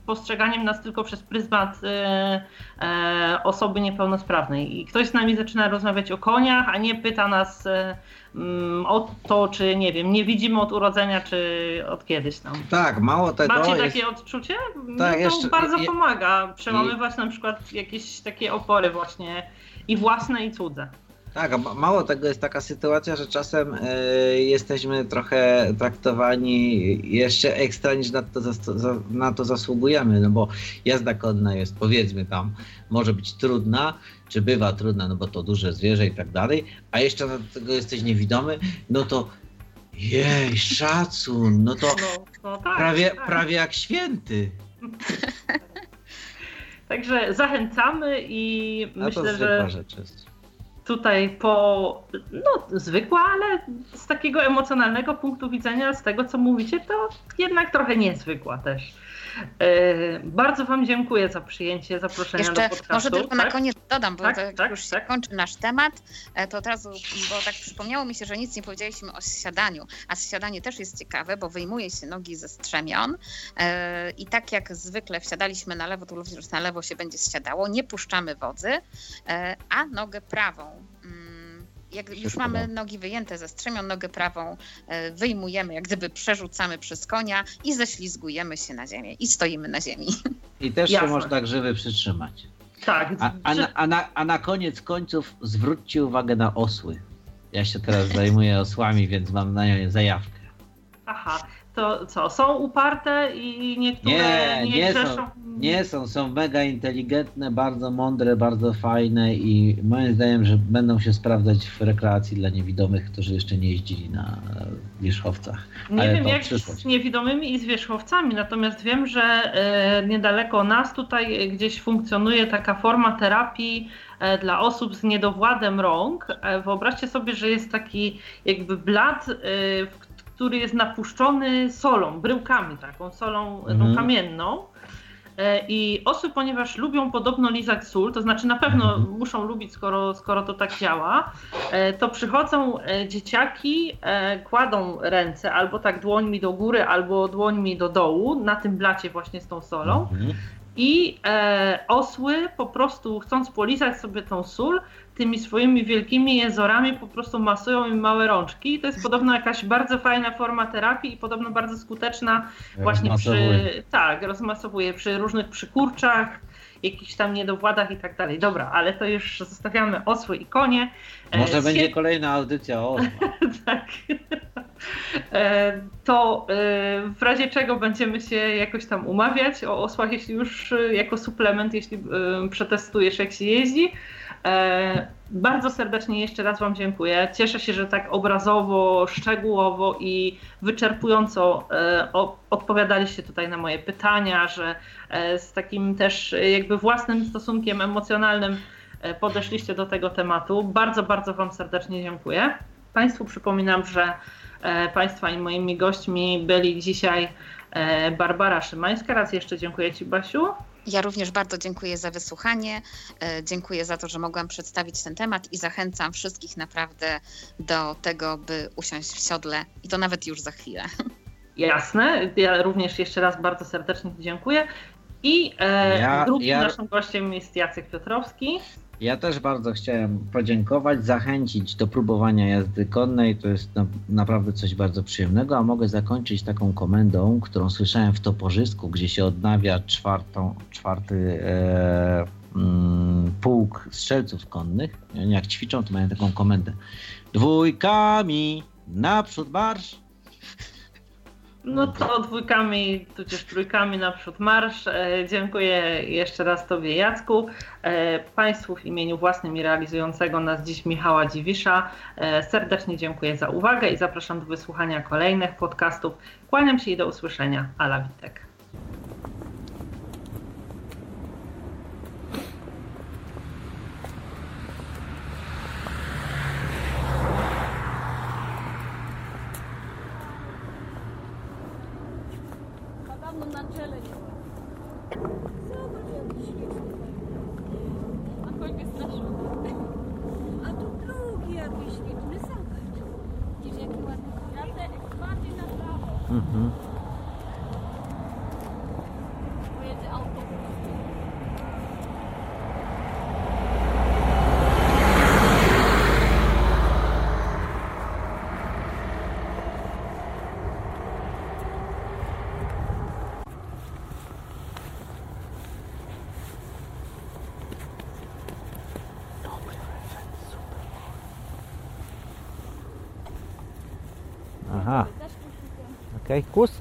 [SPEAKER 6] postrzeganiem nas tylko przez pryzmat e, e, osoby niepełnosprawnej. I ktoś z nami zaczyna rozmawiać o koniach, a nie pyta nas e, mm, o to, czy nie wiem, nie widzimy od urodzenia, czy od kiedyś tam.
[SPEAKER 7] Tak, mało tego.
[SPEAKER 6] Macie
[SPEAKER 7] jest-
[SPEAKER 6] takie odczucie? No
[SPEAKER 7] Tak,
[SPEAKER 6] to
[SPEAKER 7] jeszcze-
[SPEAKER 6] bardzo pomaga przełamywać na przykład jakieś takie opory właśnie i własne i cudze.
[SPEAKER 7] Tak, a ma- mało tego jest taka sytuacja, że czasem e, jesteśmy trochę traktowani jeszcze ekstra niż na to, za, na to zasługujemy, no bo jazda konna jest powiedzmy tam, może być trudna, czy bywa trudna, no bo to duże zwierzę i tak dalej, a jeszcze do tego jesteś niewidomy, no to jej, szacun, no to
[SPEAKER 6] No, no tak,
[SPEAKER 7] prawie,
[SPEAKER 6] tak.
[SPEAKER 7] prawie jak święty.
[SPEAKER 6] Także zachęcamy i
[SPEAKER 7] A to
[SPEAKER 6] myślę,
[SPEAKER 7] zwykła
[SPEAKER 6] że
[SPEAKER 7] rzecz jest.
[SPEAKER 6] Tutaj po, no zwykła, ale z takiego emocjonalnego punktu widzenia, z tego co mówicie, to jednak trochę niezwykła też. E, bardzo Wam dziękuję za przyjęcie zaproszenia
[SPEAKER 2] Jeszcze
[SPEAKER 6] do podcastu.
[SPEAKER 2] może tylko na
[SPEAKER 6] tak?
[SPEAKER 2] koniec dodam, bo
[SPEAKER 6] Tak,
[SPEAKER 2] tak,
[SPEAKER 6] tak,
[SPEAKER 2] już się
[SPEAKER 6] tak.
[SPEAKER 2] kończy nasz temat, e, to od razu, bo tak przypomniało mi się, że nic nie powiedzieliśmy o zsiadaniu, a zsiadanie też jest ciekawe, bo wyjmuje się nogi ze strzemion e, i tak jak zwykle wsiadaliśmy na lewo, to również na lewo się będzie zsiadało, nie puszczamy wodzy, e, a nogę prawą. Jak już mamy
[SPEAKER 7] no.
[SPEAKER 2] nogi wyjęte ze strzemion, nogę prawą e, wyjmujemy, jak gdyby przerzucamy przez konia i ześlizgujemy się na ziemię i stoimy na ziemi.
[SPEAKER 7] I też
[SPEAKER 6] Jasne.
[SPEAKER 7] się można grzywy przytrzymać.
[SPEAKER 6] Tak,
[SPEAKER 7] A, a, na, a, na, a na koniec końców zwróćcie uwagę na osły. Ja się teraz zajmuję osłami, więc mam na nią zajawkę.
[SPEAKER 6] Aha, to co, są uparte i niektóre
[SPEAKER 7] Nie,
[SPEAKER 6] nie,
[SPEAKER 7] nie
[SPEAKER 6] grzeszą?
[SPEAKER 7] są. Nie są, są mega inteligentne, bardzo mądre, bardzo fajne i moim zdaniem, że będą się sprawdzać w rekreacji dla niewidomych, którzy jeszcze nie jeździli na wierzchowcach.
[SPEAKER 6] Nie
[SPEAKER 7] Ale
[SPEAKER 6] wiem jak
[SPEAKER 7] przyszłość.
[SPEAKER 6] z niewidomymi i z wierzchowcami, natomiast wiem, że e, niedaleko nas tutaj gdzieś funkcjonuje taka forma terapii e, dla osób z niedowładem rąk. E, Wyobraźcie sobie, że jest taki jakby blat, w- który jest napuszczony solą, bryłkami, taką solą tą
[SPEAKER 7] Mhm.
[SPEAKER 6] kamienną. E, I osły, ponieważ lubią podobno lizać sól, to znaczy na pewno
[SPEAKER 7] Mhm.
[SPEAKER 6] muszą lubić, skoro, skoro to tak działa, e, to przychodzą e, dzieciaki, kładą ręce albo tak dłońmi do góry, albo dłońmi do dołu na tym blacie właśnie z tą solą
[SPEAKER 7] Mhm.
[SPEAKER 6] i osły po prostu chcąc polizać sobie tą sól, tymi swoimi wielkimi jezorami po prostu masują im małe rączki. I to jest podobno jakaś bardzo fajna forma terapii i podobno bardzo skuteczna właśnie przy, tak, rozmasowuje przy różnych przykurczach, jakichś tam niedowładach i tak dalej. Dobra, ale to już zostawiamy osły i konie. E,
[SPEAKER 7] Może będzie kolejna audycja o
[SPEAKER 6] tak. E, To e, w razie czego będziemy się jakoś tam umawiać o osłach, jeśli już e, jako suplement, jeśli przetestujesz jak się jeździ. Bardzo serdecznie jeszcze raz Wam dziękuję. Cieszę się, że tak obrazowo, szczegółowo i wyczerpująco odpowiadaliście tutaj na moje pytania, że z takim też jakby własnym stosunkiem emocjonalnym podeszliście do tego tematu. Bardzo, bardzo Wam serdecznie dziękuję. Państwu przypominam, że Państwa i moimi gośćmi byli dzisiaj e, Barbara Szymańska. Raz jeszcze dziękuję Ci, Basiu.
[SPEAKER 2] Ja również bardzo dziękuję za wysłuchanie. e, Dziękuję za to, że mogłam przedstawić ten temat i zachęcam wszystkich naprawdę do tego, by usiąść w siodle i to nawet już za chwilę.
[SPEAKER 6] Jasne. Ja również jeszcze raz bardzo serdecznie Ci dziękuję. I e,
[SPEAKER 7] Ja-
[SPEAKER 6] drugim
[SPEAKER 7] ja-
[SPEAKER 6] naszym gościem jest Jacek Piotrowski.
[SPEAKER 7] Ja też bardzo chciałem podziękować, zachęcić do próbowania jazdy konnej. To jest na, naprawdę coś bardzo przyjemnego, a mogę zakończyć taką komendą, którą słyszałem w Toporzysku, gdzie się odnawia czwartą, czwarty e, mm, pułk strzelców konnych. Jak ćwiczą, to mają taką komendę. Dwójkami, naprzód marsz.
[SPEAKER 6] No to dwójkami, tudzież trójkami naprzód marsz. E, Dziękuję jeszcze raz Tobie Jacku. E, Państwu w imieniu własnym i realizującego nas dziś Michała Dziwisza e, serdecznie dziękuję za uwagę i zapraszam do wysłuchania kolejnych podcastów. Kłaniam się i do usłyszenia. Ala Witek.
[SPEAKER 4] Dawno na czele nie ma. Zobacz, jaki śliczny. A koń mnie straszył. A tu drugi jakiś śliczny, zobacz. Widzisz, jaki ładny koń. Jacek, bardziej na prawo.
[SPEAKER 7] Mhm.
[SPEAKER 4] Pojedzie autobus.
[SPEAKER 7] Aha. Okej, kus.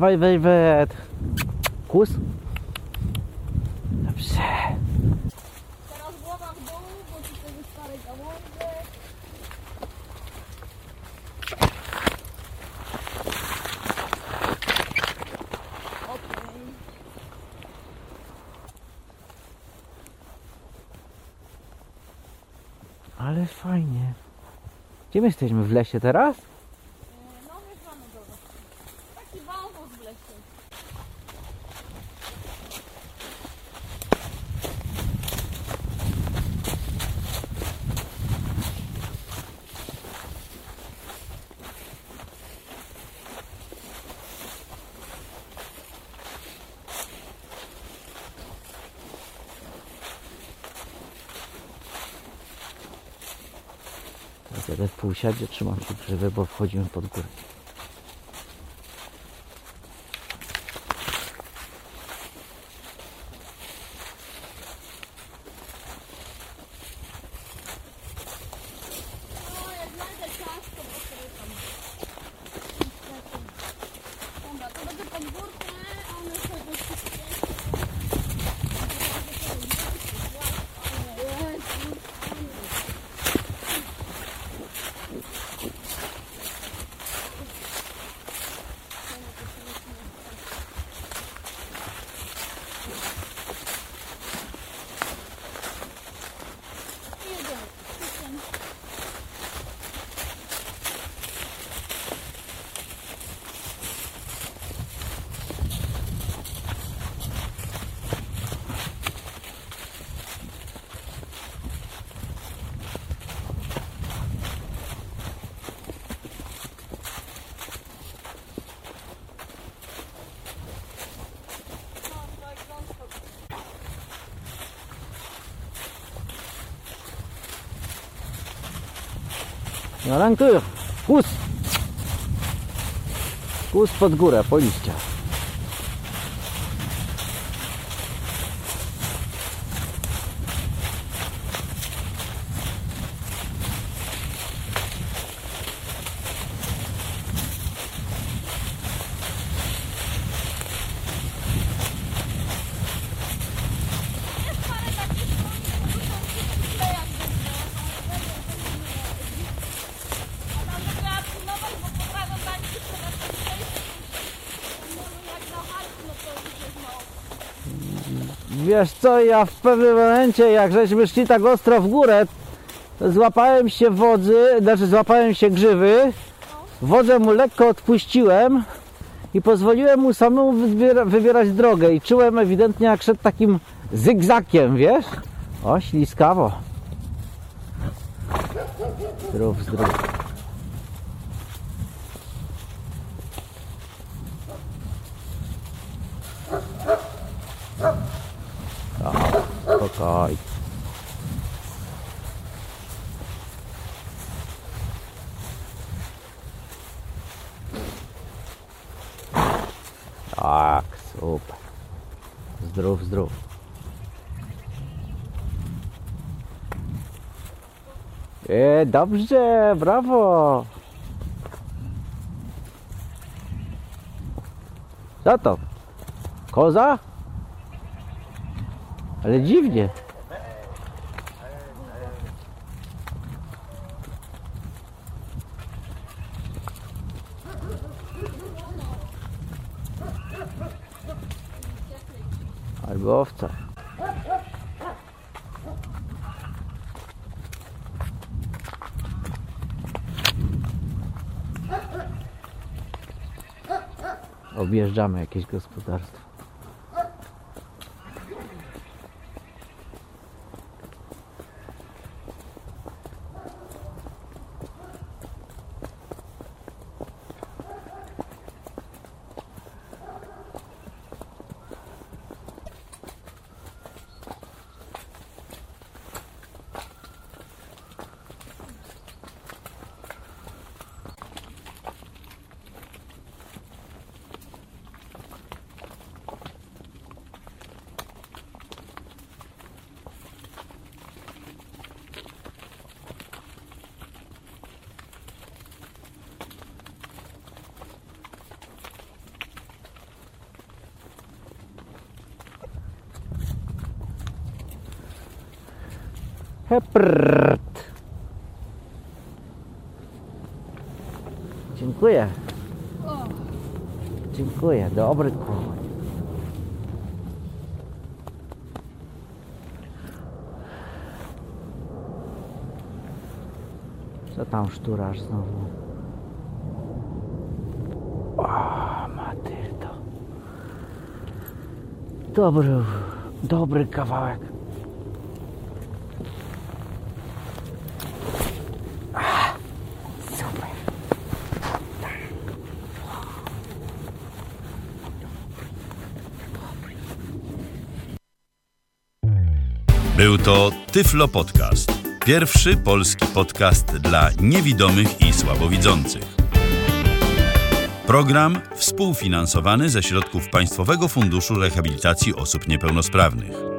[SPEAKER 7] Dawaj, wejwet. Kus. Dobrze.
[SPEAKER 4] Teraz głowa w dół, bo tutaj jest stary gałązek. Okej.
[SPEAKER 7] Ale fajnie. Gdzie my jesteśmy? W lesie teraz?
[SPEAKER 4] taki wąwóz w lesie.
[SPEAKER 7] Teraz w półsiadzie, trzymam się drzewy, bo wchodzimy pod górę. Rankuj, kus! Kus pod górę, po liścia. Wiesz co, ja w pewnym momencie, jak żeśmy szli tak ostro w górę, złapałem się wodzy, znaczy złapałem się grzywy, wodę mu lekko odpuściłem i pozwoliłem mu samemu wybiera, wybierać drogę i czułem ewidentnie jak szedł takim zygzakiem, wiesz? O, śliskawo. Zdrów, zdrów. Spokojnie. Tak, super. Zdrów, zdrów. E, dobrze, brawo. Co to? Koza? Ale dziwnie. Albo owca. Objeżdżamy jakieś gospodarstwo. Heprrt. Dziękuję. Dziękuję, dobry koń. Co tam szturasz znowu? O, Matyldo. Dobry, dobry kawałek.
[SPEAKER 1] Był to Tyflo Podcast. Pierwszy polski podcast dla niewidomych i słabowidzących. Program współfinansowany ze środków Państwowego Funduszu Rehabilitacji Osób Niepełnosprawnych.